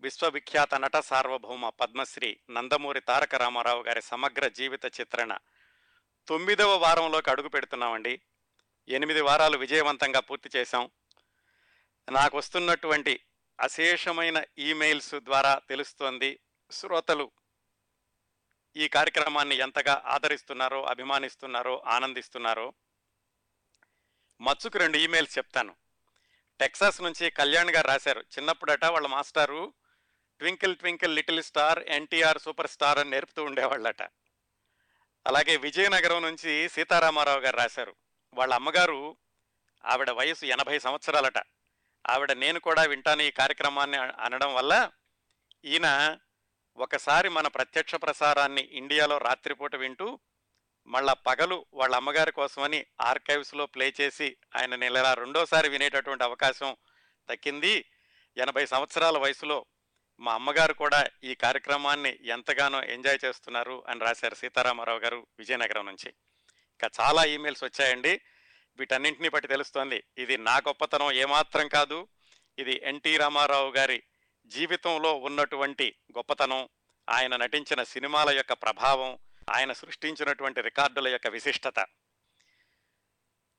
విశ్వవిఖ్యాత నట సార్వభౌమ పద్మశ్రీ నందమూరి తారక రామారావు గారి సమగ్ర జీవిత చిత్రణ. తొమ్మిదవ వారంలోకి అడుగు పెడుతున్నామండి. ఎనిమిది వారాలు విజయవంతంగా పూర్తి చేశాం. నాకు వస్తున్నటువంటి అశేషమైన ఈమెయిల్స్ ద్వారా తెలుస్తోంది శ్రోతలు ఈ కార్యక్రమాన్ని ఎంతగా ఆదరిస్తున్నారో అభిమానిస్తున్నారో ఆనందిస్తున్నారో. మచ్చుకు రెండు ఈమెయిల్స్ చెప్తాను. టెక్సాస్ నుంచి కళ్యాణ్ గారు రాశారు. చిన్నప్పుడట వాళ్ళ మాస్టారు twinkle twinkle little star NTR super star అని నేర్పుతూ ఉండేవాళ్ళట. అలాగే విజయనగరం నుంచి సీతారామారావు గారు రాశారు. వాళ్ళ అమ్మగారు ఆవిడ వయసు ఎనభై సంవత్సరాలట. ఆవిడ నేను కూడా వింటాను ఈ కార్యక్రమాన్ని అనడం వల్ల ఈయన ఒకసారి మన ప్రత్యక్ష ప్రసారాన్ని ఇండియాలో రాత్రిపూట వింటూ మళ్ళా పగలు వాళ్ళ అమ్మగారి కోసమని ఆర్కైవ్స్లో ప్లే చేసి ఆయన నెలలా రెండోసారి వినేటటువంటి అవకాశం దక్కింది. ఎనభై సంవత్సరాల వయసులో మా అమ్మగారు కూడా ఈ కార్యక్రమాన్ని ఎంతగానో ఎంజాయ్ చేస్తున్నారు అని రాశారు సీతారామారావు గారు విజయనగరం నుంచి. ఇంకా చాలా ఈమెయిల్స్ వచ్చాయండి. వీటన్నింటినీ బట్టి తెలుస్తోంది. ఇది నా గొప్పతనం ఏమాత్రం కాదు. ఇది ఎన్టీ రామారావు గారి జీవితంలో ఉన్నటువంటి గొప్పతనం. ఆయన నటించిన సినిమాల యొక్క ప్రభావం. ఆయన సృష్టించినటువంటి రికార్డుల యొక్క విశిష్టత.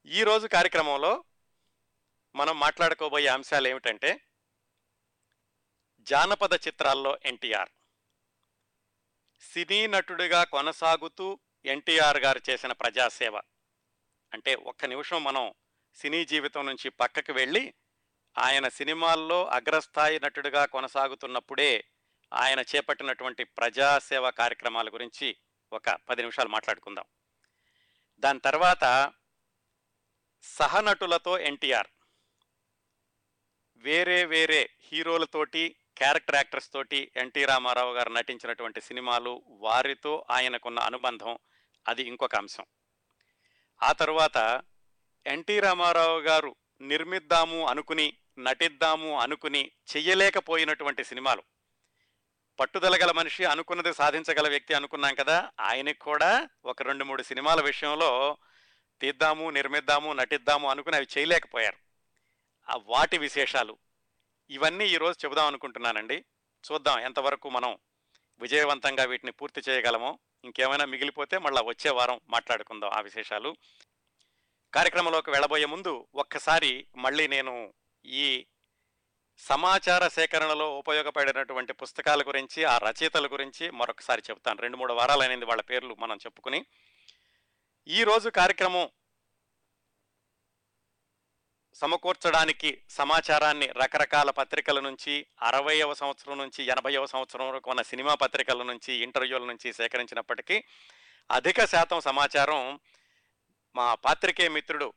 ఈరోజు కార్యక్రమంలో మనం మాట్లాడుకోబోయే అంశాలు ఏమిటంటే జానపద చిత్రాల్లో ఎన్టీఆర్. సినీ నటుడిగా కొనసాగుతూ ఎన్టీఆర్ గారు చేసిన ప్రజాసేవ. అంటే ఒక్క నిమిషం మనం సినీ జీవితం నుంచి పక్కకు వెళ్ళి ఆయన సినిమాల్లో అగ్రస్థాయి నటుడిగా కొనసాగుతున్నప్పుడే ఆయన చేపట్టినటువంటి ప్రజాసేవ కార్యక్రమాల గురించి ఒక పది నిమిషాలు మాట్లాడుకుందాం. దాని తర్వాత సహనటులతో ఎన్టీఆర్. వేరే వేరే హీరోలతోటి క్యారెక్టర్ యాక్టర్స్ తోటి ఎన్టీ రామారావు గారు నటించినటువంటి సినిమాలు వారితో ఆయనకున్న అనుబంధం అది ఇంకొక అంశం. ఆ తరువాత ఎన్టీ రామారావు గారు నిర్మిద్దాము అనుకుని నటిద్దాము అనుకుని చెయ్యలేకపోయినటువంటి సినిమాలు. పట్టుదల గల మనిషి అనుకున్నది సాధించగల వ్యక్తి అనుకున్నాం కదా ఆయనకు కూడా ఒక రెండు మూడు సినిమాల విషయంలో తీద్దాము నిర్మిద్దాము నటిద్దాము అనుకుని అవి చేయలేకపోయారు. ఆ వాటి విశేషాలు ఇవన్నీ ఈరోజు చెబుదాం అనుకుంటున్నానండి. చూద్దాం ఎంతవరకు మనం విజయవంతంగా వీటిని పూర్తి చేయగలమో. ఇంకేమైనా మిగిలిపోతే మళ్ళీ వచ్చే వారం మాట్లాడుకుందాం ఆ విశేషాలు. కార్యక్రమంలోకి వెళ్ళబోయే ముందు ఒక్కసారి మళ్ళీ నేను ఈ సమాచార సేకరణలో ఉపయోగపడినటువంటి పుస్తకాల గురించి ఆ రచయితల గురించి మరొకసారి చెప్తాను రెండు మూడు వారాలైనది వాళ్ళ పేర్లు మనం చెప్పుకుని. ఈరోజు కార్యక్రమం సమకూర్చడానికి సమాచారాన్ని రకరకాల పత్రికల నుంచి అరవైవ సంవత్సరం నుంచి ఎనభైవ సంవత్సరం వరకు ఉన్న సినిమా పత్రికల నుంచి ఇంటర్వ్యూల నుంచి సేకరించినప్పటికీ అధిక శాతం సమాచారం మా పాత్రికేయ మిత్రుడు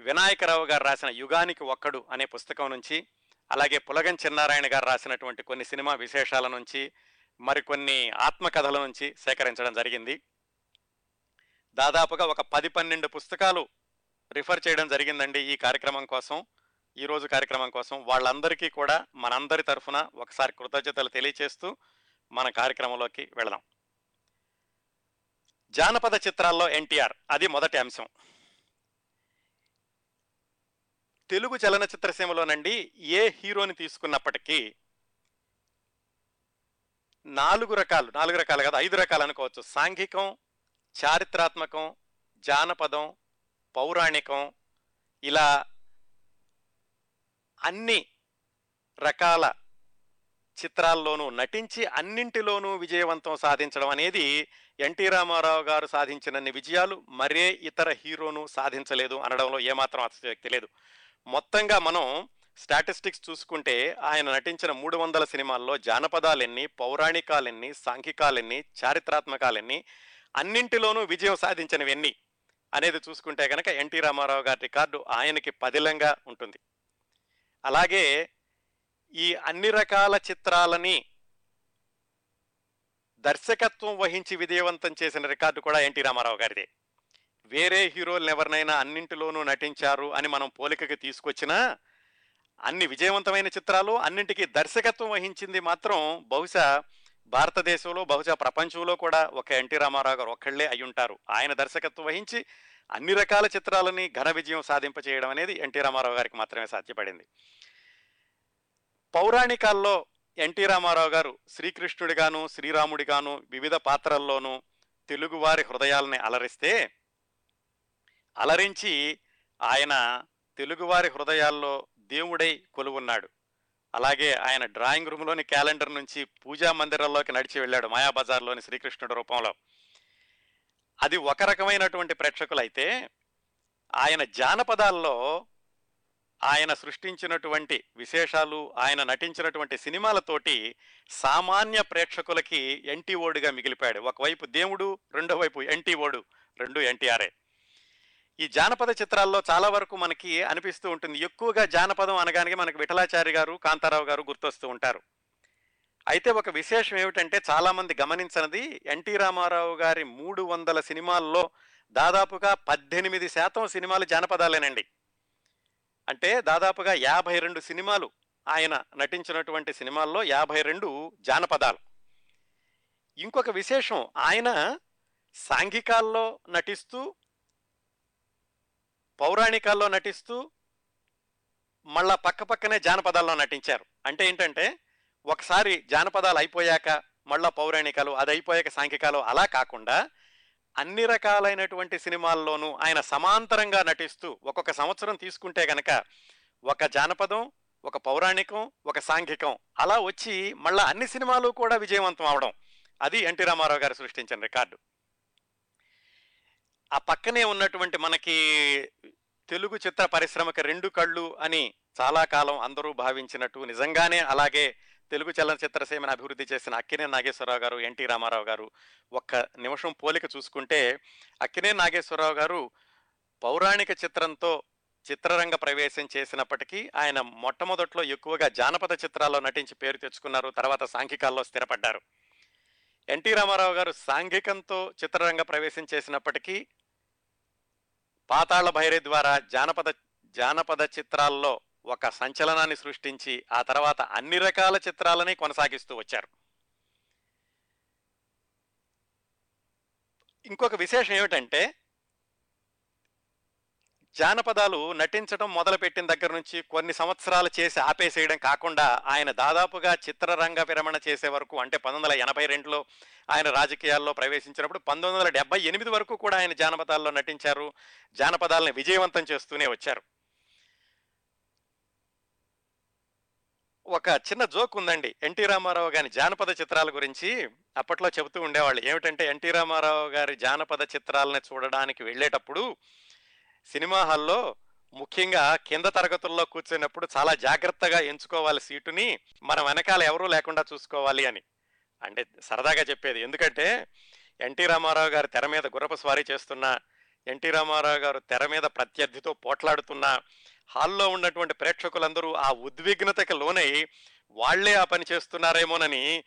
వినాయకరావు గారు రాసిన యుగానికి ఒక్కడు అనే పుస్తకం నుంచి అలాగే పులగం చిన్నారాయణ గారు రాసినటువంటి కొన్ని సినిమా విశేషాల నుంచి మరికొన్ని ఆత్మకథల నుంచి సేకరించడం జరిగింది. దాదాపుగా ఒక పది పన్నెండు పుస్తకాలు రిఫర్ చేయడం జరిగిందండి ఈ కార్యక్రమం కోసం ఈరోజు కార్యక్రమం కోసం. వాళ్ళందరికీ కూడా మనందరి తరఫున ఒకసారి కృతజ్ఞతలు తెలియచేస్తూ మన కార్యక్రమంలోకి వెళదాం. జానపద చిత్రాల్లో ఎన్టీఆర్ అది మొదటి అంశం. తెలుగు చలనచిత్ర సీమలోనండి ఏ హీరోని తీసుకున్నప్పటికీ నాలుగు రకాలు నాలుగు రకాలు కాదు ఐదు రకాలు అనుకోవచ్చు. సాంఘికం చారిత్రాత్మకం జానపదం పౌరాణికం ఇలా అన్ని రకాల చిత్రాల్లోనూ నటించి అన్నింటిలోనూ విజయవంతం సాధించడం అనేది ఎన్టీ రామారావు గారు సాధించినన్ని విజయాలు మరే ఇతర హీరోను సాధించలేదు అనడంలో ఏమాత్రం అతిశయోక్తి లేదు. మొత్తంగా మనం స్టాటిస్టిక్స్ చూసుకుంటే ఆయన నటించిన మూడు వందల సినిమాల్లో జానపదాలెన్ని పౌరాణికాలెన్ని సాంఘికాలెన్ని చారిత్రాత్మకాలెన్ని అన్నింటిలోనూ విజయం సాధించినవెన్ని అనేది చూసుకుంటే కనుక ఎన్టీ రామారావు గారి రికార్డు ఆయనకి పదిలంగా ఉంటుంది. అలాగే ఈ అన్ని రకాల చిత్రాలని దర్శకత్వం వహించి విజయవంతం చేసిన రికార్డు కూడా ఎన్టీ రామారావు గారిదే. వేరే హీరోలు ఎవరినైనా అన్నింటిలోనూ నటించారు అని మనం పోలికకి తీసుకొచ్చినా అన్ని విజయవంతమైన చిత్రాలు అన్నింటికి దర్శకత్వం వహించింది మాత్రం బహుశా భారతదేశంలో బహుశా ప్రపంచంలో కూడా ఒక ఎన్టీ రామారావు గారు ఒక్కళ్ళే అయ్యుంటారు. ఆయన దర్శకత్వం వహించి అన్ని రకాల చిత్రాలని ఘన విజయం సాధింపచేయడం అనేది ఎన్టీ రామారావు గారికి మాత్రమే సాధ్యపడింది. పౌరాణికాల్లో ఎన్టీ రామారావు గారు శ్రీకృష్ణుడిగాను శ్రీరాముడిగాను వివిధ పాత్రల్లోనూ తెలుగువారి హృదయాలని అలరిస్తే అలరించి ఆయన తెలుగువారి హృదయాల్లో దేవుడై కొలువున్నాడు. అలాగే ఆయన డ్రాయింగ్ రూమ్లోని క్యాలెండర్ నుంచి పూజా మందిరంలోకి నడిచి వెళ్ళాడు మాయాబజార్లోని శ్రీకృష్ణుడి రూపంలో. అది ఒక రకమైనటువంటి ప్రేక్షకులైతే ఆయన జానపదాల్లో ఆయన సృష్టించినటువంటి విశేషాలు ఆయన నటించినటువంటి సినిమాలతోటి సామాన్య ప్రేక్షకులకి ఎన్టీ ఓడుగా ఒకవైపు దేవుడు రెండో వైపు ఎన్టీ ఓడు రెండు ఎన్టీఆర్ఏ ఈ జానపద చిత్రాల్లో చాలా వరకు మనకి అనిపిస్తూ ఉంటుంది. ఎక్కువగా జానపదం అనగానే మనకి విఠలాచారి గారు కాంతారావు గారు గుర్తొస్తూ ఉంటారు. అయితే ఒక విశేషం ఏమిటంటే చాలామంది గమనించినది ఎన్టీ రామారావు గారి మూడు వందల సినిమాల్లో దాదాపుగా పద్దెనిమిది శాతం సినిమాలు జానపదాలేనండి. అంటే దాదాపుగా యాభై రెండు సినిమాలు ఆయన నటించినటువంటి సినిమాల్లో యాభై రెండు జానపదాలు. ఇంకొక విశేషం ఆయన సాంఘికాల్లో నటిస్తూ పౌరాణికాల్లో నటిస్తూ మళ్ళా పక్క పక్కనే జానపదాల్లో నటించారు. అంటే ఏంటంటే ఒకసారి జానపదాలు అయిపోయాక మళ్ళా పౌరాణికాలు అది అయిపోయాక సాంఘికాలు అలా కాకుండా అన్ని రకాలైనటువంటి సినిమాల్లోనూ ఆయన సమాంతరంగా నటిస్తూ ఒక్కొక్క సంవత్సరం తీసుకుంటే గనక ఒక జానపదం ఒక పౌరాణికం ఒక సాంఘికం అలా వచ్చి మళ్ళా అన్ని సినిమాలు కూడా విజయవంతం అవడం. అది ఎన్టీ రామారావు గారు సృష్టించిన రికార్డు. ఆ పక్కనే ఉన్నటువంటి మనకి తెలుగు చిత్ర పరిశ్రమకి రెండు కళ్ళు అని చాలా కాలం అందరూ భావించినట్టు నిజంగానే అలాగే తెలుగు చలనచిత్ర సీమను అభివృద్ధి చేసిన అక్కినే నాగేశ్వరరావు గారు ఎన్టీ రామారావు గారు ఒక్క నిమిషం పోలిక చూసుకుంటే అక్కినే నాగేశ్వరరావు గారు పౌరాణిక చిత్రంతో చిత్రరంగ ప్రవేశం చేసినప్పటికీ ఆయన మొట్టమొదట్లో ఎక్కువగా జానపద చిత్రాల్లో నటించి పేరు తెచ్చుకున్నారు తర్వాత సాంఘికాల్లో స్థిరపడ్డారు. ఎన్టీ రామారావు గారు సాంఘికంతో చిత్రరంగ ప్రవేశం చేసినప్పటికీ పాతాళ భైరి ద్వారా జానపద జానపద చిత్రాల్లో ఒక సంచలనాన్ని సృష్టించి ఆ తర్వాత అన్ని రకాల చిత్రాలని కొనసాగిస్తూ వచ్చారు. ఇంకొక విశేషం ఏమిటంటే జానపదాలు నటించడం మొదలుపెట్టిన దగ్గర నుంచి కొన్ని సంవత్సరాలు చేసి ఆపేసేయడం కాకుండా ఆయన దాదాపుగా చిత్రరంగ విరమణ చేసే వరకు అంటే పంతొమ్మిది వందల ఎనభై రెండులో ఆయన రాజకీయాల్లో ప్రవేశించినప్పుడు పంతొమ్మిది వందల డెబ్బై ఎనిమిది వరకు కూడా ఆయన జానపదాల్లో నటించారు జానపదాలను విజయవంతం చేస్తూనే వచ్చారు. ఒక చిన్న జోక్ ఉందండి. ఎన్టీ రామారావు గారి జానపద చిత్రాల గురించి అప్పట్లో చెబుతూ ఉండేవాళ్ళు. ఏమిటంటే ఎన్టీ రామారావు గారి జానపద చిత్రాలను చూడడానికి వెళ్ళేటప్పుడు సినిమా హాల్లో ముఖ్యంగా కింద తరగతుల్లో కూర్చున్నప్పుడు చాలా జాగ్రత్తగా ఎంచుకోవాలి సీటుని మన వెనకాల ఎవరూ లేకుండా చూసుకోవాలి అని. అంటే సరదాగా చెప్పేది. ఎందుకంటే ఎన్టీ రామారావు గారు తెర మీద గుర్రపు స్వారీ చేస్తున్నా ఎన్టీ రామారావు గారు తెర మీద ప్రత్యర్థితో పోట్లాడుతున్నా హాల్లో ఉన్నటువంటి ప్రేక్షకులందరూ ఆ ఉద్విగ్నతకి లోనై వాళ్ళే ఆ పని చేస్తున్నారేమోనని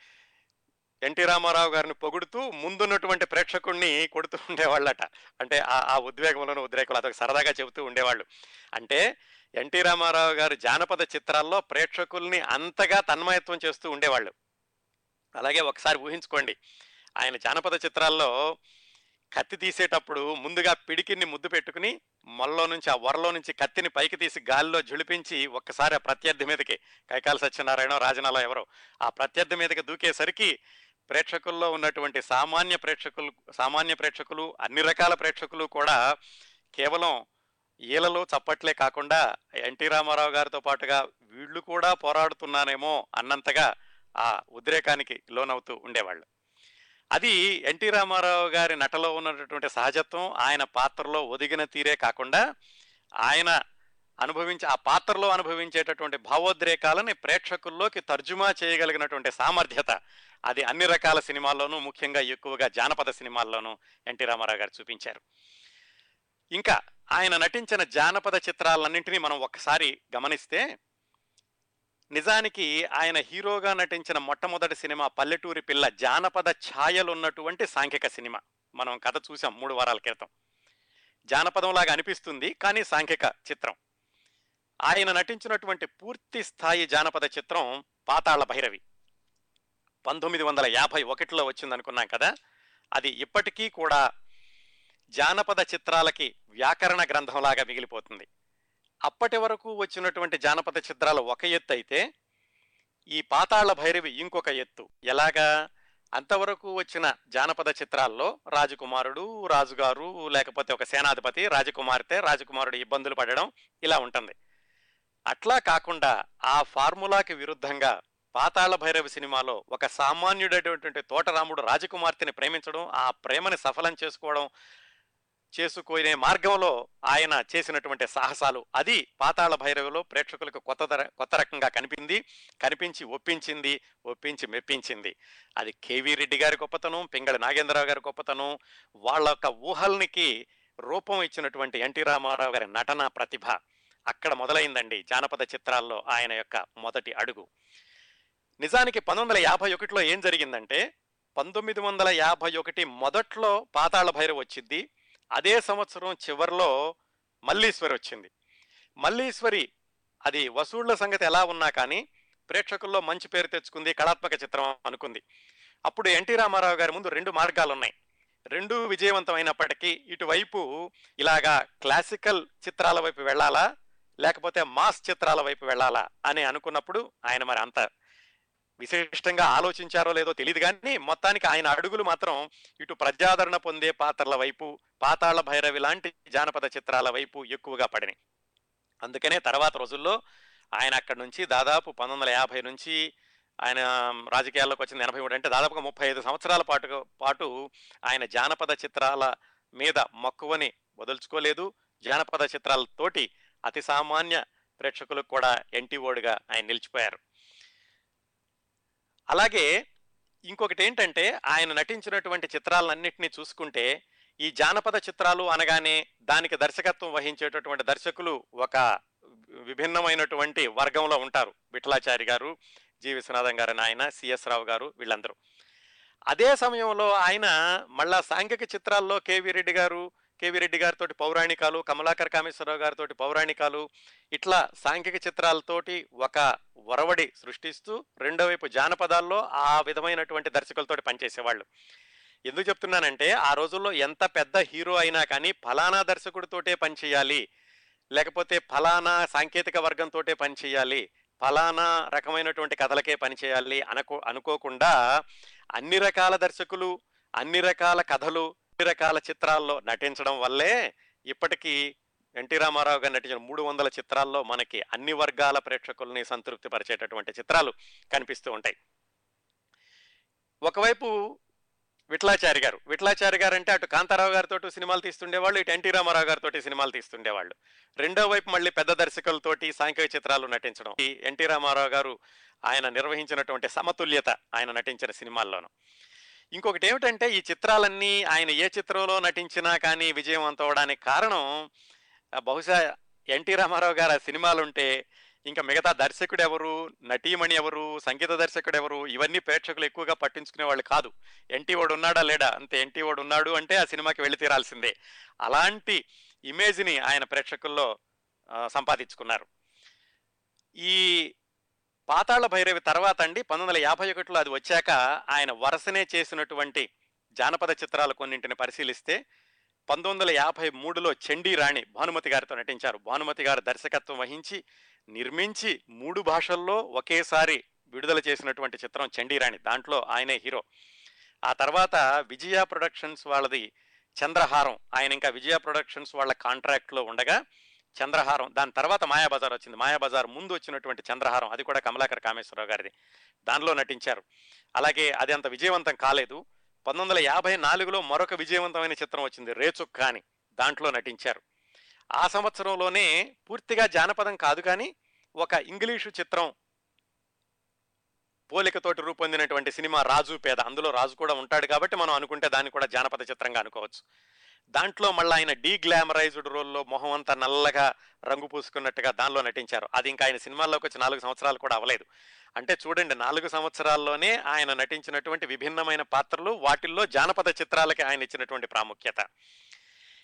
ఎన్టీ రామారావు గారిని పొగుడుతూ ముందున్నటువంటి ప్రేక్షకుణ్ణి కొడుతూ ఉండేవాళ్ళట. అంటే ఆ ఉద్వేగంలోనూ ఉద్రేకంలో అదొక సరదాగా చెబుతూ ఉండేవాళ్ళు. అంటే ఎన్టీ రామారావు గారు జానపద చిత్రాల్లో ప్రేక్షకుల్ని అంతగా తన్మయత్వం చేస్తూ ఉండేవాళ్ళు. అలాగే ఒకసారి ఊహించుకోండి. ఆయన జానపద చిత్రాల్లో కత్తి తీసేటప్పుడు ముందుగా పిడికిని ముద్దు పెట్టుకుని మొల్లో నుంచి ఆ వరలో నుంచి కత్తిని పైకి తీసి గాలిలో జుళిపించి ఒక్కసారి ఆ ప్రత్యర్థి మీదకి కైకాల సత్యనారాయణ రాజనాల ఎవరో ఆ ప్రత్యర్థి మీదకి దూకేసరికి ప్రేక్షకుల్లో ఉన్నటువంటి సామాన్య ప్రేక్షకులు సామాన్య ప్రేక్షకులు అన్ని రకాల ప్రేక్షకులు కూడా కేవలం ఈలలో చప్పట్లే కాకుండా ఎన్టీ రామారావు గారితో పాటుగా వీళ్ళు కూడా పోరాడుతున్నానేమో అన్నంతగా ఆ ఉద్రేకానికి లోనవుతూ ఉండేవాళ్ళు. అది ఎన్టీ రామారావు గారి నటలో ఉన్నటువంటి సహజత్వం ఆయన పాత్రలో ఒదిగిన తీరే కాకుండా ఆయన అనుభవించే ఆ పాత్రలో అనుభవించేటటువంటి భావోద్రేకాలని ప్రేక్షకుల్లోకి తర్జుమా చేయగలిగినటువంటి సామర్థ్యత అది అన్ని రకాల సినిమాల్లోనూ ముఖ్యంగా ఎక్కువగా జానపద సినిమాల్లోనూ ఎన్టీ రామారావు గారు చూపించారు. ఇంకా ఆయన నటించిన జానపద చిత్రాలన్నింటినీ మనం ఒక్కసారి గమనిస్తే నిజానికి ఆయన హీరోగా నటించిన మొట్టమొదటి సినిమా పల్లెటూరి పిల్ల జానపద ఛాయలున్నటువంటి సాంఘిక సినిమా. మనం కథ చూసాం మూడు వారాల క్రితం. జానపదంలాగా అనిపిస్తుంది కానీ సాంఘిక చిత్రం. ఆయన నటించినటువంటి పూర్తి స్థాయి జానపద చిత్రం పాతాళ భైరవి. పంతొమ్మిది వందల యాభై ఒకటిలో వచ్చిందనుకున్నాం కదా? అది ఇప్పటికీ కూడా జానపద చిత్రాలకి వ్యాకరణ గ్రంథంలాగా మిగిలిపోతుంది. అప్పటి వరకు వచ్చినటువంటి జానపద చిత్రాలు ఒక ఎత్తు అయితే ఈ పాతాళ భైరవి ఇంకొక ఎత్తు. ఎలాగా? అంతవరకు వచ్చిన జానపద చిత్రాల్లో రాజకుమారుడు రాజుగారు లేకపోతే ఒక సేనాధిపతి రాజకుమార్తె రాజకుమారుడు ఇబ్బందులు పడడం ఇలా ఉంటుంది. అట్లా కాకుండా ఆ ఫార్ములాకి విరుద్ధంగా పాతాళ భైరవ సినిమాలో ఒక సామాన్యుడైనటువంటి తోటరాముడు రాజకుమార్తెని ప్రేమించడం ఆ ప్రేమని సఫలం చేసుకోవడం చేసుకునే మార్గంలో ఆయన చేసినటువంటి సాహసాలు. అది పాతాళ భైరవిలో ప్రేక్షకులకు కొత్త ధర కొత్త రకంగా కనిపింది కనిపించి ఒప్పించింది ఒప్పించి మెప్పించింది. అది కేవీ రెడ్డి గారి గొప్పతనం పింగళి నాగేంద్రరావు గారి గొప్పతనం వాళ్ళ యొక్క ఊహల్నికి రూపం ఇచ్చినటువంటి ఎన్టీ రామారావు గారి నటన ప్రతిభ. అక్కడ మొదలైందండి జానపద చిత్రాల్లో ఆయన యొక్క మొదటి అడుగు. నిజానికి పంతొమ్మిది వందల యాభై ఒకటిలో ఏం జరిగిందంటే పంతొమ్మిది వందల యాభై ఒకటి మొదట్లో పాతాళ భైరవ్ వచ్చింది అదే సంవత్సరం చివరిలో మల్లీశ్వరి వచ్చింది. మల్లీశ్వరి అది వసూళ్ళ సంగతి ఎలా ఉన్నా కానీ ప్రేక్షకుల్లో మంచి పేరు తెచ్చుకుంది కళాత్మక చిత్రం అనుకుంది. అప్పుడు ఎన్టీ రామారావు గారి ముందు రెండు మార్గాలు ఉన్నాయి రెండూ విజయవంతమైనప్పటికీ ఇటువైపు ఇలాగా క్లాసికల్ చిత్రాల వైపు వెళ్ళాలా లేకపోతే మాస్ చిత్రాల వైపు వెళ్ళాలా అని అనుకున్నప్పుడు ఆయన మరి అంత విశిష్టంగా ఆలోచించారో లేదో తెలియదు కానీ మొత్తానికి ఆయన అడుగులు మాత్రం ఇటు ప్రజాదరణ పొందే పాత్రల వైపు పాతాళ భైరవి లాంటి జానపద చిత్రాల వైపు ఎక్కువగా పడినాయి. అందుకనే తర్వాత రోజుల్లో ఆయన అక్కడి నుంచి దాదాపు పంతొమ్మిది వందల యాభై నుంచి ఆయన రాజకీయాల్లోకి వచ్చింది ఎనభై మూడు అంటే దాదాపుగా ముప్పై ఐదు సంవత్సరాల పాటు పాటు ఆయన జానపద చిత్రాల మీద మక్కువని వదులుచుకోలేదు. జానపద చిత్రాలతోటి అతి సామాన్య ప్రేక్షకులకు కూడా ఎన్టీఓడుగా ఆయన నిలిచిపోయారు. అలాగే ఇంకొకటి ఏంటంటే ఆయన నటించినటువంటి చిత్రాలన్నింటినీ చూసుకుంటే ఈ జానపద చిత్రాలు అనగానే దానికి దర్శకత్వం వహించేటటువంటి దర్శకులు ఒక విభిన్నమైనటువంటి వర్గంలో ఉంటారు. విఠలాచారి గారు జి. విశ్వనాథం గారు ఆయన సిఎస్ రావు గారు వీళ్ళందరూ. అదే సమయంలో ఆయన మళ్ళా సాంఘిక చిత్రాల్లో కేవీ రెడ్డి గారు కేవీ రెడ్డి గారితో పౌరాణికాలు కమలాకర్ కామేశ్వరరావు గారితో పౌరాణికాలు ఇట్లా సాంఘిక చిత్రాలతోటి ఒక ఒరవడి సృష్టిస్తూ రెండో వైపు జానపదాల్లో ఆ విధమైనటువంటి దర్శకులతోటి పనిచేసేవాళ్ళు. ఎందుకు చెప్తున్నానంటే ఆ రోజుల్లో ఎంత పెద్ద హీరో అయినా కానీ ఫలానా దర్శకుడితోటే పనిచేయాలి లేకపోతే ఫలానా సాంకేతిక వర్గంతోటే పనిచేయాలి ఫలానా రకమైనటువంటి కథలకే పనిచేయాలి అనుకో అనుకోకుండా అన్ని రకాల దర్శకులు అన్ని రకాల కథలు రకాల చిత్రాల్లో నటించడం వల్లే ఇప్పటికీ ఎన్టీ రామారావు గారు నటించిన మూడు వందల చిత్రాల్లో మనకి అన్ని వర్గాల ప్రేక్షకుల్ని సంతృప్తి పరిచేటటువంటి చిత్రాలు కనిపిస్తూ ఉంటాయి. ఒకవైపు విఠలాచారి గారు. విఠలాచారి గారు అంటే అటు కాంతారావు గారితో సినిమాలు తీస్తుండేవాళ్ళు ఇటు ఎన్టీ రామారావు గారితో సినిమాలు తీస్తుండేవాళ్ళు. రెండో వైపు మళ్ళీ పెద్ద దర్శకులతోటి సాంఘిక చిత్రాలు నటించడం. ఈ ఎన్టీ రామారావు గారు ఆయన నిర్వహించినటువంటి సమతుల్యత ఆయన నటించిన సినిమాల్లోనూ. ఇంకొకటి ఏమిటంటే ఈ చిత్రాలన్నీ ఆయన ఏ చిత్రంలో నటించినా కానీ విజయవంతం అవడానికి కారణం బహుశా ఎన్టీ రామారావు గారు ఆ సినిమాలుంటే ఇంకా మిగతా దర్శకుడు ఎవరు నటీమణి ఎవరు సంగీత దర్శకుడు ఎవరు ఇవన్నీ ప్రేక్షకులు ఎక్కువగా పట్టించుకునే వాళ్ళు కాదు. ఎన్టీ వాడు ఉన్నాడా లేడా? అంతే ఎన్టీ వాడు ఉన్నాడు అంటే ఆ సినిమాకి వెళ్ళి తీరాల్సిందే. అలాంటి ఇమేజ్ని ఆయన ప్రేక్షకుల్లో సంపాదించుకున్నారు. ఈ పాతాళ భైరవి తర్వాత అండి పంతొమ్మిది వందల యాభై ఒకటిలో అది వచ్చాక ఆయన వరసనే చేసినటువంటి జానపద చిత్రాలు కొన్నింటిని పరిశీలిస్తే పంతొమ్మిది వందల యాభై మూడులో చండీ రాణి భానుమతి గారితో నటించారు. భానుమతి గారు దర్శకత్వం వహించి నిర్మించి మూడు భాషల్లో ఒకేసారి విడుదల చేసినటువంటి చిత్రం చండీరాణి దాంట్లో ఆయనే హీరో. ఆ తర్వాత విజయ ప్రొడక్షన్స్ వాళ్ళది చంద్రహారం. ఆయన ఇంకా విజయ ప్రొడక్షన్స్ వాళ్ళ కాంట్రాక్ట్లో ఉండగా చంద్రహారం. దాని తర్వాత మాయాబజార్ వచ్చింది. మాయాబజార్ ముందు వచ్చినటువంటి చంద్రహారం. అది కూడా కమలాకర్ కామేశ్వరరావు గారిది. దానిలో నటించారు. అలాగే అది అంత విజయవంతం కాలేదు. పంతొమ్మిది వందల యాభై నాలుగులో మరొక విజయవంతమైన చిత్రం వచ్చింది. రేచుక్క అని దాంట్లో నటించారు. ఆ సంవత్సరంలోనే పూర్తిగా జానపదం కాదు కానీ ఒక ఇంగ్లీషు చిత్రం పోలికతోటి రూపొందినటువంటి సినిమా రాజు పేద. అందులో రాజు కూడా ఉంటాడు కాబట్టి మనం అనుకుంటే దాన్ని కూడా జానపద చిత్రంగా అనుకోవచ్చు. దాంట్లో మళ్ళీ ఆయన డీ గ్లామరైజ్డ్ రోల్లో మొహం అంతా నల్లగా రంగు పూసుకున్నట్టుగా దానిలో నటించారు. అది ఇంకా ఆయన సినిమాల్లోకి వచ్చి నాలుగు సంవత్సరాలు కూడా అవ్వలేదు. అంటే చూడండి నాలుగు సంవత్సరాల్లోనే ఆయన నటించినటువంటి విభిన్నమైన పాత్రలు వాటిల్లో జానపద చిత్రాలకి ఆయన ఇచ్చినటువంటి ప్రాముఖ్యత.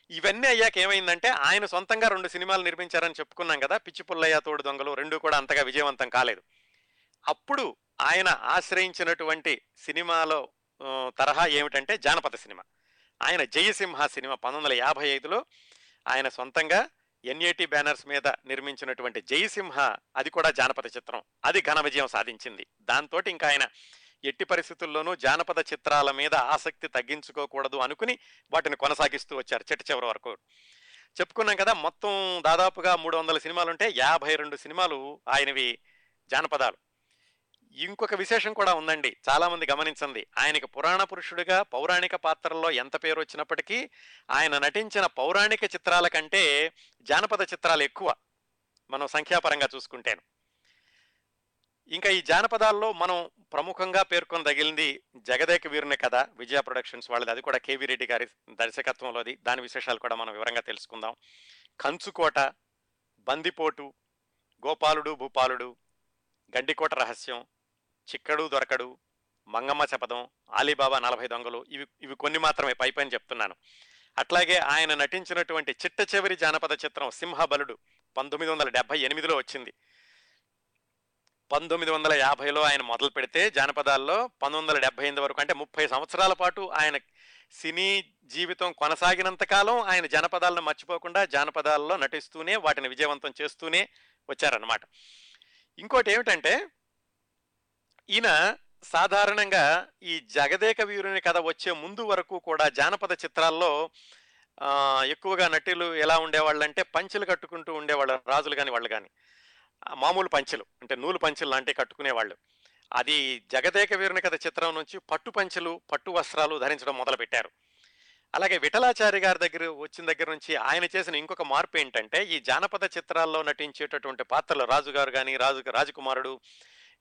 ఇవన్నీ అయ్యాక ఏమైందంటే ఆయన సొంతంగా రెండు సినిమాలు నిర్మించారని చెప్పుకున్నాం కదా పిచ్చి పుల్లయ్య తోడు దొంగలు రెండు కూడా అంతగా విజయవంతం కాలేదు. అప్పుడు ఆయన ఆశ్రయించినటువంటి సినిమాలో తరహా ఏమిటంటే జానపద సినిమా. ఆయన జయసింహ సినిమా పంతొమ్మిది వందల యాభై ఐదులో ఆయన సొంతంగా ఎన్ఏటి బ్యానర్స్ మీద నిర్మించినటువంటి జయసింహ అది కూడా జానపద చిత్రం. అది ఘన విజయం సాధించింది. దాంతో ఇంకా ఆయన ఎట్టి పరిస్థితుల్లోనూ జానపద చిత్రాల మీద ఆసక్తి తగ్గించుకోకూడదు అనుకుని వాటిని కొనసాగిస్తూ వచ్చారు చిట్ట చివరి వరకు. చెప్పుకున్నాం కదా మొత్తం దాదాపుగా మూడు వందల సినిమాలు ఉంటే యాభై రెండు సినిమాలు ఆయనవి జానపదాలు. ఇంకొక విశేషం కూడా ఉందండి. చాలా మంది గమనించండి ఆయనకి పురాణ పురుషుడిగా పౌరాణిక పాత్రల్లో ఎంత పేరు వచ్చినప్పటికీ ఆయన నటించిన పౌరాణిక చిత్రాల కంటే జానపద చిత్రాలు ఎక్కువ మనం సంఖ్యాపరంగా చూసుకుంటేను. ఇంకా ఈ జానపదాల్లో మనం ప్రముఖంగా పేర్కొని తగిలింది జగదేక వీరుని కథ విజయ ప్రొడక్షన్స్ వాళ్ళది. అది కూడా కేవీ రెడ్డి గారి దర్శకత్వంలోది. దాని విశేషాలు కూడా మనం వివరంగా తెలుసుకుందాం. కంచుకోట బందిపోటు గోపాలుడు భూపాలుడు గండికోట రహస్యం చిక్కడు దొరకడు మంగమ్మ శపథం ఆలీబాబా నలభై దొంగలు ఇవి ఇవి కొన్ని మాత్రమే పై పైన చెప్తున్నాను. అట్లాగే ఆయన నటించినటువంటి చిట్ట చివరి జానపద చిత్రం సింహబలుడు పంతొమ్మిది వందల డెబ్బై ఎనిమిదిలో వచ్చింది. పంతొమ్మిది వందల యాభైలో ఆయన మొదలు పెడితే జానపదాల్లో పంతొమ్మిది వందల డెబ్బై ఎనిమిది వరకు అంటే ముప్పై సంవత్సరాల పాటు ఆయన సినీ జీవితం కొనసాగినంత కాలం ఆయన జానపదాలను మర్చిపోకుండా జానపదాల్లో నటిస్తూనే వాటిని విజయవంతం చేస్తూనే వచ్చారనమాట ఇంకోటి ఏమిటంటే ఈయన సాధారణంగా ఈ జగదేక వీరుని కథ వచ్చే ముందు వరకు కూడా జానపద చిత్రాల్లో ఎక్కువగా నటులు ఎలా ఉండేవాళ్ళంటే పంచెలు కట్టుకుంటూ ఉండేవాళ్ళు రాజులు కానీ వాళ్ళు కానీ మామూలు పంచెలు అంటే నూలు పంచెలు లాంటివి కట్టుకునేవాళ్ళు. అది జగదేక వీరుని కథ చిత్రం నుంచి పట్టు పంచెలు పట్టు వస్త్రాలు ధరించడం మొదలుపెట్టారు. అలాగే విఠలాచారి గారి దగ్గర వచ్చిన దగ్గర నుంచి ఆయన చేసిన ఇంకొక మార్పు ఏంటంటే ఈ జానపద చిత్రాల్లో నటించేటటువంటి పాత్రలు రాజుగారు కానీ రాజు రాజకుమారుడు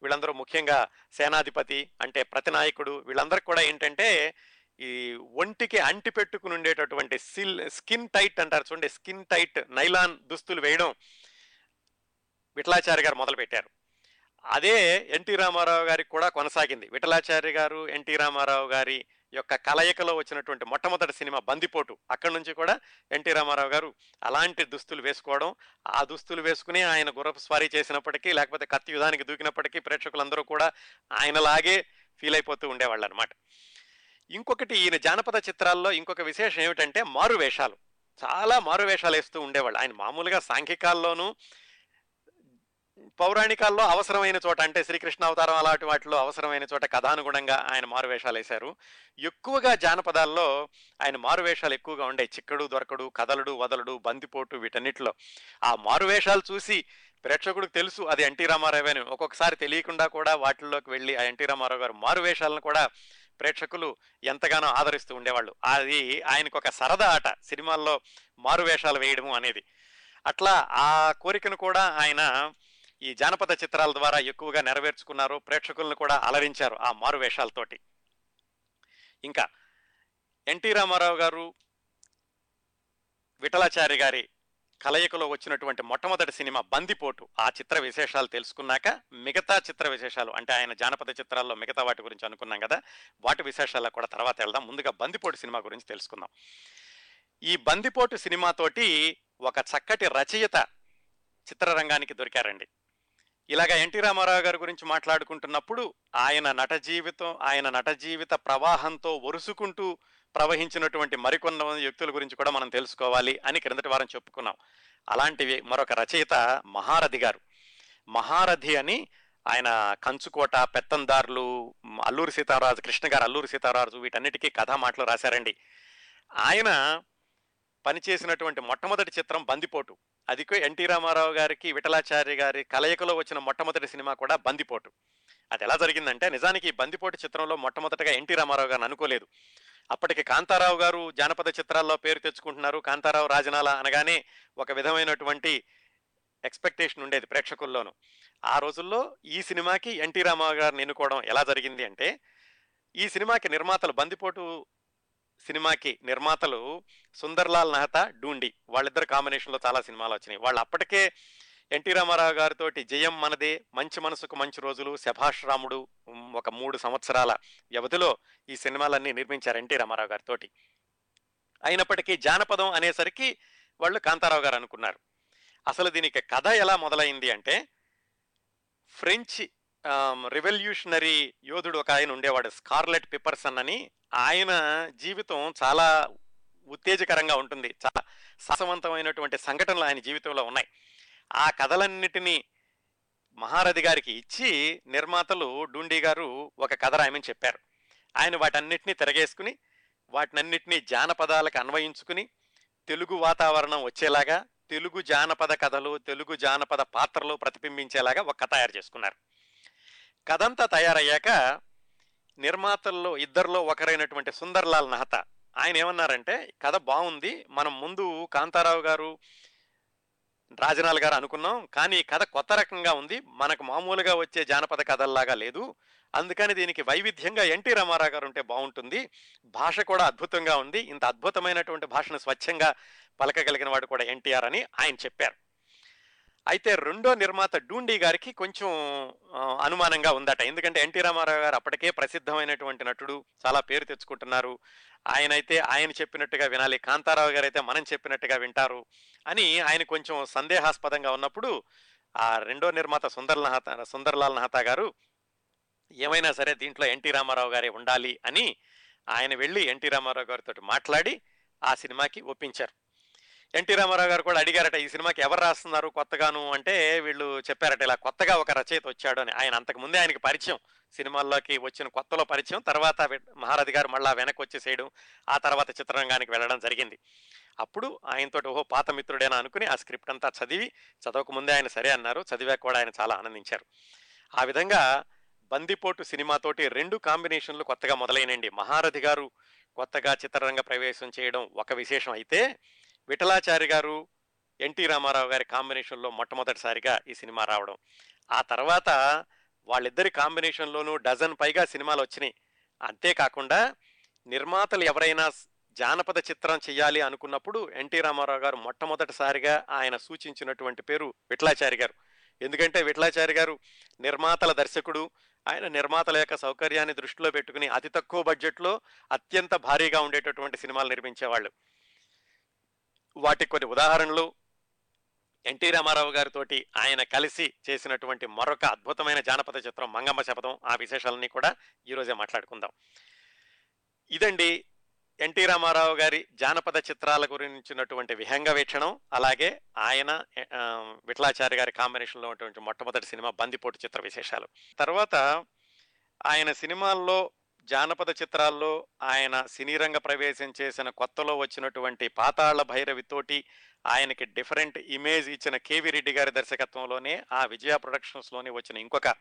వీళ్ళందరూ ముఖ్యంగా సేనాధిపతి అంటే ప్రతినాయకుడు వీళ్ళందరికీ కూడా ఏంటంటే ఈ ఒంటికి అంటి పెట్టుకుని ఉండేటటువంటి సిల్ స్కిన్ టైట్ అంటారు చూడండి స్కిన్ టైట్ నైలాన్ దుస్తులు వేయడం విఠలాచారి గారు మొదలుపెట్టారు. అదే ఎన్టీ రామారావు గారికి కూడా కొనసాగింది. విఠలాచారి గారు ఎన్టీ రామారావు గారి యొక్క కలయికలో వచ్చినటువంటి మొట్టమొదటి సినిమా బందిపోటు. అక్కడి నుంచి కూడా ఎన్టీ రామారావు గారు అలాంటి దుస్తులు వేసుకోవడం ఆ దుస్తులు వేసుకుని ఆయన గుర్రపు స్వారీ చేసినప్పటికీ లేకపోతే కత్తి యుధానికి దూకినప్పటికీ ప్రేక్షకులందరూ కూడా ఆయనలాగే ఫీల్ అయిపోతూ ఉండేవాళ్ళు అనమాట ఇంకొకటి ఈయన జానపద చిత్రాల్లో ఇంకొక విశేషం ఏమిటంటే మారు వేషాలు చాలా మారు వేషాలు వేస్తూ ఉండేవాళ్ళు. ఆయన మామూలుగా సాంఘికాల్లోనూ పౌరాణికాల్లో అవసరమైన చోట అంటే శ్రీకృష్ణ అవతారం అలాంటి వాటిలో అవసరమైన చోట కథానుగుణంగా ఆయన మారువేషాలు వేశారు. ఎక్కువగా జానపదాల్లో ఆయన మారువేషాలు ఎక్కువగా ఉండే చిక్కడు దొరకడు కదలడు వదలడు బందిపోటు వీటన్నిటిలో ఆ మారువేషాలు చూసి ప్రేక్షకుడికి తెలుసు అది ఎన్టీ రామారావు అని. ఒక్కొక్కసారి తెలియకుండా కూడా వాటిల్లోకి వెళ్ళి ఆ ఎన్టీ రామారావు గారు మారువేషాలను కూడా ప్రేక్షకులు ఎంతగానో ఆదరిస్తూ ఉండేవాళ్ళు. అది ఆయనకు ఒక సరదా ఆట సినిమాల్లో మారువేషాలు వేయడము అనేది. అట్లా ఆ కోరికను కూడా ఆయన ఈ జానపద చిత్రాల ద్వారా ఎక్కువగా నెరవేర్చుకున్నారు ప్రేక్షకులను కూడా అలరించారు ఆ మారు వేషాలతోటి ఇంకా ఎన్టీ రామారావు గారు విఠలాచారి గారి కలయికలో వచ్చినటువంటి మొట్టమొదటి సినిమా బందిపోటు ఆ చిత్ర విశేషాలు తెలుసుకున్నాక మిగతా చిత్ర విశేషాలు అంటే ఆయన జానపద చిత్రాల్లో మిగతా వాటి గురించి అనుకున్నాం కదా వాటి విశేషాల కూడా తర్వాత వెళ్దాం. ముందుగా బందిపోటు సినిమా గురించి తెలుసుకుందాం. ఈ బందిపోటు సినిమాతోటి ఒక చక్కటి రచయిత చిత్రరంగానికి దొరికారండి. ఇలాగ ఎన్టీ రామారావు గారి గురించి మాట్లాడుకుంటున్నప్పుడు ఆయన నట జీవితం ఆయన నట జీవిత ప్రవాహంతో ఒరుసుకుంటూ ప్రవహించినటువంటి మరికొన్న వ్యక్తుల గురించి కూడా మనం తెలుసుకోవాలి అని క్రిందటి వారం చెప్పుకున్నాం. అలాంటివి మరొక రచయిత మహారథి గారు. మహారథి అని ఆయన కంచుకోట పెత్తందారులు అల్లూరి సీతారాజు కృష్ణ గారు అల్లూరి సీతారాజు వీటన్నిటికీ కథా మాటలు రాశారండి. ఆయన పనిచేసినటువంటి మొట్టమొదటి చిత్రం బందిపోటు. అది ఎన్టీ రామారావు గారికి విఠలాచార్య గారి కలయికలో వచ్చిన మొట్టమొదటి సినిమా కూడా బందిపోటు. అది ఎలా జరిగిందంటే నిజానికి బందిపోటు చిత్రంలో మొట్టమొదటిగా ఎన్టీ రామారావు గారిని అనుకోలేదు. అప్పటికి కాంతారావు గారు జానపద చిత్రాల్లో పేరు తెచ్చుకుంటున్నారు. కాంతారావు రాజనాల అనగానే ఒక విధమైనటువంటి ఎక్స్పెక్టేషన్ ఉండేది ప్రేక్షకుల్లోనూ. ఆ రోజుల్లో ఈ సినిమాకి ఎన్టీ రామారావు గారిని ఎన్నుకోవడం ఎలా జరిగింది అంటే ఈ సినిమాకి నిర్మాతలు బందిపోటు సినిమాకి నిర్మాతలు సుందర్లాల్ మెహతా డూండి వాళ్ళిద్దరు కాంబినేషన్లో చాలా సినిమాలు వచ్చినాయి. వాళ్ళు అప్పటికే ఎన్టీ రామారావు గారితో జయం మనదే మంచి మనసుకు మంచి రోజులు శభాష్ రాముడు ఒక మూడు సంవత్సరాల వ్యవధిలో ఈ సినిమాలన్నీ నిర్మించారు ఎన్టీ రామారావు గారితో అయినప్పటికీ జానపదం అనేసరికి వాళ్ళు కాంతారావు గారు అనుకున్నారు. అసలు దీనికి కథ ఎలా మొదలైంది అంటే ఫ్రెంచ్ రెవల్యూషనరీ యోధుడు ఒక ఆయన ఉండేవాడు స్కార్లెట్ పిపర్సన్ అని. ఆయన జీవితం చాలా ఉత్తేజకరంగా ఉంటుంది. చాలా సాహసవంతమైనటువంటి సంఘటనలు ఆయన జీవితంలో ఉన్నాయి. ఆ కథలన్నిటినీ మహారథి గారికి ఇచ్చి నిర్మాతలు డూండి గారు ఒక కథ రాయమని చెప్పారు. ఆయన వాటన్నిటినీ తిరగేసుకుని వాటినన్నిటినీ జానపదాలకు అన్వయించుకుని తెలుగు వాతావరణం వచ్చేలాగా తెలుగు జానపద కథలు తెలుగు జానపద పాత్రలు ప్రతిబింబించేలాగా ఒక కథ తయారు చేసుకున్నారు. కథంతా తయారయ్యాక నిర్మాతల్లో ఇద్దరిలో ఒకరైనటువంటి సుందర్లాల్ నహతా ఆయన ఏమన్నారంటే కథ బాగుంది మనం ముందు కాంతారావు గారు రాజనాల్ గారు అనుకున్నాం కానీ కథ కొత్త రకంగా ఉంది మనకు మామూలుగా వచ్చే జానపద కథల్లాగా లేదు. అందుకని దీనికి వైవిధ్యంగా ఎన్టీ రామారావు గారు ఉంటే బాగుంటుంది భాష కూడా అద్భుతంగా ఉంది. ఇంత అద్భుతమైనటువంటి భాషను స్వచ్ఛంగా పలకగలిగిన వాడు కూడా ఎన్టీఆర్ అని ఆయన చెప్పారు. అయితే రెండో నిర్మాత డూండి గారికి కొంచెం అనుమానంగా ఉందట. ఎందుకంటే ఎన్టీ రామారావు గారు అప్పటికే ప్రసిద్ధమైనటువంటి నటుడు చాలా పేరు తెచ్చుకుంటున్నారు. ఆయన అయితే ఆయన చెప్పినట్టుగా వినాలి కాంతారావు గారు అయితే మనం చెప్పినట్టుగా వింటారు అని ఆయన కొంచెం సందేహాస్పదంగా ఉన్నప్పుడు ఆ రెండో నిర్మాత సుందర్ సుందర్లాల్ నహతా గారు ఏమైనా సరే దీంట్లో ఎన్టీ రామారావు గారే ఉండాలి అని ఆయన వెళ్ళి ఎన్టీ రామారావు గారితో మాట్లాడి ఆ సినిమాకి ఒప్పించారు. ఎన్టీ రామారావు గారు కూడా అడిగారట ఈ సినిమాకి ఎవరు రాస్తున్నారు కొత్తగాను? అంటే వీళ్ళు చెప్పారట ఇలా కొత్తగా ఒక రచయిత వచ్చాడు అని. ఆయన అంతకుముందే ఆయనకి పరిచయం. సినిమాల్లోకి వచ్చిన కొత్తలో పరిచయం. తర్వాత వె- మహారథి గారు మళ్ళా వెనక్కి వచ్చేసేయడం ఆ తర్వాత చిత్రరంగానికి వెళ్ళడం జరిగింది. అప్పుడు ఆయనతోటి ఓహో పాత మిత్రుడేనా అనుకుని ఆ స్క్రిప్ట్ అంతా చదివి చదవక ముందే ఆయన సరే అన్నారు. చదివాక కూడా ఆయన చాలా ఆనందించారు. ఆ విధంగా బందిపోటు సినిమాతోటి రెండు కాంబినేషన్లు కొత్తగా మొదలైనండి మహారథి గారు కొత్తగా చిత్రరంగ ప్రవేశం చేయడం ఒక విశేషం అయితే విఠలాచారి గారు ఎన్టీ రామారావు గారి కాంబినేషన్లో మొట్టమొదటిసారిగా ఈ సినిమా రావడం. ఆ తర్వాత వాళ్ళిద్దరి కాంబినేషన్లోనూ డజన్ పైగా సినిమాలు వచ్చినాయి. అంతేకాకుండా నిర్మాతలు ఎవరైనా జానపద చిత్రం చేయాలి అనుకున్నప్పుడు ఎన్టీ రామారావు గారు మొట్టమొదటిసారిగా ఆయన సూచించినటువంటి పేరు విఠలాచారి గారు. ఎందుకంటే విఠలాచారి గారు నిర్మాతల దర్శకుడు. ఆయన నిర్మాతల యొక్క సౌకర్యాన్ని దృష్టిలో పెట్టుకుని అతి తక్కువ బడ్జెట్లో అత్యంత భారీగా ఉండేటటువంటి సినిమాలు నిర్మించేవాళ్ళు. వాటి కొన్ని ఉదాహరణలు ఎన్టీ రామారావు గారితోటి ఆయన కలిసి చేసినటువంటి మరొక అద్భుతమైన జానపద చిత్రం మంగమ్మ శపథం. ఆ విశేషాలన్నీ కూడా ఈరోజే మాట్లాడుకుందాం. ఇదండి ఎన్టీ రామారావు గారి జానపద చిత్రాల గురించినటువంటి విహంగ వీక్షణం. అలాగే ఆయన ఆ, విఠలాచారి గారి కాంబినేషన్లో ఉన్నటువంటి మొట్టమొదటి సినిమా బందిపోటు చిత్ర విశేషాలు. తర్వాత ఆయన సినిమాల్లో జానపద చిత్రాల్లో ఆయన సినీ రంగ ప్రవేశం చేసిన కొత్తలో వచ్చినటువంటి పాతాళ భైరవితోటి ఆయనకి డిఫరెంట్ ఇమేజ్ ఇచ్చిన కేవి రెడ్డి గారి దర్శకత్వంలోనే ఆ విజయ ప్రొడక్షన్స్లోనే వచ్చిన ఇంకొక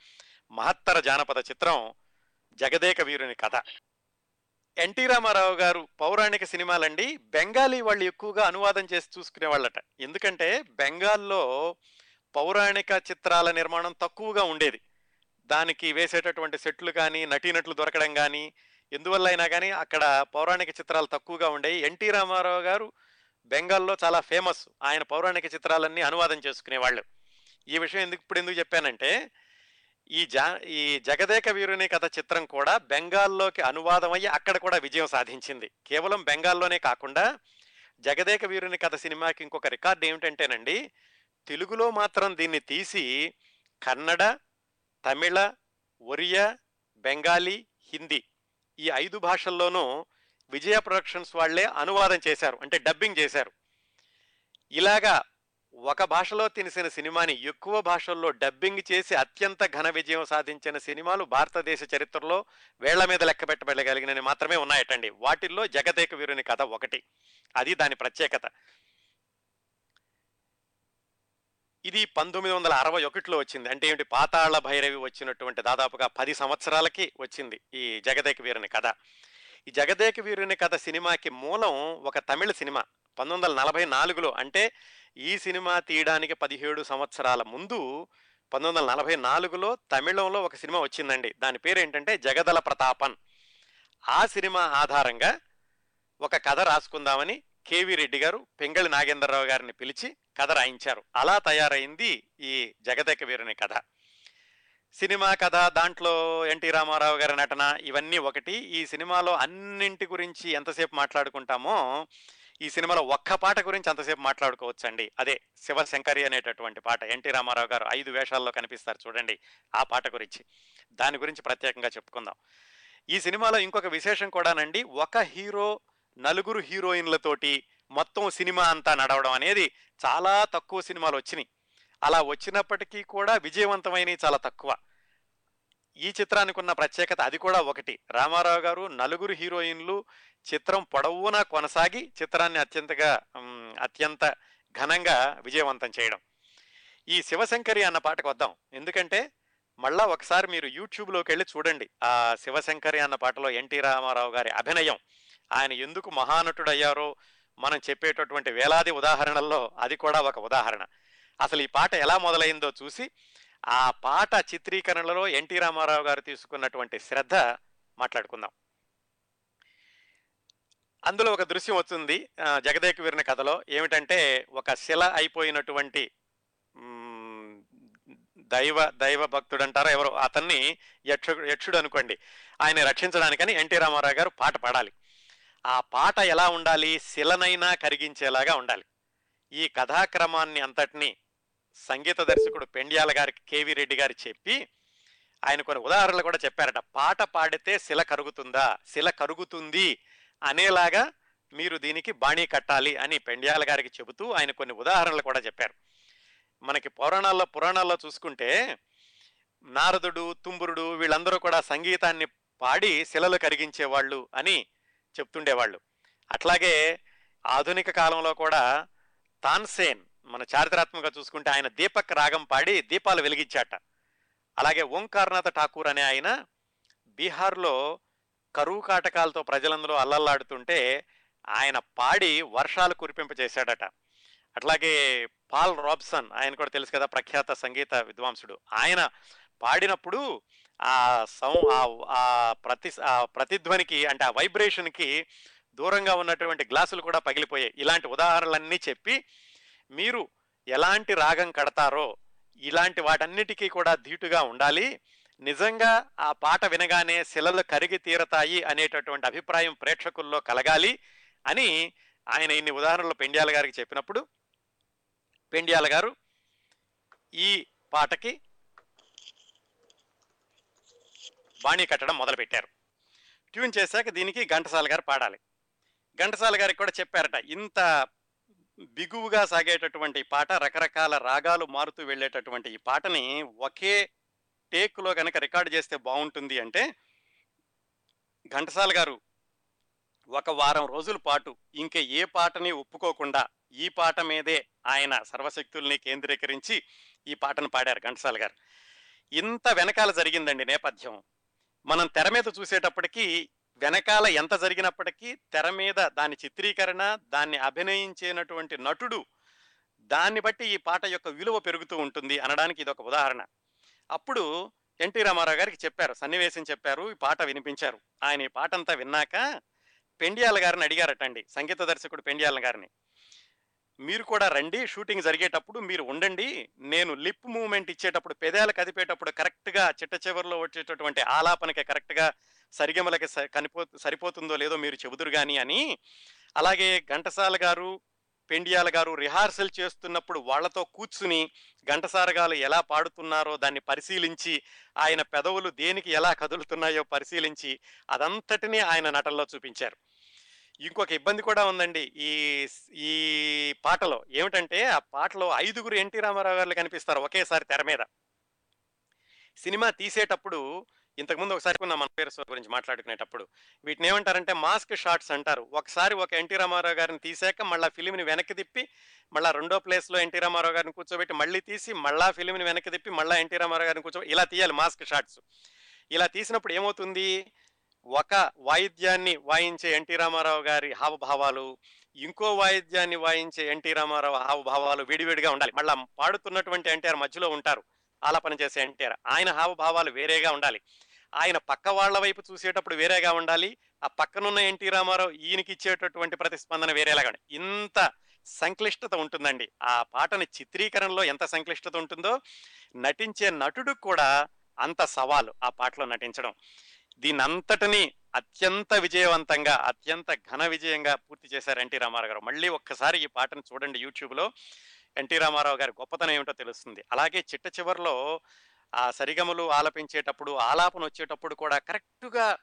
మహత్తర జానపద చిత్రం జగదేక వీరుని కథ. ఎన్టీ రామారావు గారు పౌరాణిక సినిమాలండి బెంగాలీ వాళ్ళు ఎక్కువగా అనువాదం చేసి చూసుకునే వాళ్ళట. ఎందుకంటే బెంగాల్లో పౌరాణిక చిత్రాల నిర్మాణం తక్కువగా ఉండేది. దానికి వేసేటటువంటి సెట్లు కానీ నటీనటులు దొరకడం కానీ ఎందువల్ల అయినా కానీ అక్కడ పౌరాణిక చిత్రాలు తక్కువగా ఉండేవి ఎన్టీ రామారావు గారు బెంగాల్లో చాలా ఫేమస్. ఆయన పౌరాణిక చిత్రాలన్నీ అనువాదం చేసుకునేవాళ్ళు. ఈ విషయం ఎందుకు ఇప్పుడు ఎందుకు చెప్పానంటే ఈ జా ఈ జగదేక వీరుని కథ చిత్రం కూడా బెంగాల్లోకి అనువాదం అయ్యి అక్కడ కూడా విజయం సాధించింది. కేవలం బెంగాల్లోనే కాకుండా జగదేక వీరుని కథ సినిమాకి ఇంకొక రికార్డు ఏమిటంటేనండి తెలుగులో మాత్రం దీన్ని తీసి కన్నడ తమిళ ఒరియా బెంగాలీ హిందీ ఈ ఐదు భాషల్లోనూ విజయ ప్రొడక్షన్స్ వాళ్ళే అనువాదం చేశారు అంటే డబ్బింగ్ చేశారు. ఇలాగా ఒక భాషలో తినిసిన సినిమాని ఎక్కువ భాషల్లో డబ్బింగ్ చేసి అత్యంత ఘన విజయం సాధించిన సినిమాలు భారతదేశ చరిత్రలో వేళ్ళ మీద లెక్క పెట్టబడగలిగినవి మాత్రమే ఉన్నాయటండి. వాటిల్లో జగదేక వీరుని కథ ఒకటి. అది దాని ప్రత్యేకత. ఇది పంతొమ్మిది వందల అరవై ఒకటిలో వచ్చింది. అంటే ఏంటి పాతాళ భైరవి వచ్చినటువంటి దాదాపుగా పది సంవత్సరాలకి వచ్చింది ఈ జగదేక వీరుని కథ. ఈ జగదేక వీరుని కథ సినిమాకి మూలం ఒక తమిళ సినిమా పంతొమ్మిది వందల నలభై నాలుగులో. అంటే ఈ సినిమా తీయడానికి పదిహేడు సంవత్సరాల ముందు పంతొమ్మిది వందల నలభై నాలుగులో తమిళంలో ఒక సినిమా వచ్చిందండి. దాని పేరు ఏంటంటే జగదల ప్రతాపన్. ఆ సినిమా ఆధారంగా ఒక కథ రాసుకుందామని కేవి రెడ్డి గారు పెంగళి నాగేంద్రరావు గారిని పిలిచి కథ రాయించారు. అలా తయారైంది ఈ జగదేక వీరుని కథ. సినిమా కథ దాంట్లో ఎన్టీ రామారావు గారి నటన ఇవన్నీ ఒకటి. ఈ సినిమాలో అన్నింటి గురించి ఎంతసేపు మాట్లాడుకుంటామో ఈ సినిమాలో ఒక్క పాట గురించి అంతసేపు మాట్లాడుకోవచ్చండి. అదే శివశంకరి అనేటటువంటి పాట. ఎన్టీ రామారావు గారు ఐదు వేషాల్లో కనిపిస్తారు చూడండి ఆ పాట గురించి. దాని గురించి ప్రత్యేకంగా చెప్పుకుందాం. ఈ సినిమాలో ఇంకొక విశేషం కూడానండి ఒక హీరో నలుగురు హీరోయిన్లతోటి మొత్తం సినిమా అంతా నడవడం అనేది చాలా తక్కువ సినిమాలు వచ్చినాయి. అలా వచ్చినప్పటికీ కూడా విజయవంతమైనవి చాలా తక్కువ. ఈ చిత్రానికి ఉన్న ప్రత్యేకత అది కూడా ఒకటి. రామారావు గారు నలుగురు హీరోయిన్లు చిత్రం పొడవునా కొనసాగి చిత్రాన్ని అత్యంతగా అత్యంత ఘనంగా విజయవంతం చేయడం. ఈ శివశంకరి అన్న పాటకు వద్దాం. ఎందుకంటే మళ్ళా ఒకసారి మీరు యూట్యూబ్లోకి వెళ్ళి చూడండి. ఆ శివశంకరి అన్న పాటలో ఎన్టీ రామారావు గారి అభినయం. ఆయన ఎందుకు మహానటుడయ్యారో మనం చెప్పేటటువంటి వేలాది ఉదాహరణల్లో అది కూడా ఒక ఉదాహరణ. అసలు ఈ పాట ఎలా మొదలైందో చూసి ఆ పాట చిత్రీకరణలో ఎన్టీ రామారావు గారు తీసుకున్నటువంటి శ్రద్ధ మాట్లాడుకుందాం. అందులో ఒక దృశ్యం వస్తుంది జగదేక్ జగదేక కథలో. ఏమిటంటే ఒక శిల అయిపోయినటువంటి దైవ దైవ భక్తుడు అంటారా ఎవరో అతన్ని యక్షుడు యక్షుడు అనుకోండి. ఆయన రక్షించడానికని ఎన్టీ రామారావు గారు పాట పాడాలి. ఆ పాట ఎలా ఉండాలి? శిలనైనా కరిగించేలాగా ఉండాలి. ఈ కథాక్రమాన్ని అంతటిని సంగీత దర్శకుడు పెండ్యాల గారికి కేవి రెడ్డి గారు చెప్పి ఆయన కొన్ని ఉదాహరణలు కూడా చెప్పారట. పాట పాడితే శిల కరుగుతుందా? శిల కరుగుతుంది అనేలాగా మీరు దీనికి బాణీ కట్టాలి అని పెండ్యాల గారికి చెబుతూ ఆయన కొన్ని ఉదాహరణలు కూడా చెప్పారు. మనకి పురాణాల్లో పురాణాల్లో చూసుకుంటే నారదుడు తుంబురుడు వీళ్ళందరూ కూడా సంగీతాన్ని పాడి శిలలు కరిగించేవాళ్ళు అని చెప్తుండేవాళ్ళు. అట్లాగే ఆధునిక కాలంలో కూడా తాన్సేన్ మన చారిత్రాత్మకంగా చూసుకుంటే ఆయన దీపక్ రాగం పాడి దీపాలు వెలిగించాట. అలాగే ఓంకారనాథ ఠాకూర్ అనే ఆయన బీహార్లో కరువు కాటకాలతో ప్రజలందరూ అల్లల్లాడుతుంటే ఆయన పాడి వర్షాలు కురిపింపజేశాడట అట్లాగే పాల్ రాబ్సన్ ఆయన కూడా తెలుసు కదా ప్రఖ్యాత సంగీత విద్వాంసుడు. ఆయన పాడినప్పుడు ఆ సౌ ఆ- ప్రతి ఆ ప్రతిధ్వనికి అంటే ఆ వైబ్రేషన్కి దూరంగా ఉన్నటువంటి గ్లాసులు కూడా పగిలిపోయాయి. ఇలాంటి ఉదాహరణలన్నీ చెప్పి మీరు ఎలాంటి రాగం కడతారో ఇలాంటి వాటన్నిటికీ కూడా ధీటుగా ఉండాలి. నిజంగా ఆ పాట వినగానే శిలలు కరిగి తీరతాయి అనేటటువంటి అభిప్రాయం ప్రేక్షకుల్లో కలగాలి అని ఆయన ఇన్ని ఉదాహరణలు పెండ్యాల గారికి చెప్పినప్పుడు పెండ్యాల గారు ఈ పాటకి బాణీ కట్టడం మొదలుపెట్టారు. ట్యూన్ చేశాక దీనికి ఘంటసాల గారు పాడాలి. ఘంటసాల గారికి కూడా చెప్పారట ఇంత బిగువుగా సాగేటటువంటి పాట రకరకాల రాగాలు మారుతూ వెళ్ళేటటువంటి ఈ పాటని ఒకే టేక్లో కనుక రికార్డు చేస్తే బాగుంటుంది అంటే ఘంటసాల గారు ఒక వారం రోజుల పాటు ఇంక ఏ పాటని ఒప్పుకోకుండా ఈ పాట మీదే ఆయన సర్వశక్తుల్ని కేంద్రీకరించి ఈ పాటను పాడారు ఘంటసాల గారు. ఇంత వెనకాల జరిగిందండి నేపథ్యం. మనం తెర మీద చూసేటప్పటికీ వెనకాల ఎంత జరిగినప్పటికీ తెర మీద దాని చిత్రీకరణ దాన్ని అభినయించినటువంటి నటుడు దాన్ని బట్టి ఈ పాట యొక్క విలువ పెరుగుతూ ఉంటుంది అనడానికి ఇది ఒక ఉదాహరణ. అప్పుడు ఎన్టీ రామారావు గారికి చెప్పారు సన్నివేశం చెప్పారు ఈ పాట వినిపించారు. ఆయన ఈ పాట అంతా విన్నాక పెండియాల గారిని అడిగారటండి సంగీత దర్శకుడు పెండియాల గారిని. మీరు కూడా రండి. షూటింగ్ జరిగేటప్పుడు మీరు ఉండండి. నేను లిప్ మూమెంట్ ఇచ్చేటప్పుడు పెదాలకు కదిపేటప్పుడు కరెక్ట్గా చిట్ట చివరిలో వచ్చేటటువంటి ఆలాపనకి కరెక్ట్గా సరిగమలకి కనిపో సరిపోతుందో లేదో మీరు చెబుదురు కానీ అని. అలాగే ఘంటసాల గారు పెండియాల గారు రిహార్సల్ చేస్తున్నప్పుడు వాళ్ళతో కూర్చుని ఘంటసారగాలు ఎలా పాడుతున్నారో దాన్ని పరిశీలించి ఆయన పెదవులు దేనికి ఎలా కదులుతున్నాయో పరిశీలించి అదంతటినీ ఆయన నటనలో చూపించారు. ఇంకొక ఇబ్బంది కూడా ఉందండి. ఈ ఈ పాటలో ఏమిటంటే ఆ పాటలో ఐదుగురు ఎన్టీ రామారావు గారు కనిపిస్తారు ఒకేసారి తెర మీద. సినిమా తీసేటప్పుడు ఇంతకుముందు ఒకసారి మన మన పేరు గురించి మాట్లాడుకునేటప్పుడు వీటిని ఏమంటారంటే మాస్క్ షాట్స్ అంటారు. ఒకసారి ఒక ఎన్టీ రామారావు గారిని తీసాక మళ్ళీ ఫిలింని వెనక్కి తిప్పి మళ్ళీ రెండో ప్లేస్లో ఎన్టీ రామారావు గారిని కూర్చోబెట్టి మళ్ళీ తీసి మళ్ళా ఫిలింని వెనక్కి తిప్పి మళ్ళీ ఎన్టీ రామారావు గారిని కూర్చో ఇలా తీయాలి మాస్క్ షాట్స్. ఇలా తీసినప్పుడు ఏమవుతుంది? ఒక వాయిద్యాన్ని వాయించే ఎన్టీ రామారావు గారి హావభావాలు ఇంకో వాయిద్యాన్ని వాయించే ఎన్టీ రామారావు హావభావాలు విడివిడిగా ఉండాలి. మళ్ళా పాడుతున్నటువంటి ఎన్టీఆర్ మధ్యలో ఉంటారు. ఆలాపన చేసే ఎన్టీఆర్. ఆయన హావభావాలు వేరేగా ఉండాలి. ఆయన పక్క వాళ్ళ వైపు చూసేటప్పుడు వేరేగా ఉండాలి. ఆ పక్కనున్న ఎన్టీ రామారావు ఈయనకి ఇచ్చేటటువంటి ప్రతిస్పందన వేరేలాగా ఉండాలి. ఇంత సంక్లిష్టత ఉంటుందండి. ఆ పాటని చిత్రీకరణలో ఎంత సంక్లిష్టత ఉంటుందో నటించే నటుడు కూడా అంత సవాలు ఆ పాటలో నటించడం. దీనంతటిని అత్యంత విజయవంతంగా అత్యంత ఘన విజయంగా పూర్తి చేశారు ఎన్టీ రామారావు గారు మళ్ళీ ఒక్కసారి ఈ పాటను చూడండి యూట్యూబ్లో ఎన్టీ రామారావు గారి గొప్పతనం ఏమిటో తెలుస్తుంది అలాగే చిట్ట చివరిలో ఆ సరిగమలు ఆలపించేటప్పుడు ఆలాపన వచ్చేటప్పుడు కూడా కరెక్ట్గా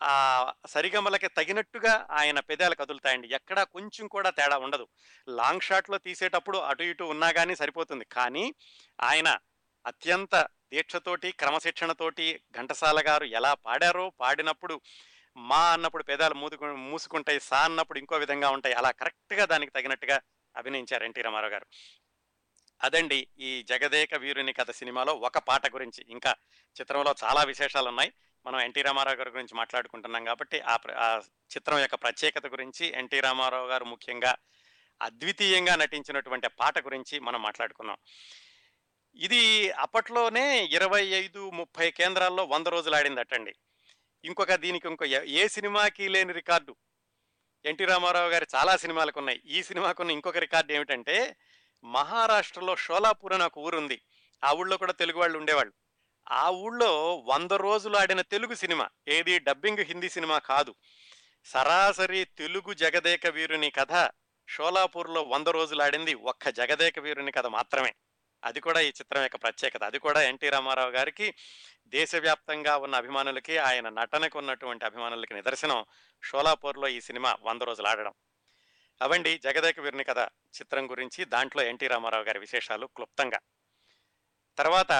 ఆ సరిగమలకి తగినట్టుగా ఆయన పెదాలు కదులుతాయండి. ఎక్కడా కొంచెం కూడా తేడా ఉండదు. లాంగ్ షాట్‌లో తీసేటప్పుడు అటు ఇటు ఉన్నా కానీ సరిపోతుంది. కానీ ఆయన అత్యంత దీక్షతోటి, క్రమశిక్షణతోటి ఘంటసాల గారు ఎలా పాడారో, పాడినప్పుడు మా అన్నప్పుడు పెదాలు మూదుకు మూసుకుంటాయి. సా అన్నప్పుడు ఇంకో విధంగా ఉంటాయి. అలా కరెక్ట్‌గా దానికి తగినట్టుగా అభినయించారు 'ఎన్టీ రామారావు' గారు. అదండి ఈ 'జగదేక వీరుని కథ' సినిమాలో ఒక పాట గురించి. ఇంకా చిత్రంలో చాలా విశేషాలు ఉన్నాయి మనం 'ఎన్టీ రామారావు' గారి గురించి మాట్లాడుకుంటున్నాం కాబట్టి ఆ ప్ర ఆ చిత్రం యొక్క ప్రత్యేకత గురించి 'ఎన్టీ రామారావు' గారు ముఖ్యంగా అద్వితీయంగా నటించినటువంటి పాట గురించి మనం మాట్లాడుకున్నాం. ఇది అప్పట్లోనే 25, 30 కేంద్రాల్లో వంద రోజులు ఆడిందటండి. ఇంకొక దీనికి ఇంకో ఏ సినిమాకి లేని రికార్డు 'ఎన్టీ రామారావు' గారి చాలా సినిమాలకున్నాయి. ఈ సినిమాకున్న ఇంకొక రికార్డు ఏమిటంటే మహారాష్ట్రలో షోలాపూర్ అని ఒక ఊరుంది. ఆ ఊళ్ళో కూడా తెలుగు వాళ్ళు ఉండేవాళ్ళు. ఆ ఊళ్ళో వంద రోజులు ఆడిన తెలుగు సినిమా. ఏది డబ్బింగ్ హిందీ సినిమా కాదు. సరాసరి తెలుగు 'జగదేక వీరుని కథ' షోలాపూర్‌లో వంద రోజులు ఆడింది ఒక్క 'జగదేక వీరుని కథ' మాత్రమే. అది కూడా ఈ చిత్రం యొక్క ప్రత్యేకత. అది కూడా 'ఎన్టీ రామారావు' గారికి దేశవ్యాప్తంగా ఉన్న అభిమానులకి, ఆయన నటనకు ఉన్నటువంటి అభిమానులకి నిదర్శనం షోలాపూర్‌లో ఈ సినిమా వంద రోజులు ఆడడం. అవండి 'జగదేక వీరుని కథ' చిత్రం గురించి దాంట్లో 'ఎన్టీ రామారావు' గారి విశేషాలు క్లుప్తంగా. తర్వాత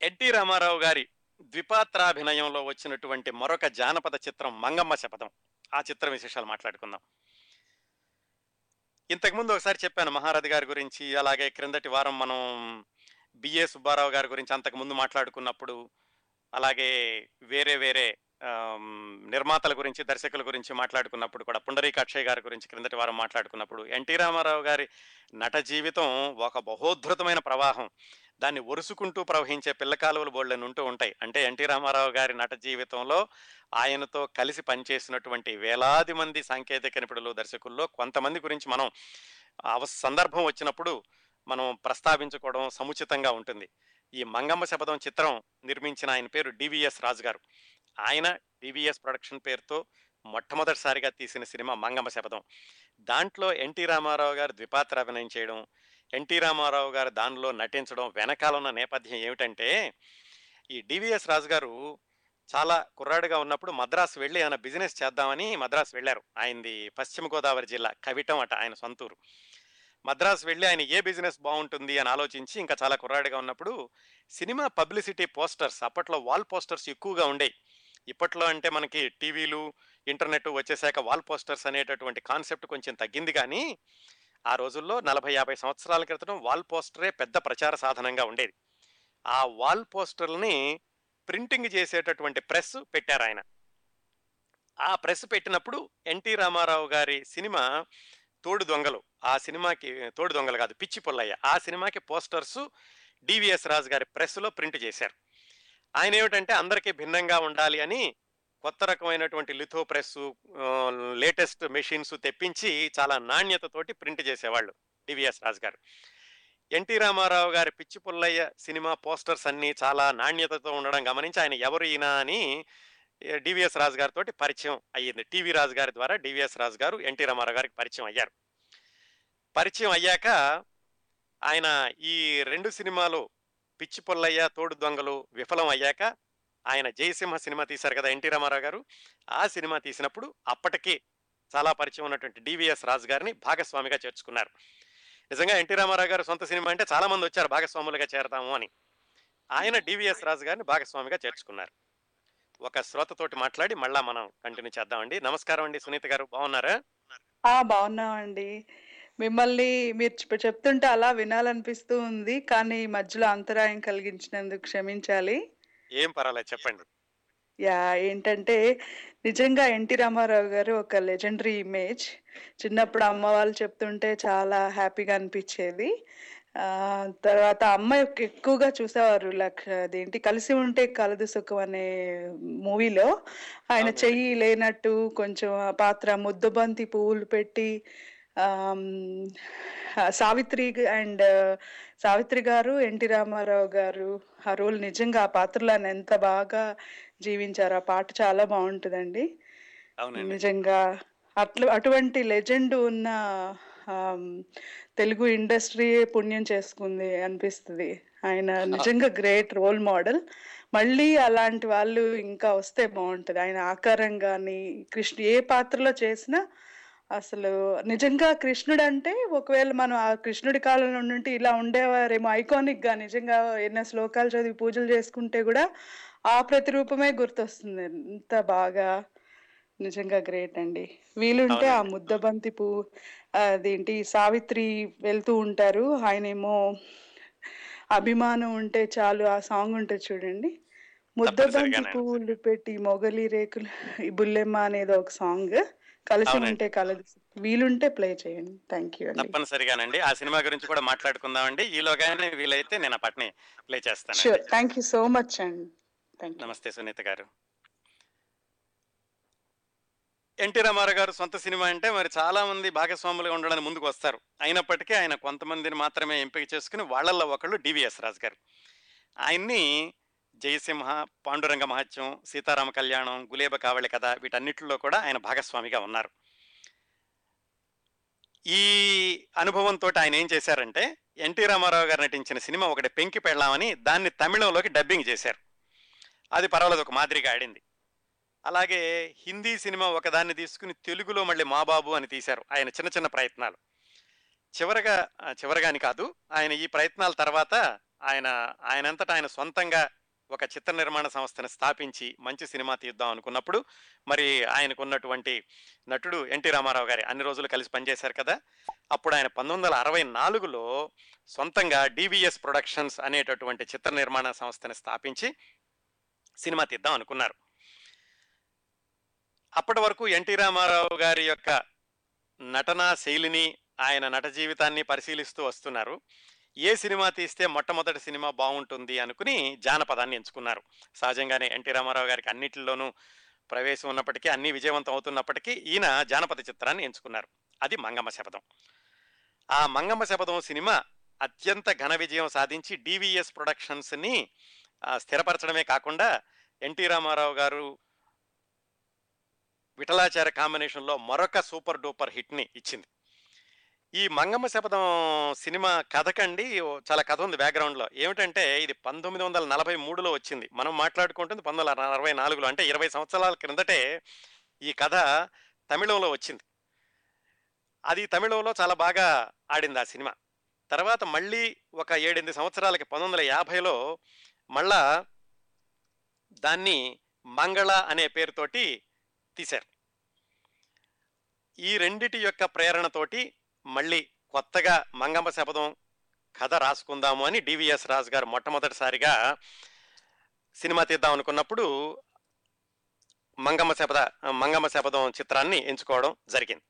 'ఎన్టీ రామారావు' గారి ద్విపాత్రాభినయంలో వచ్చినటువంటి మరొక జానపద చిత్రం 'మంగమ్మ శపథం'. ఆ చిత్రం విశేషాలు మాట్లాడుకుందాం. ఇంతకుముందు ఒకసారి చెప్పాను 'మహారథి' గారి గురించి. అలాగే క్రిందటి వారం మనం 'బిఏ సుబ్బారావు' గారి గురించి అంతకుముందు మాట్లాడుకున్నప్పుడు, అలాగే వేరే వేరే నిర్మాతల గురించి, దర్శకుల గురించి మాట్లాడుకున్నప్పుడు కూడా పుండరీకాక్షయ్ గారి గురించి క్రిందటి వారం మాట్లాడుకున్నప్పుడు 'ఎన్టీ రామారావు' గారి నట జీవితం ఒక బహోద్ధృతమైన ప్రవాహం. దాన్ని ఒరుసుకుంటూ ప్రవహించే పిల్ల కాలువలు ఉంటూ ఉంటాయి. అంటే 'ఎన్టీ రామారావు' గారి నట జీవితంలో ఆయనతో కలిసి పనిచేసినటువంటి వేలాది మంది సాంకేతిక నిపుణులు, దర్శకుల్లో కొంతమంది గురించి మనం అవ సందర్భం వచ్చినప్పుడు మనం ప్రస్తావించుకోవడం సముచితంగా ఉంటుంది. ఈ 'మంగమ్మ శపథం' చిత్రం నిర్మించిన ఆయన పేరు డివిఎస్ రాజు గారు. ఆయన డివిఎస్ ప్రొడక్షన్ పేరుతో మొట్టమొదటిసారిగా తీసిన సినిమా 'మంగమ్మ శపథం'. దాంట్లో 'ఎన్టీ రామారావు' గారు ద్విపాత్ర అభినయం చేయడం, 'ఎన్టీ రామారావు' గారు దానిలో నటించడం వెనకాల ఉన్న నేపథ్యం ఏమిటంటే, ఈ డివిఎస్ రాజు గారు చాలా కుర్రాడుగా ఉన్నప్పుడు మద్రాసు వెళ్ళి ఆయన బిజినెస్ చేద్దామని మద్రాసు వెళ్ళారు ఆయనది పశ్చిమ గోదావరి జిల్లా కవిటం అట ఆయన సొంతూరు. మద్రాసు వెళ్ళి ఆయన ఏ బిజినెస్ బాగుంటుంది అని ఆలోచించి ఇంకా చాలా కుర్రాడుగా ఉన్నప్పుడు సినిమా పబ్లిసిటీ పోస్టర్స్ అప్పట్లో వాల్ పోస్టర్స్ ఎక్కువగా ఉండేవి ఇప్పట్లో అంటే మనకి టీవీలు, ఇంటర్నెట్ వచ్చేసాక వాల్ పోస్టర్స్ అనేటటువంటి కాన్సెప్ట్ కొంచెం తగ్గింది కానీ, ఆ రోజుల్లో 40, 50 సంవత్సరాల క్రితం వాల్ పోస్టరే పెద్ద ప్రచార సాధనంగా ఉండేది. ఆ వాల్ పోస్టర్ని ప్రింటింగ్ చేసేటటువంటి ప్రెస్ పెట్టారు ఆయన ఆ ప్రెస్ పెట్టినప్పుడు 'ఎన్టీ రామారావు' గారి సినిమా 'తోడు దొంగలు' ఆ సినిమాకి 'తోడు దొంగలు' కాదు 'పిచ్చి పుల్లయ్య' ఆ సినిమాకి పోస్టర్స్ డివిఎస్ రాజు గారి ప్రెస్‌లో ప్రింట్ చేశారు. ఆయన ఏమిటంటే అందరికీ భిన్నంగా ఉండాలి అని కొత్త రకమైనటువంటి లిథో ప్రెస్సు లేటెస్ట్ మెషిన్స్ తెప్పించి చాలా నాణ్యతతోటి ప్రింట్ చేసేవాళ్ళు డివిఎస్ రాజు గారు. 'ఎన్టీ రామారావు' గారి 'పిచ్చి పుల్లయ్య' సినిమా పోస్టర్స్ అన్నీ చాలా నాణ్యతతో ఉండడం గమనించి ఆయన ఎవరు ఈయన అని డివిఎస్ రాజు గారితోటి పరిచయం అయ్యింది. టీవీ రాజు గారి ద్వారా డివిఎస్ రాజు గారు 'ఎన్టీ రామారావు' గారికి పరిచయం అయ్యారు. పరిచయం అయ్యాక ఆయన ఈ రెండు సినిమాలు 'పిచ్చి పుల్లయ్య', 'తోడు దొంగలు' విఫలం అయ్యాక ఆయన 'జయసింహ' సినిమా తీశారు కదా 'ఎన్టీ రామారావు' గారు. ఆ సినిమా తీసినప్పుడు అప్పటికి చాలా పరిచయం ఉన్నటువంటి డివిఎస్ రాజు గారిని భాగస్వామిగా చేర్చుకున్నారు. నిజంగా 'ఎన్టీ రామారావు' గారు సొంత సినిమా అంటే చాలా మంది వచ్చారు భాగస్వాములుగా చేరతాము అని. ఆయన డివిఎస్ రాజు గారిని భాగస్వామిగా చేర్చుకున్నారు. ఒక శ్రోతతోటి మాట్లాడి మళ్ళా మనం కంటిన్యూ చేద్దామండి. నమస్కారం అండి సునీత గారు బాగున్నారా ఆ! మిమ్మల్ని మీరు చెప్తుంటే అలా వినాలనిపిస్తూ ఉంది. కానీ మధ్యలో అంతరాయం కలిగించినందుకు క్షమించాలి. ఏం పర్వాలేదు చెప్పండి. యాహ్! ఏంటంటే నిజంగా 'ఎన్టీ రామారావు' గారు ఒక లెజెండరీ ఇమేజ్. చిన్నప్పుడు అమ్మ వాళ్ళు చెప్తుంటే చాలా హ్యాపీగా అనిపిచ్చేది. ఆహ్, తర్వాత అమ్మ ఎక్ ఎక్కువగా చూసేవారు. లక్ అదేంటి కలిసి ఉంటే కలదు సుఖం అనే మూవీలో ఆయన అవునండి. చెయ్యి లేనట్టు కొంచెం ఆ పాత్ర ముద్దబంతి పువ్వులు పెట్టి సావిత్రి అండ్ సావిత్రి గారు, 'ఎన్టీ రామారావు' గారు ఆ రోల్ నిజంగా ఆ పాత్రలో ఆయన ఎంత బాగా జీవించారు. ఆ పాట చాలా. అవునండి. నిజంగా అట్లు అటువంటి లెజెండ్ ఉన్న తెలుగు ఇండస్ట్రీయే పుణ్యం చేసుకుంది అనిపిస్తది. ఆయన నిజంగా గ్రేట్ రోల్ మోడల్. మళ్ళీ అలాంటి వాళ్ళు ఇంకా వస్తే బాగుంటది ఆయన ఆకారం గాని కృష్ణ ఏ పాత్రలో చేసినా అసలు నిజంగా కృష్ణుడు అంటే ఒకవేళ మనం ఆ కృష్ణుడి కాలంలో ఉండుంటే ఇలా ఉండేవారేమో ఐకానిక్గా నిజంగా ఎన్నో శ్లోకాలు చదివి పూజలు చేసుకుంటే కూడా ఆ ప్రతిరూపమే గుర్తొస్తుంది. ఎంత బాగా నిజంగా గ్రేట్ అండి. వీలుంటే ఆ ముద్దబంతి పువ్వు అదేంటి సావిత్రి వెళ్తూ ఉంటారు. ఆయనేమో అభిమానం ఉంటే చాలు ఆ సాంగ్ ఉంటుంది చూడండి. ముద్దబంతి పువ్వులు పెట్టి మొగలి రేకులు బుల్లెమ్మ అనేది ఒక సాంగ్ కలిసి ఉంటే కలదు. వీలుంటే ప్లే చేయండి. థ్యాంక్ యూ అండి. తప్పనిసరిగానండి. ఆ సినిమా గురించి కూడా మాట్లాడుకుందామండి. ఈలోగానే వీలైతే నేను ఆ పాటని ప్లే చేస్తానండి. Sure thank you so much అండి. నమస్తే సునీత గారు. ఎన్టీ రామారావు గారు సొంత సినిమా అంటే మరి చాలా మంది భాగస్వాములుగా ఉండడానికి ముందుకు వస్తారు అయినప్పటికీ ఆయన కొంతమందిని మాత్రమే ఎంపిక చేసుకుని వాళ్ళల్లో ఒకళ్ళు డివిఎస్ రాజు గారు. ఆయన్ని జయసింహ పాండురంగ మహత్యం సీతారామ కళ్యాణం గులేబ కావళి కథ వీటన్నిటిలో కూడా ఆయన భాగస్వామిగా ఉన్నారు. ఈ అనుభవంతో ఆయన ఏం చేశారంటే ఎన్టీ రామారావు గారు నటించిన సినిమా ఒకటి పెంకి పెళ్ళామని దాన్ని తమిళంలోకి డబ్బింగ్ చేశారు. అది పర్వాలేదు ఒక మాదిరిగా ఆడింది. అలాగే హిందీ సినిమా ఒకదాన్ని తీసుకుని తెలుగులో మళ్ళీ మా బాబు అని తీశారు ఆయన చిన్న చిన్న ప్రయత్నాలు. చివరగా చివరగాని చివరగా అని కాదు ఆయన ఈ ప్రయత్నాల తర్వాత ఆయన ఆయనంతటా ఆయన సొంతంగా ఒక చిత్ర నిర్మాణ సంస్థను స్థాపించి మంచి సినిమా తీద్దాం అనుకున్నప్పుడు మరి ఆయనకు ఉన్నటువంటి నటుడు ఎన్టీ రామారావు గారి అన్ని రోజులు కలిసి పనిచేశారు కదా! అప్పుడు ఆయన పంతొమ్మిది వందల అరవై నాలుగులో సొంతంగా డివిఎస్ ప్రొడక్షన్స్ అనేటటువంటి చిత్ర నిర్మాణ సంస్థని స్థాపించి సినిమా తీద్దాం అనుకున్నారు. అప్పటి వరకు ఎన్టీ రామారావు గారి యొక్క నటనా శైలిని ఆయన నట జీవితాన్ని పరిశీలిస్తూ వస్తున్నారు. ఏ సినిమా తీస్తే మొట్టమొదటి సినిమా బాగుంటుంది అనుకుని జానపదాన్ని ఎంచుకున్నారు. సహజంగానే ఎన్టీ రామారావు గారికి అన్నింటిలోనూ ప్రవేశం ఉన్నప్పటికీ అన్ని విజయవంతం అవుతున్నప్పటికీ ఈయన జానపద చిత్రాన్ని ఎంచుకున్నారు. అది మంగమ్మ శపథం. ఆ మంగమ్మ శపథం సినిమా అత్యంత ఘన విజయం సాధించి డివిఎస్ ప్రొడక్షన్స్ని స్థిరపరచడమే కాకుండా ఎన్టీ రామారావు గారు విఠలాచార్య కాంబినేషన్లో మరొక సూపర్ డూపర్ హిట్ని ఇచ్చింది. ఈ మంగమ్మ శపథం సినిమా కథకండి. ఓ చాలా కథ ఉంది బ్యాక్గ్రౌండ్లో. ఏమిటంటే ఇది పంతొమ్మిది వందల నలభై మూడులో వచ్చింది. మనం మాట్లాడుకుంటుంది పంతొమ్మిది వందల అరవై నాలుగులో. అంటే ఇరవై సంవత్సరాల క్రిందటే ఈ కథ తమిళంలో వచ్చింది. అది తమిళంలో చాలా బాగా ఆడింది ఆ సినిమా. తర్వాత మళ్ళీ ఒక ఏడెనిమిది సంవత్సరాలకి పంతొమ్మిది వందల యాభైలో మళ్ళా దాన్ని మంగళ అనే పేరుతోటి తీశారు. ఈ రెండిటి యొక్క ప్రేరణతోటి మళ్ళీ కొత్తగా మంగమ్మ శపథం కథ రాసుకుందాము అని డివిఎస్ రాజు గారు మొట్టమొదటిసారిగా సినిమా తీద్దాం అనుకున్నప్పుడు మంగమ్మ శపథ మంగమ్మ శపథం చిత్రాన్ని ఎంచుకోవడం జరిగింది.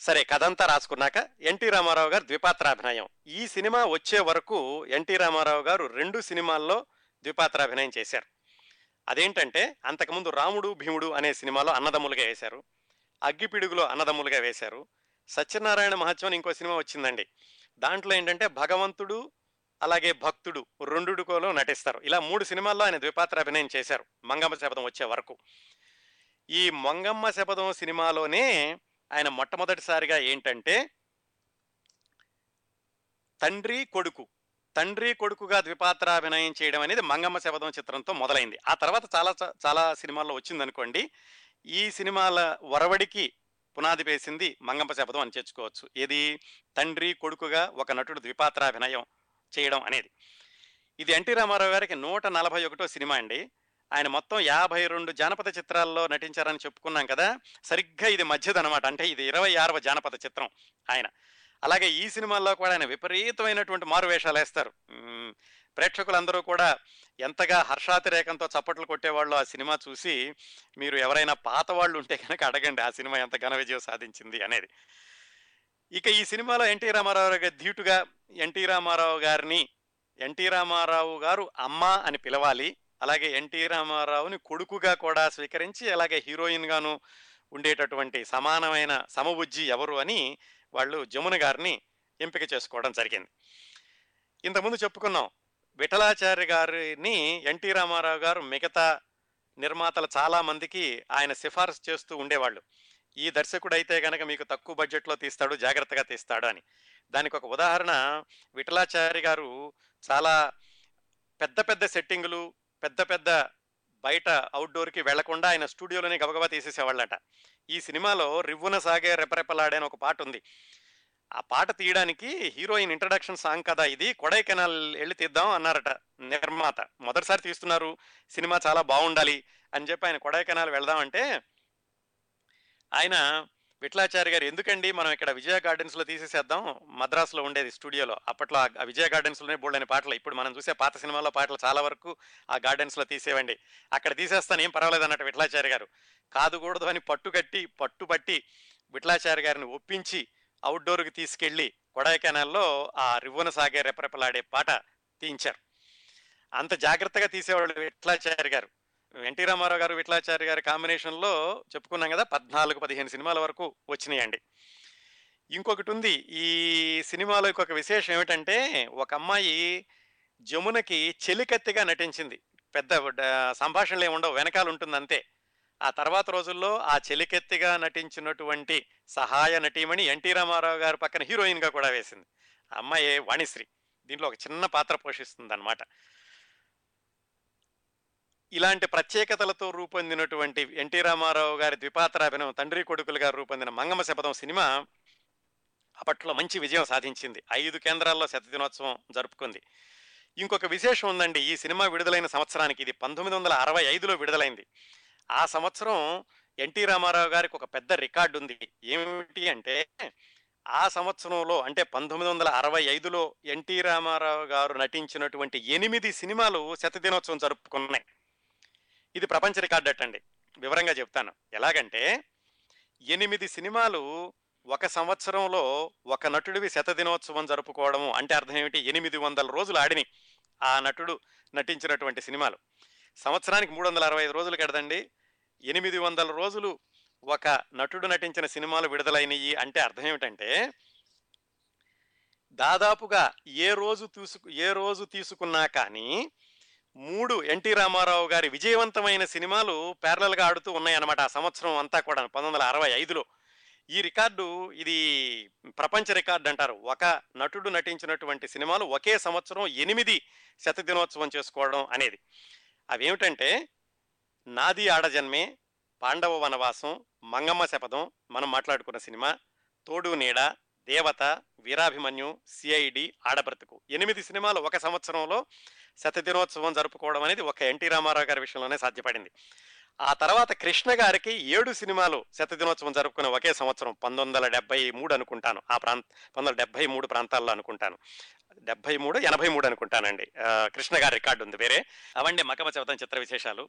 సరే కథంతా రాసుకున్నాక ఎన్టీ రామారావు గారు ద్విపాత్రాభినయం. ఈ సినిమా వచ్చే వరకు ఎన్టీ రామారావు గారు రెండు సినిమాల్లో ద్విపాత్రాభినయం చేశారు. అదేంటంటే అంతకుముందు రాముడు భీముడు అనే సినిమాలో అన్నదమ్ములుగా వేశారు. అగ్గిపిడుగులో అన్నదమ్ములుగా వేశారు. సత్యనారాయణ మహత్యం అని ఇంకో సినిమా వచ్చిందండి. దాంట్లో ఏంటంటే భగవంతుడు అలాగే భక్తుడు రెండుడుకోలో నటిస్తారు. ఇలా మూడు సినిమాల్లో ఆయన ద్విపాత్ర అభినయం చేశారు. మంగమ్మ శపథం వచ్చే వరకు. ఈ మంగమ్మ శపథం సినిమాలోనే ఆయన మొట్టమొదటిసారిగా ఏంటంటే తండ్రి కొడుకు తండ్రి కొడుకుగా ద్విపాత్రాభినయం చేయడం అనేది మంగమ్మ శపథం చిత్రంతో మొదలైంది. ఆ తర్వాత చాలా చాలా సినిమాల్లో వచ్చిందనుకోండి. ఈ సినిమాల వరవడికి పునాది వేసింది మంగంప శపథం అని చేర్చుకోవచ్చు. ఏది? తండ్రి కొడుకుగా ఒక నటుడు ద్విపాత్రాభినయం చేయడం అనేది. ఇది ఎన్టీ రామారావు గారికి నూట నలభై ఒకటో సినిమా అండి. ఆయన మొత్తం యాభై రెండు జానపద చిత్రాల్లో నటించారని చెప్పుకున్నాం కదా సరిగ్గా ఇది మధ్యదనమాట. అంటే ఇది ఇరవై ఆరవ జానపద చిత్రం ఆయన. అలాగే ఈ సినిమాల్లో కూడా ఆయన విపరీతమైనటువంటి మారువేషాలు వేస్తారు ప్రేక్షకులందరూ కూడా ఎంతగా హర్షాతిరేకంతో చప్పట్లు కొట్టేవాళ్ళు ఆ సినిమా చూసి మీరు ఎవరైనా పాత వాళ్ళు ఉంటే కనుక అడగండి ఆ సినిమా ఎంత ఘన విజయం సాధించింది అనేది. ఇక ఈ సినిమాలో ఎన్టీ రామారావు గారి ధీటుగా ఎన్టీ రామారావు గారిని ఎన్టీ రామారావు గారు అమ్మ అని పిలవాలి అలాగే ఎన్టీ రామారావుని కొడుకుగా కూడా స్వీకరించి అలాగే హీరోయిన్గాను ఉండేటటువంటి సమానమైన సమబుజ్జి ఎవరు అని వాళ్ళు జమున గారిని ఎంపిక చేసుకోవడం జరిగింది. ఇంతకుముందు చెప్పుకున్నాం విఠలాచార్య గారిని ఎన్టీ రామారావు గారు మిగతా నిర్మాతలు చాలామందికి ఆయన సిఫారసు చేస్తూ ఉండేవాళ్ళు. ఈ దర్శకుడు అయితే గనక మీకు తక్కువ బడ్జెట్లో తీస్తాడు జాగ్రత్తగా తీస్తాడు అని. దానికి ఒక ఉదాహరణ విఠలాచార్య గారు చాలా పెద్ద పెద్ద సెట్టింగులు పెద్ద పెద్ద బయట అవుట్డోర్కి వెళ్ళకుండా ఆయన స్టూడియోలోనే గబగబా తీసేసేవాళ్ళట. ఈ సినిమాలో రివ్వున సాగే రెపరెపలాడే అని ఒక పాట ఉంది ఆ పాట తీయడానికి హీరోయిన్ ఇంట్రడక్షన్ సాంగ్ కదా ఇది కొడైకెనాల్ వెళ్ళి తీద్దాం అన్నారట నిర్మాత. మొదటిసారి తీస్తున్నారు సినిమా చాలా బాగుండాలి అని చెప్పి ఆయన కొడైకెనాల్ వెళ్దామంటే ఆయన విట్లాచారి గారు ఎందుకండి మనం ఇక్కడ విజయ గార్డెన్స్లో తీసేసేద్దాం? మద్రాసులో ఉండేది స్టూడియోలో. అప్పట్లో ఆ- విజయ గార్డెన్స్లోనే బోల్డని పాటలు. ఇప్పుడు మనం చూసే పాత సినిమాలో పాటలు చాలా వరకు ఆ గార్డెన్స్లో తీసేవండి. అక్కడ తీసేస్తాను ఏం పర్వాలేదు అన్నట్టు విట్లాచారి గారు. కాదుకూడదు అని పట్టుకట్టి పట్టుబట్టి విట్లాచారి గారిని ఒప్పించి అవుట్డోర్కి తీసుకెళ్ళి కొడైకెనాల్లో ఆ రివ్వన సాగే రెపరెపలాడే పాట తీయించారు. అంత జాగ్రత్తగా తీసేవాళ్ళు విట్లాచారి గారు. ఎన్టీ రామారావు గారు విట్లాచారి గారి కాంబినేషన్లో చెప్పుకున్నాం కదా పద్నాలుగు పదిహేను సినిమాల వరకు వచ్చినాయండి. ఇంకొకటి ఉంది ఈ సినిమాలో ఇంకొక విశేషం ఏమిటంటే ఒక అమ్మాయి జమునకి చెలికత్తిగా నటించింది. పెద్ద సంభాషణలు ఏమి ఉండవు వెనకాల ఉంటుంది అంతే ఆ తర్వాత రోజుల్లో ఆ చెలికెత్తిగా నటించినటువంటి సహాయ నటీమణి ఎన్టీ రామారావు గారి పక్కన హీరోయిన్గా కూడా వేసింది. ఆ అమ్మాయి వాణిశ్రీ. దీంట్లో ఒక చిన్న పాత్ర పోషిస్తుంది అనమాట ఇలాంటి ప్రత్యేకతలతో రూపొందినటువంటి ఎన్టీ రామారావు గారి ద్విపాత్రాభినయం తండ్రి కొడుకులు గారు రూపొందిన మంగమ్మ శపథం సినిమా అప్పట్లో మంచి విజయం సాధించింది. ఐదు కేంద్రాల్లో శతదినోత్సవం జరుపుకుంది. ఇంకొక విశేషం ఉందండి ఈ సినిమా విడుదలైన సంవత్సరానికి ఇది పంతొమ్మిది వందల అరవై ఐదులో విడుదలైంది. ఆ సంవత్సరం ఎన్టీ రామారావు గారికి ఒక పెద్ద రికార్డు ఉంది. ఏమిటి అంటే ఆ సంవత్సరంలో అంటే పంతొమ్మిది వందల అరవై ఐదులో ఎన్టీ రామారావు గారు నటించినటువంటి ఎనిమిది సినిమాలు శతదినోత్సవం జరుపుకున్నాయి. ఇది ప్రపంచ రికార్డు అట్టండి. వివరంగా చెప్తాను. ఎలాగంటే ఎనిమిది సినిమాలు ఒక సంవత్సరంలో ఒక నటుడివి శతదినోత్సవం జరుపుకోవడము అంటే అర్థం ఏమిటి? ఎనిమిది వందల రోజులు ఆడిని ఆ నటుడు నటించినటువంటి సినిమాలు. సంవత్సరానికి మూడు వందల అరవై ఐదు రోజులు కడదండి ఎనిమిది వందల రోజులు ఒక నటుడు నటించిన సినిమాలు విడుదలైనవి అంటే అర్థం ఏమిటంటే దాదాపుగా ఏ రోజు తీసుకు ఏ రోజు తీసుకున్నా కానీ మూడు ఎన్టీ రామారావు గారి విజయవంతమైన సినిమాలు parallel ఆడుతూ ఉన్నాయన్నమాట ఆ సంవత్సరం అంతా కూడా పంతొమ్మిది వందల అరవై ఐదులో. ఈ రికార్డు ఇది ప్రపంచ రికార్డు అంటారు. ఒక నటుడు నటించినటువంటి సినిమాలు ఒకే సంవత్సరం ఎనిమిది శత దినోత్సవం చేసుకోవడం అనేది. అవేమిటంటే నాది ఆడజన్మే పాండవ వనవాసం మంగమ్మ శపథం మనం మాట్లాడుకున్న సినిమా తోడు నీడ దేవత వీరాభిమన్యు సిఐడి ఆడబ్రతుకు ఎనిమిది సినిమాలు ఒక సంవత్సరంలో శత దినోత్సవం జరుపుకోవడం అనేది ఒక ఎన్టీ రామారావు గారి విషయంలోనే సాధ్యపడింది. ఆ తర్వాత కృష్ణ గారికి ఏడు సినిమాలు శతదినోత్సవం దినోత్సవం జరుపుకున్న ఒకే సంవత్సరం పంతొమ్మిది వందల డెబ్బై మూడు అనుకుంటాను. ఆ ప్రాంత పంతొమ్మిది డెబ్బై మూడు ప్రాంతాల్లో అనుకుంటాను. డెబ్బై మూడు ఎనభై మూడు అనుకుంటానండి. కృష్ణ గారి రికార్డు ఉంది వేరే. అవండి మకమ చవతం చిత్ర విశేషాలు.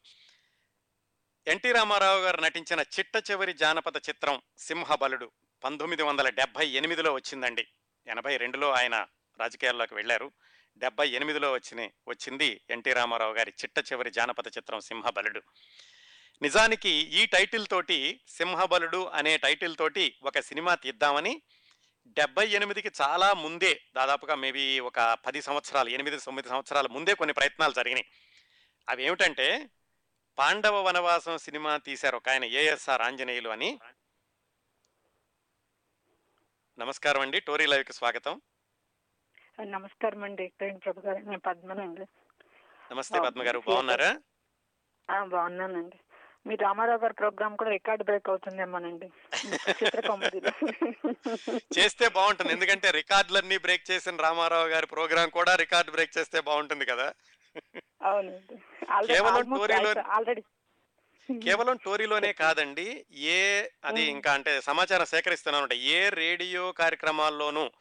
ఎన్టీ రామారావు గారు నటించిన చిట్ట చివరి జానపద చిత్రం సింహబలుడు పంతొమ్మిది వందల డెబ్బై ఎనిమిదిలో వచ్చిందండి. ఎనభై రెండులో ఆయన రాజకీయాల్లోకి వెళ్ళారు. డెబ్బై ఎనిమిదిలో వచ్చిన వచ్చింది ఎన్టీ రామారావు గారి చిట్ట చివరి జానపద చిత్రం సింహబలుడు. నిజానికి ఈ టైటిల్ తోటి సింహబలుడు అనే టైటిల్ తోటి ఒక సినిమా తీద్దామని డెబ్బై ఎనిమిదికి చాలా ముందే దాదాపుగా మేబీ ఒక పది సంవత్సరాలు ఎనిమిది తొమ్మిది సంవత్సరాల ముందే కొన్ని ప్రయత్నాలు జరిగినాయి. అవి ఏమిటంటే పాండవ వనవాసం సినిమా తీశారు ఒక ఆయన ఏఎస్ఆర్ ఆంజనేయులు అని. నమస్కారం అండి. టోరీ లైవ్కి స్వాగతం. నమస్కారం అండి. ప్రభు గారు నేను పద్మనండి. నమస్తే పద్మ గారు బాగున్నారా? బాగున్నానండి. మీ రామారావు గారి ప్రోగ్రామ్ కూడా రికార్డ్ బ్రేక్ అవుతుందేమోనండి. చేస్తే బాగుంటుంది. ఎందుకంటే రికార్డులన్నీ బ్రేక్ చేసిన రామారావు గారి ప్రోగ్రాం కూడా రికార్డ్ బ్రేక్ చేస్తే బాగుంటుంది కదా. కేవలం టోరీలో- ఆల్రెడీ కేవలం టోరీలోనే కాదండి ఏ అది. ఇంకా అంటే సమాచారం సేకరిస్తున్నాను ఏ రేడియో కార్యక్రమాల్లోనూ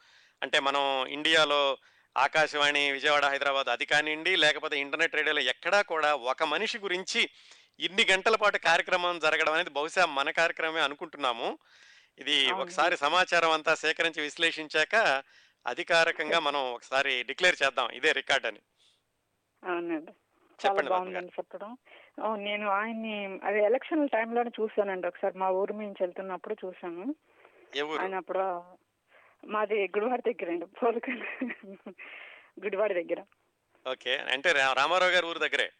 అంటే మనం ఇండియాలో ఆకాశవాణి విజయవాడ హైదరాబాద్ అది కానివ్వండి లేకపోతే ఇంటర్నెట్ రేడియోలో ఎక్కడా కూడా ఒక మనిషి గురించి ఇన్ని గంటల పాటు కార్యక్రమం జరగడం అనేది బహుశా మన కార్యక్రమమే అనుకుంటున్నాము. ఇది. ఒకసారి సమాచారం అంతా సేకరించి విశ్లేషించాక అధికారికంగా మనం ఒకసారి డిక్లేర్ చేద్దాం ఇదే రికార్డ్ అని. అవునండి. చాలా చెప్పండి. బాగుందండి చెప్పడం. నేను ఆయన్ని అది ఎలక్షన్ టైంలోనే చూశానండి ఒకసారి. మా ఊరు నుంచి వెళ్తున్నప్పుడు ఊరు? ఆయన అప్పుడు మాది గుడివాడ దగ్గర అండి పోలికల్ గుడివాడ దగ్గర. ఓకే. అంటే రామారావు గారి ఊరు దగ్గరే?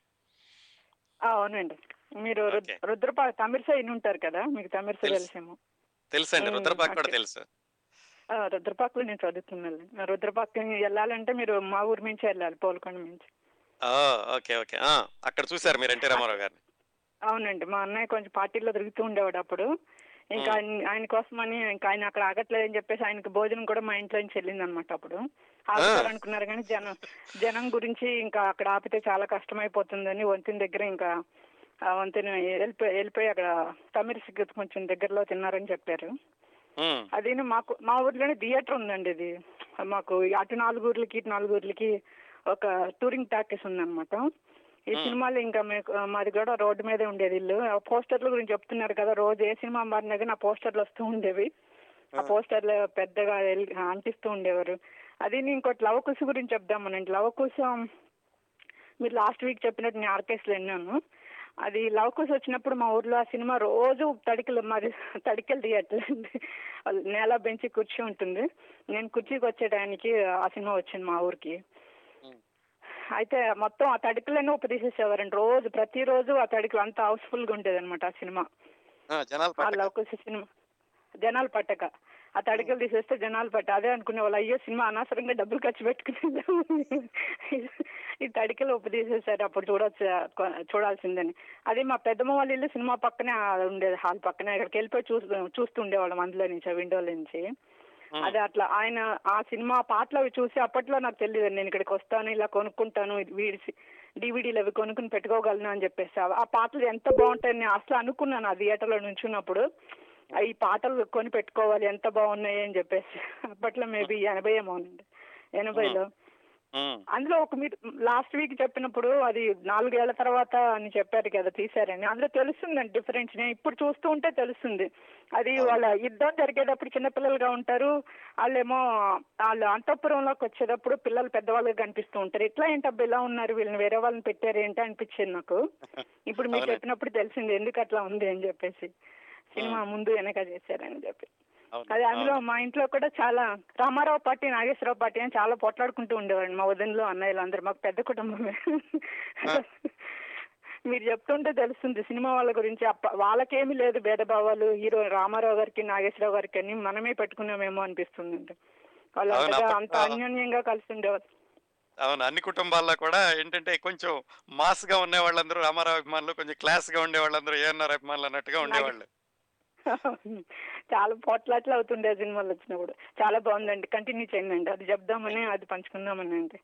అవునండి. మీరు. రుద్రపా తమిళసై ఉంటారు కదా మీకు తెలుసు. తెలుసేమో తెలుసండి. మ్మ్, రుద్రపాక్ కూడా. తెలుసు. ఆ, రుద్రపాకులో నేను చదువుతున్నాను రుద్రపాక్ వెళ్ళాలంటే మీరు మా ఊరు నుంచి వెళ్ళాలి పోలకొండ నుంచి ఓకే ఓకే. ఆ, అక్కడ చూశారు మీరు ఎన్టీ రామారావు గారిని. అవునండి. మా అన్నయ్య కొంచెం పార్టీలో తిరుగుతూ ఉండేవాడు అప్పుడు. ఇంకా. ఆయన ఆయన కోసమని ఇంకా ఆయన అక్కడ ఆగట్లేదని చెప్పేసి ఆయనకి భోజనం కూడా మా ఇంట్లో నుంచి వెళ్ళింది అనమాట అప్పుడు ఆగుతారనుకున్నారు కానీ జనం జనం గురించి ఇంకా అక్కడ ఆపితే చాలా కష్టమైపోతుందని వంతెన దగ్గర ఇంకా ఆ వంతెన వెళ్ళిపోయి వెళ్ళిపోయి అక్కడ తమిళ సిగ్గు కొంచెం దగ్గరలో తిన్నారని చెప్పారు. అది మాకు మా ఊర్లోనే థియేటర్ ఉందండి ఇది. మాకు అటు నాలుగు ఊర్లకి ఇటు నాలుగు ఊర్లకి ఒక టూరింగ్ టాకీస్ ఉందన్నమాట. ఈ. సినిమాలు ఇంకా మీకు మాది కూడా రోడ్డు మీదే ఉండేది ఇల్లు. ఆ పోస్టర్ల గురించి చెప్తున్నారు కదా రోజు ఏ సినిమా మారినా కానీ ఆ పోస్టర్లు వస్తూ ఉండేవి. ఆ. పోస్టర్లు పెద్దగా అంటిస్తూ ఉండేవారు. అది ఇంకోటి లవ కుశ గురించి చెప్దామనండి లవ కుశం మీరు లాస్ట్ వీక్ చెప్పినట్టు నేను ఆర్కేస్లో విన్నాను. అది లవ్ కుశ వచ్చినప్పుడు మా ఊర్లో ఆ సినిమా రోజు తడికలు మరి తడికలు తీయట్లేదు. నేల బెంచి కుర్చీ ఉంటుంది. నేను కుర్చీకి వచ్చే టైంకి ఆ సినిమా వచ్చింది మా ఊరికి. అయితే మొత్తం ఆ తడికలన్నీ ఉపదేశించేవారండి రోజు ప్రతిరోజు ఆ తడికలు అంత హౌస్ఫుల్గా ఉండేది అనమాట ఆ సినిమా ఆ, సినిమా. జనాలు పట్టక. ఆ తడికలు తీసేస్తే జనాలు పట్ట అదే అనుకునే వాళ్ళు అయ్యో సినిమా అనవసరంగా డబ్బులు ఖర్చు పెట్టుకుని ఈ తడికలు ఉపదేశిస్తారు అప్పుడు చూడొచ్చు చూడాల్సిందని. అదే మా పెద్దమ్మ వాళ్ళ ఇల్లు సినిమా పక్కనే ఉండేది హాల్ పక్కనే. ఇక్కడికి వెళ్ళిపోయి చూస్తూ చూస్తూ ఉండేవాళ్ళం అందులో నుంచి ఆ విండోల నుంచి. అదే అట్లా ఆయన ఆ సినిమా పాటలు అవి చూసి అప్పట్లో నాకు తెలియదు నేను ఇక్కడికి వస్తాను ఇలా కొనుక్కుంటాను వీడి డివిడీలు అవి కొనుక్కుని పెట్టుకోగలను అని చెప్పేసి. ఆ- పాటలు ఎంత బాగుంటాయని నేను అసలు అనుకున్నాను ఆ థియేటర్లో నుంచున్నప్పుడు. ఈ పాటలు కొని పెట్టుకోవాలి ఎంత బాగున్నాయి అని చెప్పేసి. అప్పట్లో మేబీ ఎనభై ఏమో ఎనభైలో. అందులో ఒక మీరు లాస్ట్ వీక్ చెప్పినప్పుడు అది నాలుగేళ్ళ తర్వాత అని చెప్పారు కదా తీశారని. అందులో తెలుస్తుందండి డిఫరెన్స్ నేను ఇప్పుడు చూస్తూ ఉంటే తెలుస్తుంది. అది వాళ్ళ యుద్ధం జరిగేటప్పుడు చిన్నపిల్లలుగా ఉంటారు. వాళ్ళేమో వాళ్ళు అంతఃపురంలోకి వచ్చేటప్పుడు పిల్లలు పెద్దవాళ్ళుగా కనిపిస్తూ ఉంటారు. ఇట్లా ఏంటబ్బా ఇలా ఉన్నారు? వీళ్ళని వేరే వాళ్ళని పెట్టారు ఏంటి అనిపించింది నాకు? ఇప్పుడు మీరు. చెప్పినప్పుడు తెలిసింది ఎందుకు అట్లా ఉంది అని చెప్పేసి. సినిమా ముందు వెనక చేశారని చెప్పి. అది అందులో. మా ఇంట్లో కూడా చాలా రామారావు పార్టీ నాగేశ్వరరావు పార్టీ అని చాలా పోట్లాడుకుంటూ ఉండేవాడు మా వదినలు అన్నయ్యలు అందరు మాకు పెద్ద కుటుంబమే. మీరు చెప్తుంటే తెలుస్తుంది సినిమా వాళ్ళ గురించి. వాళ్ళకేమీ లేదు భేదభావాలు. హీరో రామారావు గారికి నాగేశ్వరరావు గారికి అని మనమే పెట్టుకున్నామేమో అనిపిస్తుంది. వాళ్ళు అంత అన్యోన్యంగా కలిసి ఉండేవారు అవును అన్ని కుటుంబాల్లో కూడా ఏంటంటే కొంచెం మాస్గా ఉండే వాళ్ళందరూ రామారావు అభిమానులు కొంచెం క్లాస్గా ఉండే వాళ్ళందరూ ఏఎన్ఆర్ అభిమానులు అన్నట్టుగా ఉండేవాళ్ళు. చాలా పోట్లాట్లు అవుతుండే సినిమాలు వచ్చినప్పుడు. చాలా బాగుందండి. కంటిన్యూ చేయండి అండి. అది చెప్దామని అది పంచుకుందామని అండి.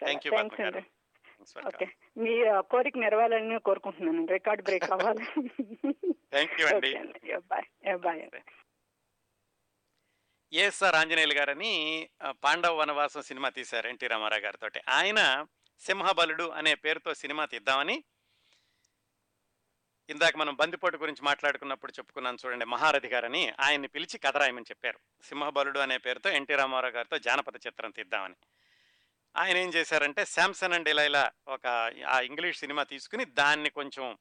థ్యాంక్స్ అండి. ఓకే మీ కోరిక నెరవేరాలని కోరుకుంటున్నాను రికార్డ్ బ్రేక్ అవ్వాలి. థ్యాంక్ యూ అండి. బాయ్ బాయ్ ఏఎస్ఆర్ ఆంజనేయులు గారని పాండవ వనవాసం సినిమా తీశారు ఎన్టీ రామారావు గారితో ఆయన సింహబలుడు అనే పేరుతో సినిమా తీద్దామని ఇందాక మనం బందిపోటు గురించి మాట్లాడుకున్నప్పుడు చెప్పుకున్నాను చూడండి మహారథి గారని ఆయన్ని పిలిచి కథ రాయమని చెప్పారు. సింహబలుడు అనే పేరుతో ఎన్టీ రామారావు గారితో జానపద చిత్రం తీద్దామని. ఆయన ఏం చేశారంటే శాంసన్ అండ్ ఇలా ఒక ఆ ఇంగ్లీష్ సినిమా తీసుకుని దాన్ని కొంచెం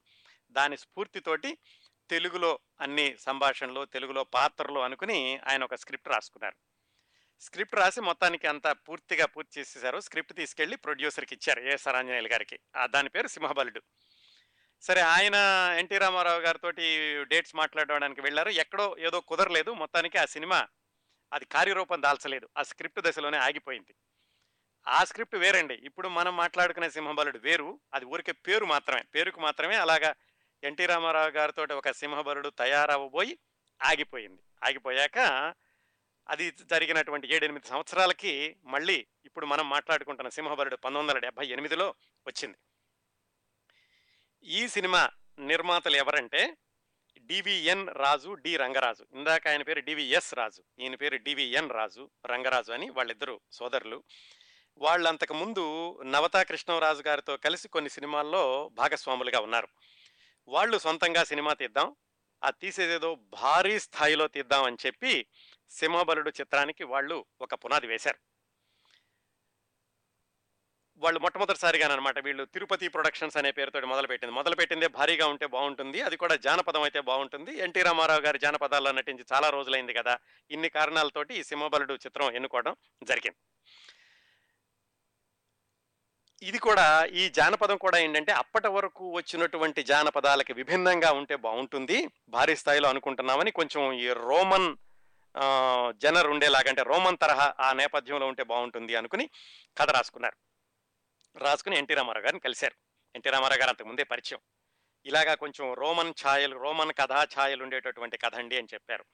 దాని స్ఫూర్తితోటి తెలుగులో అన్ని సంభాషణలు తెలుగులో పాత్రలు అనుకుని ఆయన ఒక స్క్రిప్ట్ రాసుకున్నారు. స్క్రిప్ట్ రాసి మొత్తానికి అంతా పూర్తిగా పూర్తి చేసేసారు స్క్రిప్ట్ తీసుకెళ్ళి ప్రొడ్యూసర్కి ఇచ్చారు ఏ సరాంజనేయులు గారికి. ఆ దాని పేరు సింహబలుడు. సరే ఆయన ఎన్టీ రామారావు గారితో డేట్స్ మాట్లాడడానికి వెళ్ళారు. ఎక్కడో ఏదో కుదరలేదు. మొత్తానికి ఆ సినిమా అది కార్యరూపం దాల్చలేదు. ఆ స్క్రిప్ట్ దశలోనే ఆగిపోయింది. ఆ స్క్రిప్ట్ వేరండి. ఇప్పుడు మనం మాట్లాడుకునే సింహబలుడు వేరు. అది ఊరికే పేరు మాత్రమే. పేరుకు మాత్రమే అలాగా ఎన్టీ రామారావు గారితో ఒక సింహబలుడు తయారవబోయి ఆగిపోయింది. ఆగిపోయాక అది జరిగినటువంటి ఏడెనిమిది సంవత్సరాలకి మళ్ళీ ఇప్పుడు మనం మాట్లాడుకుంటున్న సింహబలుడు పంతొమ్మిది వందల డెబ్బై ఎనిమిదిలో వచ్చింది. ఈ సినిమా నిర్మాతలు ఎవరంటే డివిఎన్ రాజు డి రంగరాజు. ఇందాక ఆయన పేరు డివిఎస్ రాజు ఈయన పేరు డివిఎన్ రాజు రంగరాజు అని వాళ్ళిద్దరు సోదరులు. వాళ్ళంతకు ముందు నవతా కృష్ణరాజు గారితో కలిసి కొన్ని సినిమాల్లో భాగస్వాములుగా ఉన్నారు. వాళ్ళు సొంతంగా సినిమా తీద్దాం ఆ తీసేదేదో భారీ స్థాయిలో తీద్దాం అని చెప్పి సింహబలుడు చిత్రానికి వాళ్ళు ఒక పునాది వేశారు. వాళ్ళు మొట్టమొదటిసారిగానమాట వీళ్ళు తిరుపతి ప్రొడక్షన్స్ అనే పేరుతో మొదలుపెట్టింది. మొదలుపెట్టిందే భారీగా ఉంటే బాగుంటుంది అది కూడా జానపదం అయితే బాగుంటుంది. ఎన్టీ రామారావు గారి జానపదాల్లో నటించి చాలా రోజులైంది కదా ఇన్ని కారణాలతోటి ఈ సింహబలుడు చిత్రం ఎన్నుకోవడం జరిగింది. ఇది కూడా ఈ జానపదం కూడా ఏంటంటే అప్పటి వరకు వచ్చినటువంటి జానపదాలకి విభిన్నంగా ఉంటే బాగుంటుంది భారీ స్థాయిలో అనుకుంటున్నామని కొంచెం ఈ రోమన్ జనర్ జనర్ ఉండేలాగంటే రోమన్ తరహా ఆ నేపథ్యంలో ఉంటే బాగుంటుంది అనుకుని కథ రాసుకున్నారు. రాసుకుని ఎన్టీ రామారావు గారిని కలిశారు. ఎన్టీ రామారావు గారు అంతకు ముందే పరిచయం. ఇలాగా కొంచెం రోమన్ ఛాయలు రోమన్ కథా ఛాయలు ఉండేటటువంటి కథ అండి అని చెప్పారు.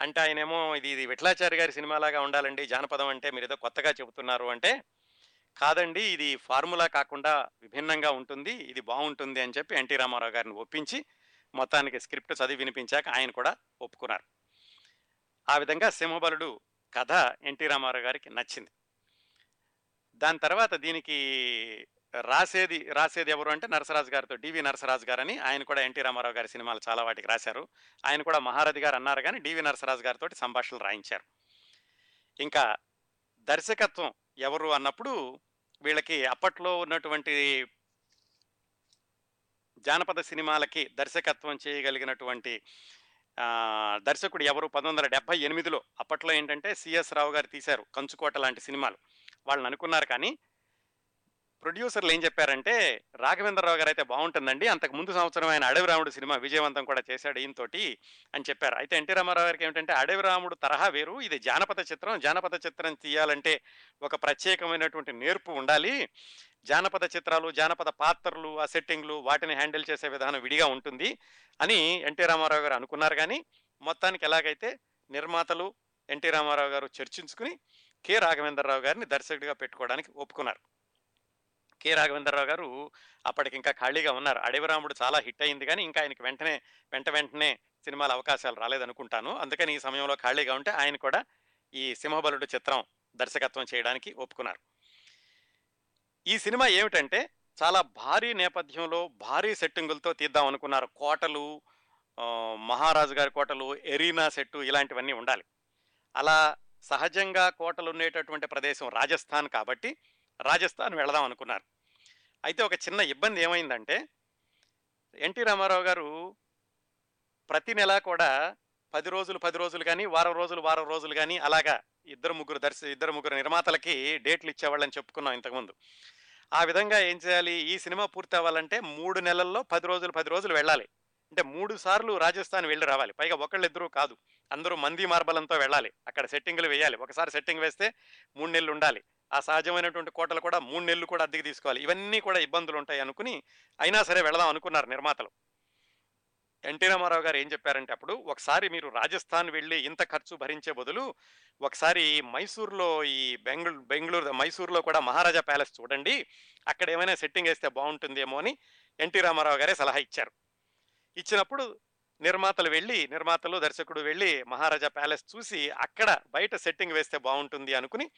అంటే ఆయనేమో ఇది ఇది విఠలాచారి గారి సినిమాలాగా ఉండాలండి జానపదం అంటే మీరు ఏదో కొత్తగా చెబుతున్నారు అంటే కాదండి ఇది ఫార్ములా కాకుండా విభిన్నంగా ఉంటుంది ఇది బాగుంటుంది అని చెప్పి ఎన్టీ రామారావు గారిని ఒప్పించి మొత్తానికి స్క్రిప్ట్ చదివి వినిపించాక ఆయన కూడా ఒప్పుకున్నారు. ఆ విధంగా సింహబలుడు కథ ఎన్టీ రామారావు గారికి నచ్చింది. దాని తర్వాత దీనికి రాసేది రాసేది ఎవరు అంటే నరసరాజు గారితో డివి నరసరాజు గారని ఆయన కూడా ఎన్టీ రామారావు గారి సినిమాలు చాలా వాటికి రాశారు. ఆయన కూడా మహారథి గారు అన్నారు కానీ డివి నరసరాజు గారితో సంభాషణలు రాయించారు. ఇంకా దర్శకత్వం ఎవరు అన్నప్పుడు వీళ్ళకి అప్పట్లో ఉన్నటువంటి జానపద సినిమాలకి దర్శకత్వం చేయగలిగినటువంటి దర్శకుడు ఎవరు? పంతొమ్మిది వందల డెబ్బై ఎనిమిదిలో అప్పట్లో ఏంటంటే సిఎస్ రావు గారు తీశారు కంచుకోట లాంటి సినిమాలు. వాళ్ళని అనుకున్నారు కానీ ప్రొడ్యూసర్లు ఏం చెప్పారంటే రాఘవేంద్రరావు గారు అయితే బాగుంటుందండి. అంతకు ముందు సంవత్సరం ఆయన అడవి రాముడు సినిమా విజయవంతం కూడా చేశాడు ఈయనతోటి అని చెప్పారు. అయితే ఎన్టీ రామారావు గారికి ఏమిటంటే అడవి రాముడు తరహా వేరు ఇది జానపద చిత్రం. జానపద చిత్రం తీయాలంటే ఒక ప్రత్యేకమైనటువంటి నేర్పు ఉండాలి. జానపద చిత్రాలు జానపద పాత్రలు ఆ సెట్టింగ్లు వాటిని హ్యాండిల్ చేసే విధానం విడిగా ఉంటుంది అని ఎన్టీ రామారావు గారు అనుకున్నారు. కానీ మొత్తానికి ఎలాగైతే నిర్మాతలు ఎన్టీ రామారావు గారు చర్చించుకుని కె. రాఘవేంద్రరావు గారిని దర్శకుడిగా పెట్టుకోవడానికి ఒప్పుకున్నారు. కె. రాఘవేంద్రరావు గారు అప్పటికి ఇంకా ఖాళీగా ఉన్నారు. అడవిరాముడు చాలా హిట్ అయింది కానీ ఇంకా ఆయనకి వెంటనే వెంట వెంటనే సినిమాల అవకాశాలు రాలేదనుకుంటాను. అందుకని ఈ సమయంలో ఖాళీగా ఉంటే ఆయన కూడా ఈ సింహబలుడు చిత్రం దర్శకత్వం చేయడానికి ఒప్పుకున్నారు. ఈ సినిమా ఏమిటంటే చాలా భారీ నేపథ్యంలో భారీ సెట్టింగులతో తీద్దాం అనుకున్నారు. కోటలు మహారాజు గారి కోటలు ఎరీనా సెట్టు ఇలాంటివన్నీ ఉండాలి. అలా సహజంగా కోటలు ఉండేటటువంటి ప్రదేశం రాజస్థాన్ కాబట్టి రాజస్థాన్ వెళదాం అనుకున్నారు. అయితే ఒక చిన్న ఇబ్బంది ఏమైందంటే ఎన్టీ రామారావు గారు ప్రతి నెల కూడా పది రోజులు పది రోజులు కానీ వారం రోజులు వారం రోజులు కానీ అలాగా ఇద్దరు ముగ్గురు దర్శ ఇద్దరు ముగ్గురు నిర్మాతలకి డేట్లు ఇచ్చేవాళ్ళని చెప్పుకున్నాం ఇంతకుముందు ఆ విధంగా ఏం చేయాలి? ఈ సినిమా పూర్తి అవ్వాలంటే మూడు నెలల్లో పది రోజులు పది రోజులు వెళ్ళాలి. అంటే మూడు సార్లు రాజస్థాన్ వెళ్ళి రావాలి. పైగా ఒకళ్ళిద్దరూ కాదు. అందరూ మంది మార్బలంతో వెళ్ళాలి. అక్కడ సెట్టింగ్లు వేయాలి. ఒకసారి సెట్టింగ్ వేస్తే మూడు నెలలు ఉండాలి. ఆ సహజమైనటువంటి కోటలు కూడా మూడు నెలలు కూడా అద్దెకి తీసుకోవాలి. ఇవన్నీ కూడా ఇబ్బందులు ఉంటాయి అనుకుని అయినా సరే వెళదాం అనుకున్నారు నిర్మాతలు. ఎన్టీ రామారావు గారు ఏం చెప్పారంటే అప్పుడు ఒకసారి మీరు రాజస్థాన్ వెళ్ళి ఇంత ఖర్చు భరించే బదులు ఒకసారి మైసూర్లో ఈ బెంగళూరు బెంగళూరు మైసూర్లో కూడా మహారాజా ప్యాలెస్ చూడండి. అక్కడ ఏమైనా సెట్టింగ్ వేస్తే బాగుంటుందేమో అని ఎన్టీ రామారావు గారే సలహా ఇచ్చారు. ఇచ్చినప్పుడు నిర్మాతలు వెళ్ళి నిర్మాతలు దర్శకుడు వెళ్ళి మహారాజా ప్యాలెస్ చూసి అక్కడ బయట సెట్టింగ్ వేస్తే బాగుంటుంది అనుకుని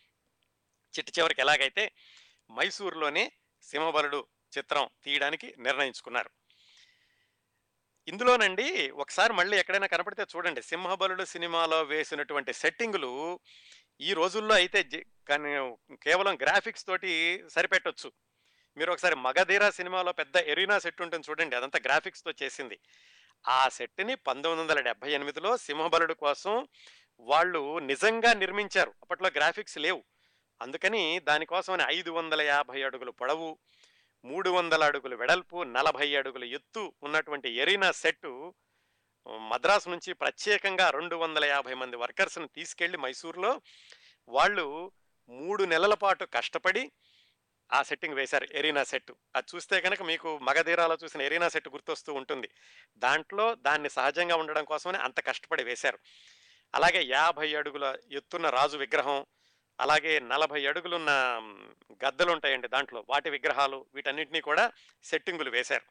చిట్ట చివరికి ఎలాగైతే మైసూర్లోనే సింహబలుడు చిత్రం తీయడానికి నిర్ణయించుకున్నారు. ఇందులోనండి ఒకసారి మళ్ళీ ఎక్కడైనా కనపడితే చూడండి సింహబలుడు సినిమాలో వేసినటువంటి సెట్టింగులు ఈ రోజుల్లో అయితే కానీ కేవలం గ్రాఫిక్స్ తోటి సరిపెట్టొచ్చు. మీరు ఒకసారి మగధీరా సినిమాలో పెద్ద ఎరీనా సెట్ ఉంటుంది చూడండి అదంతా గ్రాఫిక్స్తో చేసింది. ఆ సెట్ని పంతొమ్మిది వందల డెబ్బై ఎనిమిదిలో సింహబలుడు కోసం వాళ్ళు నిజంగా నిర్మించారు. అప్పట్లో గ్రాఫిక్స్ లేవు. అందుకని దానికోసమని ఐదు వందల యాభై అడుగులు పొడవు మూడు వందల అడుగులు వెడల్పు నలభై అడుగులు ఎత్తు ఉన్నటువంటి ఎరీనా సెట్టు మద్రాసు నుంచి ప్రత్యేకంగా రెండు వందల యాభై మంది వర్కర్స్ని తీసుకెళ్ళి మైసూర్లో వాళ్ళు మూడు నెలల పాటు కష్టపడి ఆ సెట్టింగ్ వేశారు ఎరీనా సెట్ అది చూస్తే కనుక మీకు మగధీరాలో చూసిన ఎరీనా సెట్ గుర్తొస్తూ ఉంటుంది. దాంట్లో దాన్ని సహజంగా ఉండడం కోసమని అంత కష్టపడి వేశారు. అలాగే యాభై అడుగుల ఎత్తున్న రాజు విగ్రహం అలాగే నలభై అడుగులున్న గద్దలు ఉంటాయండి దాంట్లో. వాటి విగ్రహాలు వీటన్నిటినీ కూడా సెట్టింగులు వేశారు.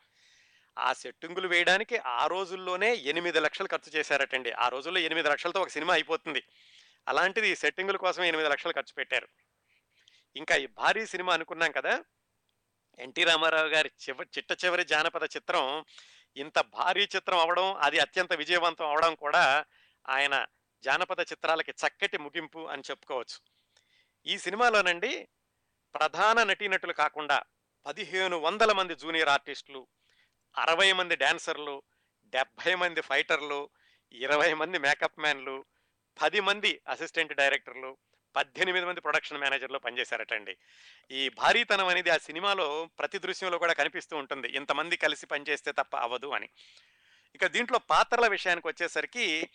ఆ సెట్టింగులు వేయడానికి ఆ రోజుల్లోనే ఎనిమిది లక్షలు ఖర్చు చేశారటండి. ఆ రోజుల్లో ఎనిమిది లక్షలతో ఒక సినిమా అయిపోతుంది. అలాంటిది సెట్టింగుల కోసం ఎనిమిది లక్షలు ఖర్చు పెట్టారు. ఇంకా ఈ భారీ సినిమా అనుకున్నాం కదా? ఎన్టీ రామారావు గారి చివ చిట్ట చివరి జానపద చిత్రం ఇంత భారీ చిత్రం అవడం అది అత్యంత విజయవంతం అవడం కూడా ఆయన జానపద చిత్రాలకి చక్కటి ముగింపు అని చెప్పుకోవచ్చు. ఈ సినిమాలోనండి ప్రధాన నటీనటులు కాకుండా పదిహేను వందల మంది జూనియర్ ఆర్టిస్టులు అరవై మంది డాన్సర్లు డెబ్భై మంది ఫైటర్లు ఇరవై మంది మేకప్ మ్యాన్లు పది మంది అసిస్టెంట్ డైరెక్టర్లు పద్దెనిమిది మంది ప్రొడక్షన్ మేనేజర్లు పనిచేశారటండి. ఈ భారీతనం అనేది ఆ సినిమాలో ప్రతి దృశ్యంలో కూడా కనిపిస్తూ ఉంటుంది. ఇంతమంది కలిసి పనిచేస్తే తప్ప అవ్వదు అని. ఇక దీంట్లో పాత్రల విషయానికి వచ్చేసరికి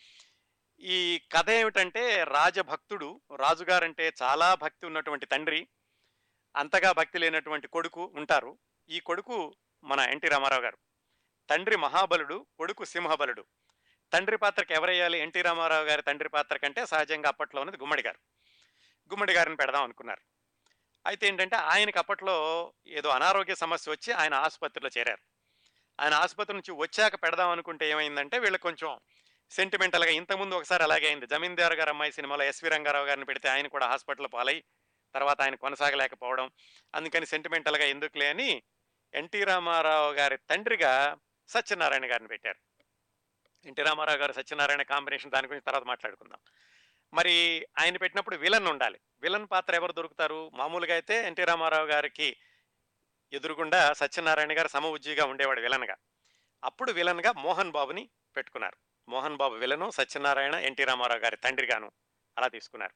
ఈ కథ ఏమిటంటే రాజభక్తుడు రాజుగారంటే చాలా భక్తి ఉన్నటువంటి తండ్రి అంతగా భక్తి లేనటువంటి కొడుకు ఉంటారు. ఈ కొడుకు మన ఎన్టీ రామారావు గారు. తండ్రి మహాబలుడు కొడుకు సింహబలుడు. తండ్రి పాత్రకి ఎవరయ్యాలి ఎన్టీ రామారావు గారి తండ్రి పాత్ర కంటే సహజంగా అప్పట్లో ఉన్నది గుమ్మడి గారు. గుమ్మడి గారిని పెడదాం అనుకున్నారు. అయితే ఏంటంటే ఆయనకి అప్పట్లో ఏదో అనారోగ్య సమస్య వచ్చి ఆయన ఆసుపత్రిలో చేరారు. ఆయన ఆసుపత్రి నుంచి వచ్చాక పెడదాం అనుకుంటే ఏమైందంటే వీళ్ళు కొంచెం సెంటిమెంటల్గా ఇంతకుముందు ఒకసారి అలాగే అయింది. జమీందార్ గారు అమ్మాయి సినిమాలో ఎస్వి రంగారావు గారిని పెడితే ఆయన కూడా హాస్పిటల్లో పాలై తర్వాత ఆయన కొనసాగలేకపోవడం అందుకని సెంటిమెంటల్గా ఎందుకులే అని ఎన్టీ రామారావు గారి తండ్రిగా సత్యనారాయణ గారిని పెట్టారు. ఎన్టీ రామారావు గారు సత్యనారాయణ కాంబినేషన్ దాని గురించి తర్వాత మాట్లాడుకుందాం. మరి ఆయన పెట్టినప్పుడు విలన్ ఉండాలి. విలన్ పాత్ర ఎవరు దొరుకుతారు? మామూలుగా అయితే ఎన్టీ రామారావు గారికి ఎదురుగుండా సత్యనారాయణ గారు సమ ఉజ్జిగా ఉండేవాడు విలన్గా. అప్పుడు విలన్గా మోహన్ బాబుని పెట్టుకున్నారు. Mohan Babu villain Satyanarayana N T Ramarao గారి తండ్రిగాను అలా తీసుకున్నారు.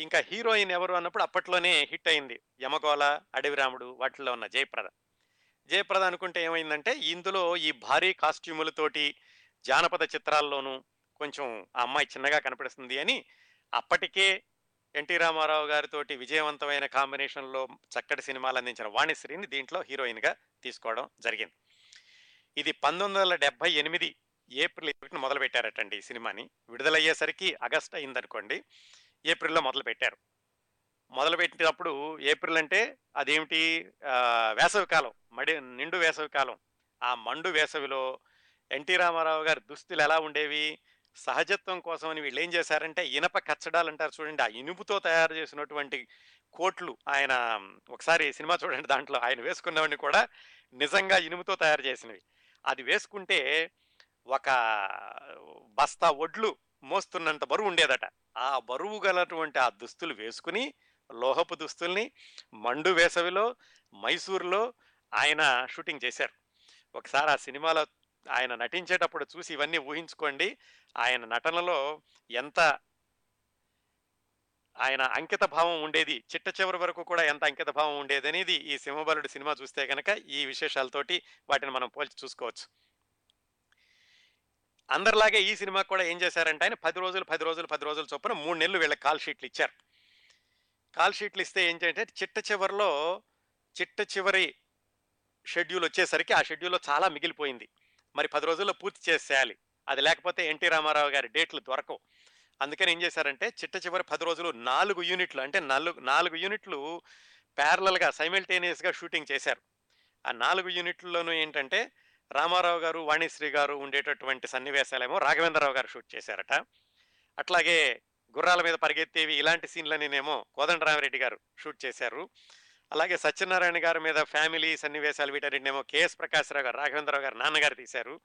ఇంకా హీరోయిన్ ఎవరు అన్నప్పుడు అప్పట్లోనే హిట్ అయింది యమగోళ అడవిరాముడు వాటిల్లో ఉన్న జయప్రద. జయప్రద అనుకుంటే ఏమైందంటే ఇందులో ఈ భారీ కాస్ట్యూములతోటి జానపద చిత్రాల్లోనూ కొంచెం ఆ అమ్మాయి చిన్నగా కనపడుతుంది అని అప్పటికే ఎన్టీ రామారావు గారితోటి విజయవంతమైన కాంబినేషన్లో చక్కటి సినిమాలు అందించిన వాణిశ్రీని దీంట్లో హీరోయిన్గా తీసుకోవడం జరిగింది. ఇది పంతొమ్మిది వందల డెబ్బై ఎనిమిది ఏప్రిల్ ఒకటిన మొదలు పెట్టారటండి ఈ సినిమాని. విడుదలయ్యేసరికి ఆగస్ట్ అయిందనుకోండి ఏప్రిల్లో మొదలు పెట్టారు మొదలు పెట్టినప్పుడు ఏప్రిల్ అంటే అదేమిటి? వేసవికాలం మడి నిండు వేసవికాలం ఆ మండు వేసవిలో ఎన్టీ రామారావు గారి దుస్తులు ఎలా ఉండేవి? సహజత్వం కోసమని వీళ్ళు ఏం చేశారంటే ఇనప కచ్చడాలు అంటారు చూడండి ఆ ఇనుపుతో తయారు చేసినటువంటి కోట్లు ఆయన ఒకసారి సినిమా చూడండి దాంట్లో ఆయన వేసుకున్నవన్నీ కూడా నిజంగా ఇనుముతో తయారు చేసినవి. అది వేసుకుంటే ఒక బస్తా ఒడ్లు మోస్తున్నంత బరువు ఉండేదట. ఆ బరువు గలటువంటి ఆ దుస్తులు వేసుకుని లోహపు దుస్తుల్ని మండు వేసవిలో మైసూరులో ఆయన షూటింగ్ చేశారు. ఒకసారి ఆ సినిమాలో ఆయన నటించేటప్పుడు చూసి ఇవన్నీ ఊహించుకోండి. ఆయన నటనలో ఎంత ఆయన అంకిత భావం ఉండేది చిట్ట చివరి వరకు కూడా ఎంత అంకిత భావం ఉండేది అనేది ఈ సింహబలుడు సినిమా చూస్తే కనుక ఈ విశేషాలతోటి వాటిని మనం పోల్చి చూసుకోవచ్చు. అందరిలాగే ఈ సినిమా కూడా ఏం చేశారంటే ఆయన పది రోజులు పది రోజులు పది రోజులు చొప్పున మూడు నెలలు వీళ్ళకి కాల్ షీట్లు ఇచ్చారు. కాల్ షీట్లు ఇస్తే ఏంటంటే చిట్ట చివరిలో చిట్ట చివరి షెడ్యూల్ వచ్చేసరికి ఆ షెడ్యూల్లో చాలా మిగిలిపోయింది. మరి పది రోజుల్లో పూర్తి చేసేయాలి. అది లేకపోతే ఎన్టీ రామారావు గారి డేట్లు దొరకవు. అందుకని ఏం చేశారంటే చిట్ట చివరి పది రోజులు నాలుగు యూనిట్లు అంటే నాలుగు నాలుగు యూనిట్లు ప్యారలల్గా సైమిల్టేనియస్గా షూటింగ్ చేశారు. ఆ నాలుగు యూనిట్లలోనూ ఏంటంటే రామారావు గారు వాణిశ్రీ గారు ఉండేటటువంటి సన్నివేశాలేమో రాఘవేంద్రరావు గారు షూట్ చేశారట. అట్లాగే గుర్రాల మీద పరిగెత్తేవి ఇలాంటి సీన్లనేమో కోదండరామరెడ్డి గారు షూట్ చేశారు. అలాగే సత్యనారాయణ గారి మీద ఫ్యామిలీ సన్నివేశాలు వీటన్నిటినేమో కేఎస్ ప్రకాశ్రావు గారు రాఘవేంద్రరావు గారు నాన్నగారు తీశారు.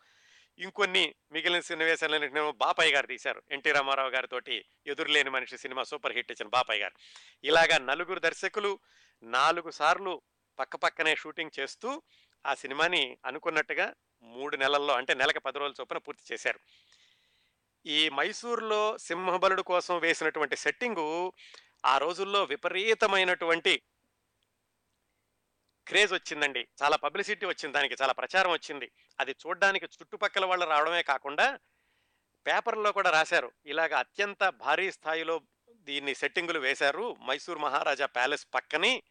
ఇంకొన్ని మిగిలిన సన్నివేశాలన్నింటినేమో బాపాయ్ గారు తీశారు. ఎన్టీ రామారావు గారితోటి ఎదురులేని మనిషి సినిమా సూపర్ హిట్ ఇచ్చిన బాపాయ్ గారు. ఇలాగా నలుగురు దర్శకులు నాలుగు సార్లు పక్క పక్కనే షూటింగ్ చేస్తూ ఆ సినిమాని అనుకున్నట్టుగా మూడు నెలల్లో అంటే నెలకు పది రోజుల చొప్పున పూర్తి చేశారు. ఈ మైసూర్లో సింహబలుడు కోసం వేసినటువంటి సెట్టింగు ఆ రోజుల్లో విపరీతమైనటువంటి క్రేజ్ వచ్చిందండి. చాలా పబ్లిసిటీ వచ్చింది దానికి చాలా ప్రచారం వచ్చింది. అది చూడడానికి చుట్టుపక్కల వాళ్ళు రావడమే కాకుండా పేపర్లో కూడా రాశారు. ఇలాగ అత్యంత భారీ స్థాయిలో దీన్ని సెట్టింగులు వేశారు మైసూర్ మహారాజా ప్యాలెస్ పక్కని.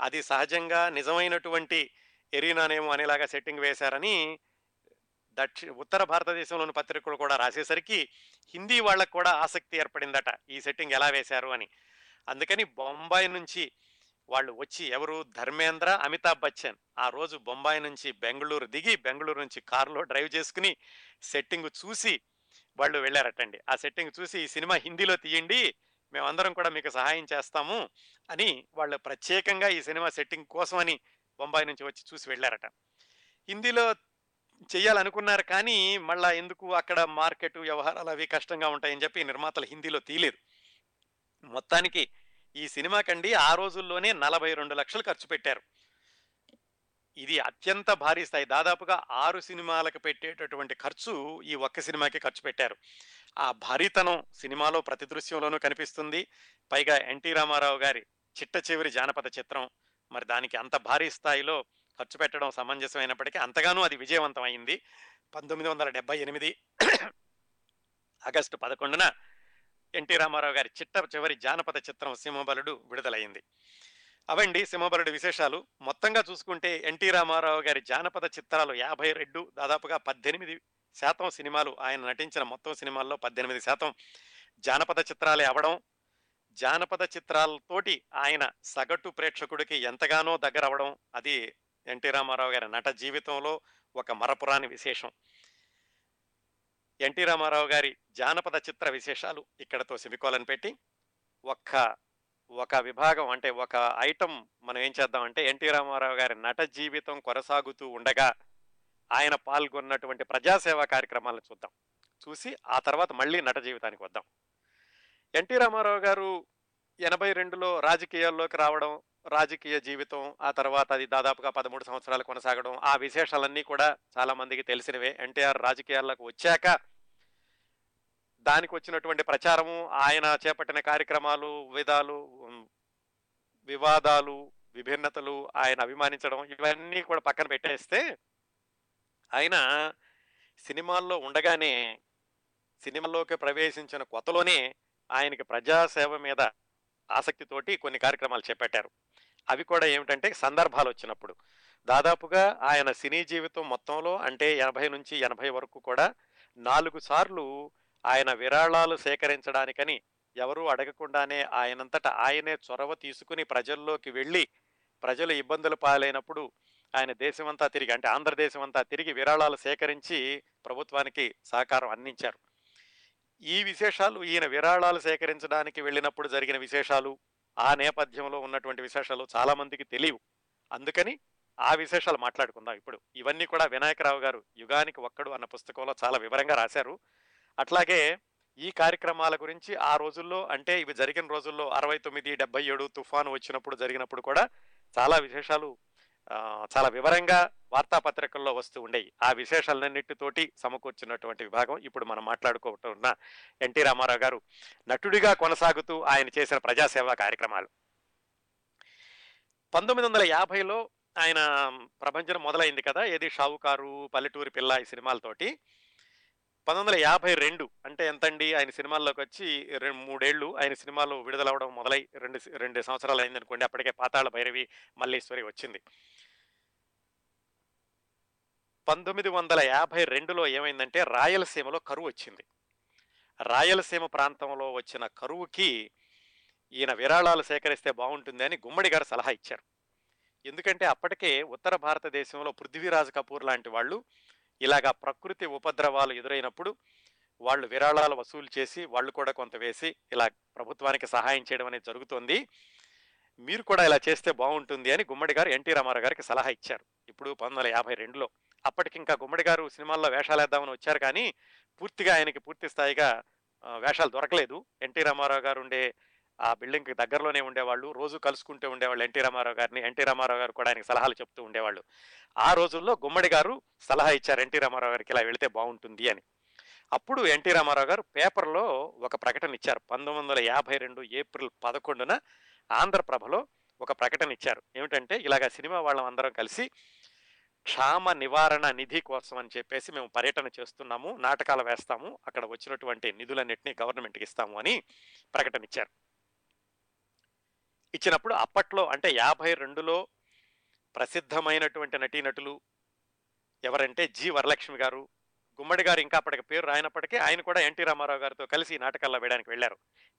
అది సహజంగా నిజమైనటువంటి ఎరీనానేమో అనేలాగా సెట్టింగ్ వేశారని దక్షి ఉత్తర భారతదేశంలోని పత్రికలు కూడా రాసేసరికి హిందీ వాళ్ళకు కూడా ఆసక్తి ఏర్పడిందట ఈ సెట్టింగ్ ఎలా వేశారు అని. అందుకని బొంబాయి నుంచి వాళ్ళు వచ్చి ఎవరు? ధర్మేంద్ర అమితాబ్ బచ్చన్. ఆ రోజు బొంబాయి నుంచి బెంగళూరు దిగి బెంగళూరు నుంచి కారులో డ్రైవ్ చేసుకుని సెట్టింగ్ చూసి వాళ్ళు వెళ్ళారటండి. ఆ సెట్టింగ్ చూసి ఈ సినిమా హిందీలో తీయండి మేమందరం కూడా మీకు సహాయం చేస్తాము అని వాళ్ళు ప్రత్యేకంగా ఈ సినిమా సెట్టింగ్ కోసమని బొంబాయి నుంచి వచ్చి చూసి వెళ్ళారట. హిందీలో చేయాలనుకున్నారు కానీ మళ్ళా ఎందుకు అక్కడ మార్కెట్ వ్యవహారాలు అవి కష్టంగా ఉంటాయని చెప్పి నిర్మాతలు హిందీలో తీయలేదు. మొత్తానికి ఈ సినిమాకండి ఆ రోజుల్లోనే నలభై రెండు లక్షలు ఖర్చు పెట్టారు. ఇది అత్యంత భారీ స్థాయి. దాదాపుగా ఆరు సినిమాలకు పెట్టేటటువంటి ఖర్చు ఈ ఒక్క సినిమాకి ఖర్చు పెట్టారు. ఆ భారీతనం సినిమాలో ప్రతి దృశ్యంలోనూ కనిపిస్తుంది. పైగా ఎన్టీ రామారావు గారి చిట్ట చివరి జానపద చిత్రం. మరి దానికి అంత భారీ స్థాయిలో ఖర్చు పెట్టడం సమంజసమైనప్పటికీ అంతగానూ అది విజయవంతం అయింది. పంతొమ్మిది వందల డెబ్బై ఎనిమిది ఆగస్టు పదకొండున ఎన్టీ రామారావు గారి చిట్ట చివరి జానపద చిత్రం సింహబలుడు విడుదలైంది. అవండి సింహబలుడు విశేషాలు. మొత్తంగా చూసుకుంటే ఎన్టీ రామారావు గారి జానపద చిత్రాలు యాభై రెండు దాదాపుగా పద్దెనిమిది శాతం సినిమాలు ఆయన నటించిన మొత్తం సినిమాల్లో పద్దెనిమిది శాతం జానపద చిత్రాలే అవడం జానపద చిత్రాలతోటి ఆయన సగటు ప్రేక్షకుడికి ఎంతగానో దగ్గర అవడం అది ఎన్టీ రామారావు గారి నట జీవితంలో ఒక మరపురాని విశేషం. ఎన్టీ రామారావు గారి జానపద చిత్ర విశేషాలు ఇక్కడతో సెమికోలను పెట్టి ఒక్క ఒక విభాగం అంటే ఒక ఐటమ్ మనం ఏం చేద్దామంటే ఎన్టీ రామారావు గారి నట జీవితం కొనసాగుతూ ఉండగా ఆయన పాల్గొన్నటువంటి ప్రజాసేవా కార్యక్రమాలను చూద్దాం. చూసి ఆ తర్వాత మళ్ళీ నట జీవితానికి వద్దాం. ఎన్టీ రామారావు గారు ఎనభై రెండులో రాజకీయాల్లోకి రావడం రాజకీయ జీవితం ఆ తర్వాత అది దాదాపుగా పదమూడు సంవత్సరాలు కొనసాగడం ఆ విశేషాలన్నీ కూడా చాలా మందికి తెలిసినవే. ఎన్టీఆర్ రాజకీయాల్లోకి వచ్చాక దానికి వచ్చినటువంటి ప్రచారము ఆయన చేపట్టిన కార్యక్రమాలు విధాలు వివాదాలు విభిన్నతలు ఆయన అభిమానించడం ఇవన్నీ కూడా పక్కన పెట్టేస్తే ఆయన సినిమాల్లో ఉండగానే సినిమాల్లోకి ప్రవేశించిన కొత్తలోనే ఆయనకి ప్రజాసేవ మీద ఆసక్తితోటి కొన్ని కార్యక్రమాలు చేపట్టారు. అవి కూడా ఏమిటంటే సందర్భాలు వచ్చినప్పుడు. దాదాపుగా ఆయన సినీ జీవితం మొత్తంలో అంటే ఎనభై నుంచి ఎనభై వరకు కూడా నాలుగు సార్లు ఆయన విరాళాలు సేకరించడానికని ఎవరూ అడగకుండానే ఆయనంతట ఆయనే చొరవ తీసుకుని ప్రజల్లోకి వెళ్ళి ప్రజలు ఇబ్బందులు పాలైనప్పుడు ఆయన దేశమంతా తిరిగి అంటే ఆంధ్రదేశం అంతా తిరిగి విరాళాలు సేకరించి ప్రభుత్వానికి సహకారం అందించారు. ఈ విశేషాలు ఈయన విరాళాలు సేకరించడానికి వెళ్ళినప్పుడు జరిగిన విశేషాలు ఆ నేపథ్యంలో ఉన్నటువంటి విశేషాలు చాలా మందికి తెలియవు. అందుకని ఆ విశేషాలు మాట్లాడుకుందాం. ఇప్పుడు ఇవన్నీ కూడా వినాయకరావు గారు యుగానికి ఒక్కడు అన్న పుస్తకంలో చాలా వివరంగా రాశారు. అట్లాగే ఈ కార్యక్రమాల గురించి ఆ రోజుల్లో అంటే ఇవి జరిగిన రోజుల్లో అరవై తొమ్మిది డెబ్బై ఏడు తుఫాను వచ్చినప్పుడు జరిగినప్పుడు కూడా చాలా విశేషాలు చాలా వివరంగా వార్తాపత్రికల్లో వస్తూ ఉండేవి ఆ విశేషాలన్నిటితోటి సమకూర్చున్నటువంటి విభాగం ఇప్పుడు మనం మాట్లాడుకుంటున్న ఎన్టీ రామారావు గారు నటుడిగా కొనసాగుతూ ఆయన చేసిన ప్రజాసేవా కార్యక్రమాలు. పంతొమ్మిది వందల యాభైలో ఆయన ప్రపంచం మొదలైంది కదా ఏది షావుకారు పల్లెటూరి పిల్ల ఈ సినిమాలతోటి. పంతొమ్మిది వందల యాభై రెండు అంటే ఎంతండి? ఆయన సినిమాల్లోకి వచ్చి రెండు మూడేళ్ళు ఆయన సినిమాలు విడుదలవడం మొదలై రెండు రెండు సంవత్సరాలు అయింది అనుకోండి అప్పటికే పాతాళ భైరవి మల్లేశ్వరి వచ్చింది. పంతొమ్మిది వందల యాభై రెండులో ఏమైందంటే రాయలసీమలో కరువు వచ్చింది. రాయలసీమ ప్రాంతంలో వచ్చిన కరువుకి ఈయన విరాళాలు సేకరిస్తే బాగుంటుంది అని గుమ్మడి గారు సలహా ఇచ్చారు. ఎందుకంటే అప్పటికే ఉత్తర భారతదేశంలో పృథ్వీరాజ్ కపూర్ లాంటి వాళ్ళు ఇలాగా ప్రకృతి ఉపద్రవాలు ఎదురైనప్పుడు వాళ్ళు విరాళాలు వసూలు చేసి వాళ్ళు కూడా కొంత వేసి ఇలా ప్రభుత్వానికి సహాయం చేయడం అనేది జరుగుతోంది. మీరు కూడా ఇలా చేస్తే బాగుంటుంది అని గుమ్మడి గారు ఎన్టీ రామారావు గారికి సలహా ఇచ్చారు. ఇప్పుడు పంతొమ్మిది వందల యాభై రెండులో అప్పటికి ఇంకా గుమ్మడి గారు సినిమాల్లో వేషాలు వేద్దామని వచ్చారు కానీ పూర్తిగా ఆయనకి పూర్తి స్థాయిగా వేషాలు దొరకలేదు. ఎన్టీ రామారావు గారు ఉండే ఆ బిల్డింగ్కి దగ్గరలోనే ఉండేవాళ్ళు. రోజు కలుసుకుంటూ ఉండేవాళ్ళు ఎన్టీ రామారావు గారిని. ఎన్టీ రామారావు గారు కూడా ఆయనకి సలహాలు చెప్తూ ఉండేవాళ్ళు. ఆ రోజుల్లో గుమ్మడి గారు సలహా ఇచ్చారు ఎన్టీ రామారావు గారికి ఇలా వెళితే బాగుంటుంది అని. అప్పుడు ఎన్టీ రామారావు గారు పేపర్లో ఒక ప్రకటన ఇచ్చారు. పంతొమ్మిది వందల యాభై రెండు ఏప్రిల్ పదకొండున ఆంధ్రప్రభలో ఒక ప్రకటన ఇచ్చారు. ఏమిటంటే ఇలాగ సినిమా వాళ్ళం అందరం కలిసి క్షామ నివారణ నిధి కోసం అని చెప్పేసి మేము పర్యటన చేస్తున్నాము నాటకాలు వేస్తాము అక్కడ వచ్చినటువంటి నిధులన్నింటినీ గవర్నమెంట్కి ఇస్తాము అని ప్రకటన ఇచ్చారు. ఇచ్చినప్పుడు అప్పట్లో అంటే యాభై రెండులో ప్రసిద్ధమైనటువంటి నటీనటులు ఎవరంటే జి వరలక్ష్మి గారు గుమ్మడి గారు ఇంకా అప్పటికి పేరు రాయనప్పటికీ ఆయన కూడా ఎన్టీ రామారావు గారితో కలిసి నాటకాల్లో వేయడానికి వెళ్ళారు.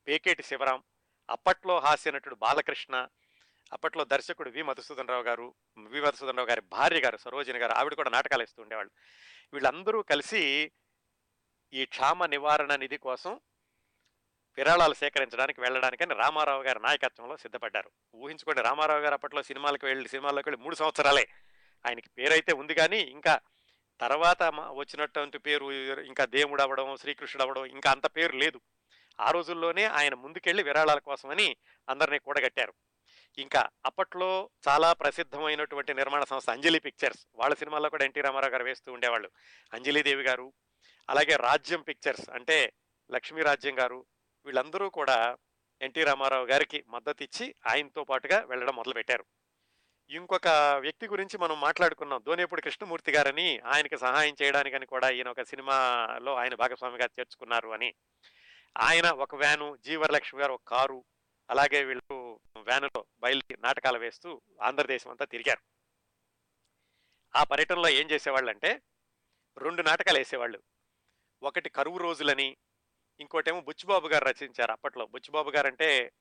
పేకేటి శివరాం అప్పట్లో హాస్య నటుడు బాలకృష్ణ అప్పట్లో దర్శకుడు వి మధుసూదన్ రావు గారు వి మధుసూదన్ రావు గారి భార్య గారు సరోజిని గారు ఆవిడ కూడా నాటకాలు ఇస్తూ ఉండేవాళ్ళు. వీళ్ళందరూ కలిసి ఈ క్షామ నివారణ నిధి కోసం విరాళాలు సేకరించడానికి వెళ్ళడానికని రామారావు గారి నాయకత్వంలో సిద్ధపడ్డారు. ఊహించుకోండి రామారావు గారు అప్పట్లో సినిమాలకు వెళ్ళి సినిమాలకు వెళ్ళి మూడు సంవత్సరాలే. ఆయనకి పేరైతే ఉంది కానీ ఇంకా తర్వాత వచ్చినటువంటి పేరు ఇంకా దేవుడు అవ్వడం శ్రీకృష్ణుడు అవ్వడం ఇంకా అంత పేరు లేదు. ఆ రోజుల్లోనే ఆయన ముందుకెళ్ళి విరాళాల కోసమని అందరినీ కూడగట్టారు. ఇంకా అప్పట్లో చాలా ప్రసిద్ధమైనటువంటి నిర్మాణ సంస్థ అంజలి పిక్చర్స్. వాళ్ళ సినిమాల్లో కూడా ఎన్టీ రామారావు గారు వేస్తూ ఉండేవాళ్ళు. అంజలిదేవి గారు అలాగే రాజ్యం పిక్చర్స్ అంటే లక్ష్మీ రాజ్యం గారు వీళ్ళందరూ కూడా ఎన్టీ రామారావు గారికి మద్దతు ఇచ్చి ఆయనతో పాటుగా వెళ్ళడం మొదలుపెట్టారు. ఇంకొక వ్యక్తి గురించి మనం మాట్లాడుకున్నాం. దోనేపుడు కృష్ణమూర్తి గారని ఆయనకి సహాయం చేయడానికని కూడా ఈయన ఒక సినిమాలో ఆయన భాగస్వామిగా చేర్చుకున్నారు అని. ఆయన ఒక వ్యాను జీవరలక్ష్మి గారు ఒక కారు అలాగే వీళ్ళు వ్యానులో బయలుదేరి నాటకాలు వేస్తూ ఆంధ్రదేశం అంతా తిరిగారు. ఆ పర్యటనలో ఏం చేసేవాళ్ళు అంటే రెండు నాటకాలు వేసేవాళ్ళు. ఒకటి కరువు రోజులని ఇంకోటేమో బుచ్చిబాబు గారు రచించారు అప్పట్లో. బుచ్చిబాబు గారు అంటే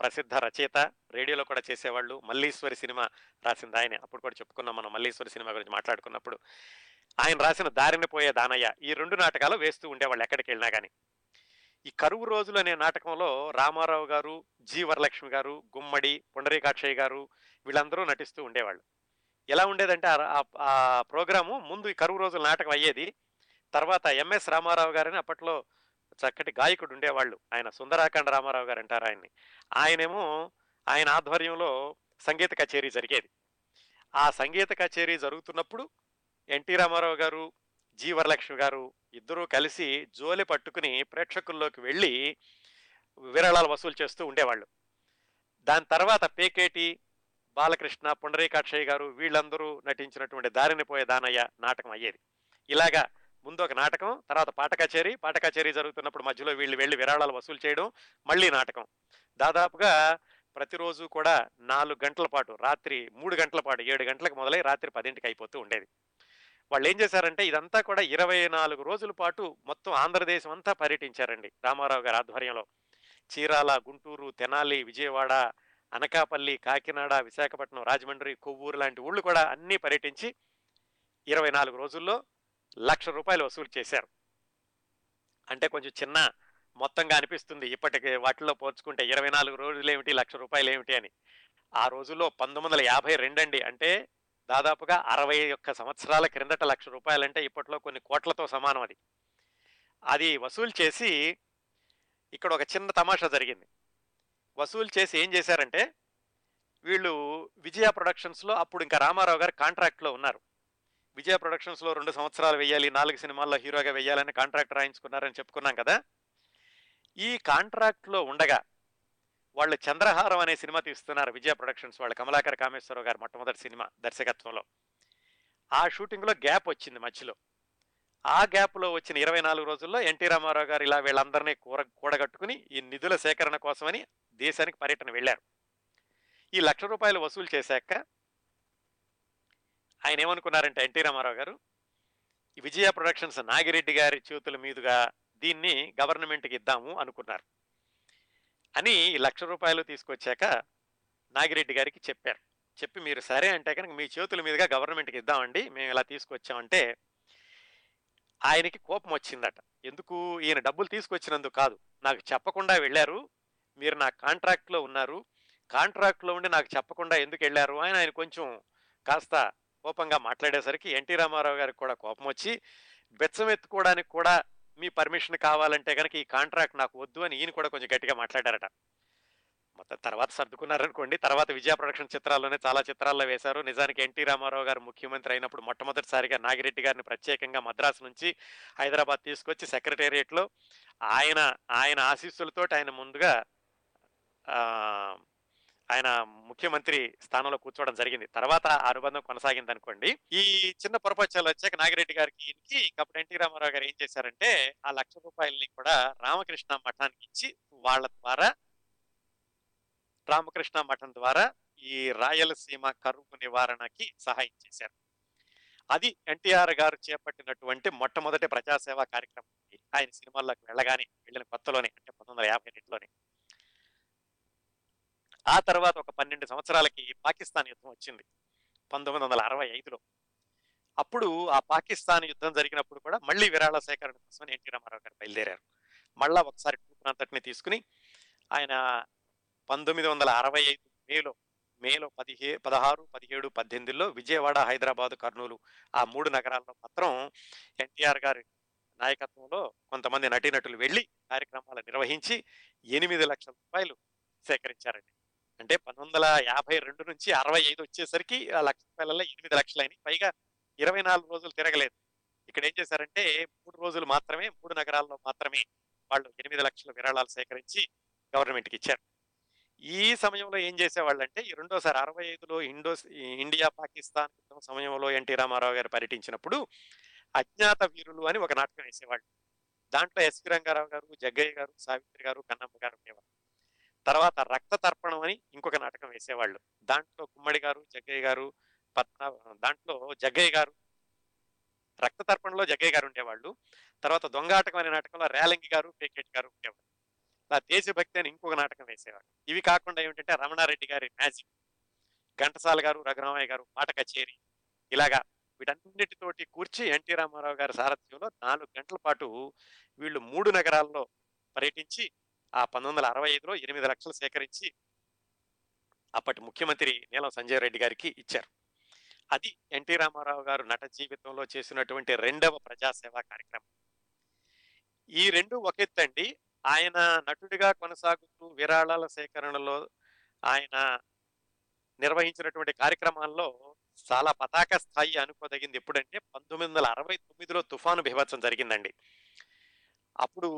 ప్రసిద్ధ రచయిత రేడియోలో కూడా చేసేవాళ్ళు. మల్లీశ్వరి సినిమా రాసింది ఆయన. అప్పుడు కూడా చెప్పుకున్నాం మనం మల్లీశ్వరి సినిమా గురించి మాట్లాడుకున్నప్పుడు. ఆయన రాసిన దారిన పోయే దానయ్య ఈ రెండు నాటకాలు వేస్తూ ఉండేవాళ్ళు ఎక్కడికి వెళ్ళినా కానీ ఈ కరువు రోజులు అనే నాటకంలో రామారావు గారు జి వరలక్ష్మి గారు గుమ్మడి పుండరీకాక్షయ్య గారు వీళ్ళందరూ నటిస్తూ ఉండేవాళ్ళు. ఎలా ఉండేదంటే ఆ- ప్రోగ్రాము ముందు ఈ కరువు రోజుల నాటకం అయ్యేది తర్వాత ఎంఎస్ రామారావు గారని అప్పట్లో చక్కటి గాయకుడు ఉండేవాళ్ళు. ఆయన సుందరాఖండ రామారావు గారు అంటారు ఆయన్ని. ఆయనేమో ఆయన ఆధ్వర్యంలో సంగీత కచేరీ జరిగేది. ఆ సంగీత కచేరీ జరుగుతున్నప్పుడు ఎన్టీ రామారావు గారు జి వరలక్ష్మి గారు ఇద్దరూ కలిసి జోలి పట్టుకుని ప్రేక్షకుల్లోకి వెళ్ళి విరాళాలు వసూలు చేస్తూ ఉండేవాళ్ళు. దాని తర్వాత పేకేటి బాలకృష్ణ పుండరీకాక్షయ్య గారు వీళ్ళందరూ నటించినటువంటి దారిని పోయే దానయ్య నాటకం అయ్యేది. ఇలాగా ముందు ఒక నాటకం తర్వాత పాట కచేరీ పాట కచేరీ జరుగుతున్నప్పుడు మధ్యలో వీళ్ళు వెళ్ళి విరాళాలు వసూలు చేయడం మళ్ళీ నాటకం. దాదాపుగా ప్రతిరోజు కూడా నాలుగు గంటల పాటు రాత్రి మూడు గంటల పాటు ఏడు గంటలకు మొదలై రాత్రి పదింటికి అయిపోతూ ఉండేది. వాళ్ళు ఏం చేశారంటే ఇదంతా కూడా ఇరవై నాలుగు రోజుల పాటు మొత్తం ఆంధ్రదేశం అంతా పర్యటించారండి రామారావు గారి ఆధ్వర్యంలో. చీరాల గుంటూరు తెనాలి విజయవాడ అనకాపల్లి కాకినాడ విశాఖపట్నం రాజమండ్రి కొవ్వూరు లాంటి ఊళ్ళు కూడా అన్నీ పర్యటించి ఇరవై నాలుగు రోజుల్లో లక్ష రూపాయలు వసూలు చేశారు. అంటే కొంచెం చిన్న మొత్తంగా అనిపిస్తుంది ఇప్పటికి వాటిలో పోల్చుకుంటే ఇరవై నాలుగు రోజులు ఏమిటి లక్ష రూపాయలు ఏమిటి అని. ఆ రోజుల్లో పంతొమ్మిది వందల యాభై రెండు అండి. అంటే దాదాపుగా అరవై ఒక్క సంవత్సరాల క్రిందట లక్ష రూపాయలంటే ఇప్పట్లో కొన్ని కోట్లతో సమానం అది. అది వసూలు చేసి ఇక్కడ ఒక చిన్న తమాషా జరిగింది. వసూలు చేసి ఏం చేశారంటే వీళ్ళు విజయ ప్రొడక్షన్స్లో అప్పుడు ఇంకా రామారావు గారు కాంట్రాక్ట్లో ఉన్నారు. విజయ ప్రొడక్షన్స్లో రెండు సంవత్సరాలు వెయ్యాలి నాలుగు సినిమాల్లో హీరోగా వెయ్యాలని కాంట్రాక్ట్ రాయించుకున్నారని చెప్పుకున్నాం కదా. ఈ కాంట్రాక్ట్లో ఉండగా వాళ్ళు చంద్రహారం అనే సినిమా తీస్తున్నారు విజయ ప్రొడక్షన్స్ వాళ్ళు. కమలాకర్ కామేశ్వరరావు గారు మొట్టమొదటి సినిమా దర్శకత్వంలో. ఆ షూటింగ్లో గ్యాప్ వచ్చింది మధ్యలో. ఆ గ్యాప్లో వచ్చిన ఇరవై నాలుగు రోజుల్లో ఎన్టీ రామారావు గారు ఇలా వీళ్ళందరినీ కూర కూడగట్టుకుని ఈ నిధుల సేకరణ కోసమని దేశానికి పర్యటన వెళ్ళారు. ఈ లక్ష రూపాయలు వసూలు చేశాక ఆయన ఏమనుకున్నారంటే ఎన్టీ రామారావు గారు ఈ విజయ ప్రొడక్షన్స్ నాగిరెడ్డి గారి చేతుల మీదుగా దీన్ని గవర్నమెంట్కి ఇద్దాము అనుకున్నారు. అని లక్ష రూపాయలు తీసుకొచ్చాక నాగిరెడ్డి గారికి చెప్పారు. చెప్పి మీరు సరే అంటే కనుక మీ చేతుల మీదుగా గవర్నమెంట్కి ఇద్దామండి మేము ఇలా తీసుకొచ్చామంటే ఆయనకి కోపం వచ్చిందట. ఎందుకు? ఈయన డబ్బులు తీసుకొచ్చినందుకు కాదు. నాకు చెప్పకుండా వెళ్ళారు. మీరు నా కాంట్రాక్ట్లో ఉన్నారు. కాంట్రాక్ట్లో ఉండి నాకు చెప్పకుండా ఎందుకు వెళ్ళారు అని ఆయన కొంచెం కాస్త కోపంగా మాట్లాడేసరికి ఎన్టీ రామారావు గారికి కూడా కోపం వచ్చి బెచ్చం ఎత్తుకోవడానికి కూడా మీ పర్మిషన్ కావాలంటే కనుక ఈ కాంట్రాక్ట్ నాకు వద్దు అని ఈయన కూడా కొంచెం గట్టిగా మాట్లాడారట. మొత్తం తర్వాత సర్దుకున్నారనుకోండి తర్వాత విజయ ప్రొడక్షన్ చిత్రాల్లోనే చాలా చిత్రాల్లో వేశారు. నిజానికి ఎన్టీ రామారావు గారు ముఖ్యమంత్రి అయినప్పుడు మొట్టమొదటిసారిగా నాగిరెడ్డి గారిని ప్రత్యేకంగా మద్రాసు నుంచి హైదరాబాద్ తీసుకొచ్చి సెక్రటేరియట్లో ఆయన ఆయన ఆశీస్సులతో ఆయన ముందుగా ఆయన ముఖ్యమంత్రి స్థానంలో కూర్చోవడం జరిగింది. తర్వాత ఆ అనుబంధం కొనసాగింది అనుకోండి ఈ చిన్న పొరపచ్చాలు వచ్చాక నాగిరెడ్డి గారికి ఈయనకి అప్పుడు ఎన్టీ రామారావు గారు ఏం చేశారంటే ఆ లక్ష రూపాయలని కూడా రామకృష్ణ మఠానికి ఇచ్చి వాళ్ళ ద్వారా రామకృష్ణ మఠం ద్వారా ఈ రాయలసీమ కరువు నివారణకి సహాయం చేశారు. అది ఎన్టీఆర్ గారు చేపట్టినటువంటి మొట్టమొదటి ప్రజాసేవా కార్యక్రమం. ఆయన సినిమాల్లోకి వెళ్ళగానే వెళ్ళిన కొత్తలోనే అంటే పంతొమ్మిది వందల యాభై రెండులోనే ఆ తర్వాత ఒక పన్నెండు సంవత్సరాలకి పాకిస్తాన్ యుద్ధం వచ్చింది పంతొమ్మిది వందల అరవై ఐదులో. అప్పుడు ఆ పాకిస్తాన్ యుద్ధం జరిగినప్పుడు కూడా మళ్ళీ విరాళ సేకరణ కోసం ఎన్టీ రామారావు గారు బయలుదేరారు. మళ్ళా ఒకసారి అంతటిని తీసుకుని ఆయన పంతొమ్మిది వందల అరవై ఐదు మేలో మేలో పదిహే పదహారు పదిహేడు పద్దెనిమిదిలో విజయవాడ హైదరాబాద్ కర్నూలు ఆ మూడు నగరాల్లో మాత్రం ఎన్టీఆర్ గారి నాయకత్వంలో కొంతమంది నటీనటులు వెళ్ళి కార్యక్రమాలు నిర్వహించి ఎనిమిది లక్షల రూపాయలు సేకరించారండి. అంటే పంతొమ్మిది వందల యాభై రెండు నుంచి అరవై ఐదు వచ్చేసరికి ఆ లక్ష రూపాయలలో ఎనిమిది లక్షలైన పైగా ఇరవై నాలుగు రోజులు తిరగలేదు. ఇక్కడ ఏం చేశారంటే మూడు రోజులు మాత్రమే మూడు నగరాల్లో మాత్రమే వాళ్ళు ఎనిమిది లక్షల విరాళాలు సేకరించి గవర్నమెంట్కి ఇచ్చారు. ఈ సమయంలో ఏం చేసేవాళ్ళంటే ఈ రెండోసారి అరవై ఐదులో ఇండో ఇండియా పాకిస్తాన్ యుద్ధం సమయంలో ఎన్టీ రామారావు గారు పర్యటించినప్పుడు అజ్ఞాత వీరులు అని ఒక నాటకం వేసేవాళ్ళు. దాంట్లో ఎస్వి రంగారావు గారు జగ్గయ్య గారు సావిత్రి గారు కన్నమ్మ గారు ఉండేవారు తర్వాత రక్త తర్పణం అని ఇంకొక నాటకం వేసేవాళ్ళు. దాంట్లో గుమ్మడి గారు జగ్గయ్య గారు పద్మ దాంట్లో జగ్గయ్య గారు రక్త తర్పణలో జగ్గయ్య గారు ఉండేవాళ్ళు. తర్వాత దొంగాటకం అనే నాటకంలో రేలంగి గారు పేకేట్ గారు ఉండేవాళ్ళు. అలా దేశభక్తి అని ఇంకొక నాటకం వేసేవాళ్ళు. ఇవి కాకుండా ఏమిటంటే రమణారెడ్డి గారి మ్యాజిక్. ఘంటసాల గారు రఘురామయ్య గారు మాట కచేరి. ఇలాగా వీటన్నిటితోటి కూర్చి ఎన్టీ రామారావు గారి సారథ్యంలో నాలుగు గంటల పాటు వీళ్ళు మూడు నగరాల్లో పర్యటించి ఆ పంతొమ్మిది వందల అరవై ఐదులో ఎనిమిది లక్షలు సేకరించి అప్పటి ముఖ్యమంత్రి నీలం సంజయ్ రెడ్డి గారికి ఇచ్చారు. అది ఎన్టీ రామారావు గారు నట జీవితంలో చేసినటువంటి రెండవ ప్రజాసేవా కార్యక్రమం. ఈ రెండు ఒకెత్తండి ఆయన నటుడిగా కొనసాగుతూ విరాళాల సేకరణలో ఆయన నిర్వహించినటువంటి కార్యక్రమాల్లో చాలా పతాక స్థాయి అనుకోదగింది. ఎప్పుడంటే పంతొమ్మిది వందల అరవై తొమ్మిదిలో తుఫాను బీభత్సం జరిగిందండి. అప్పుడు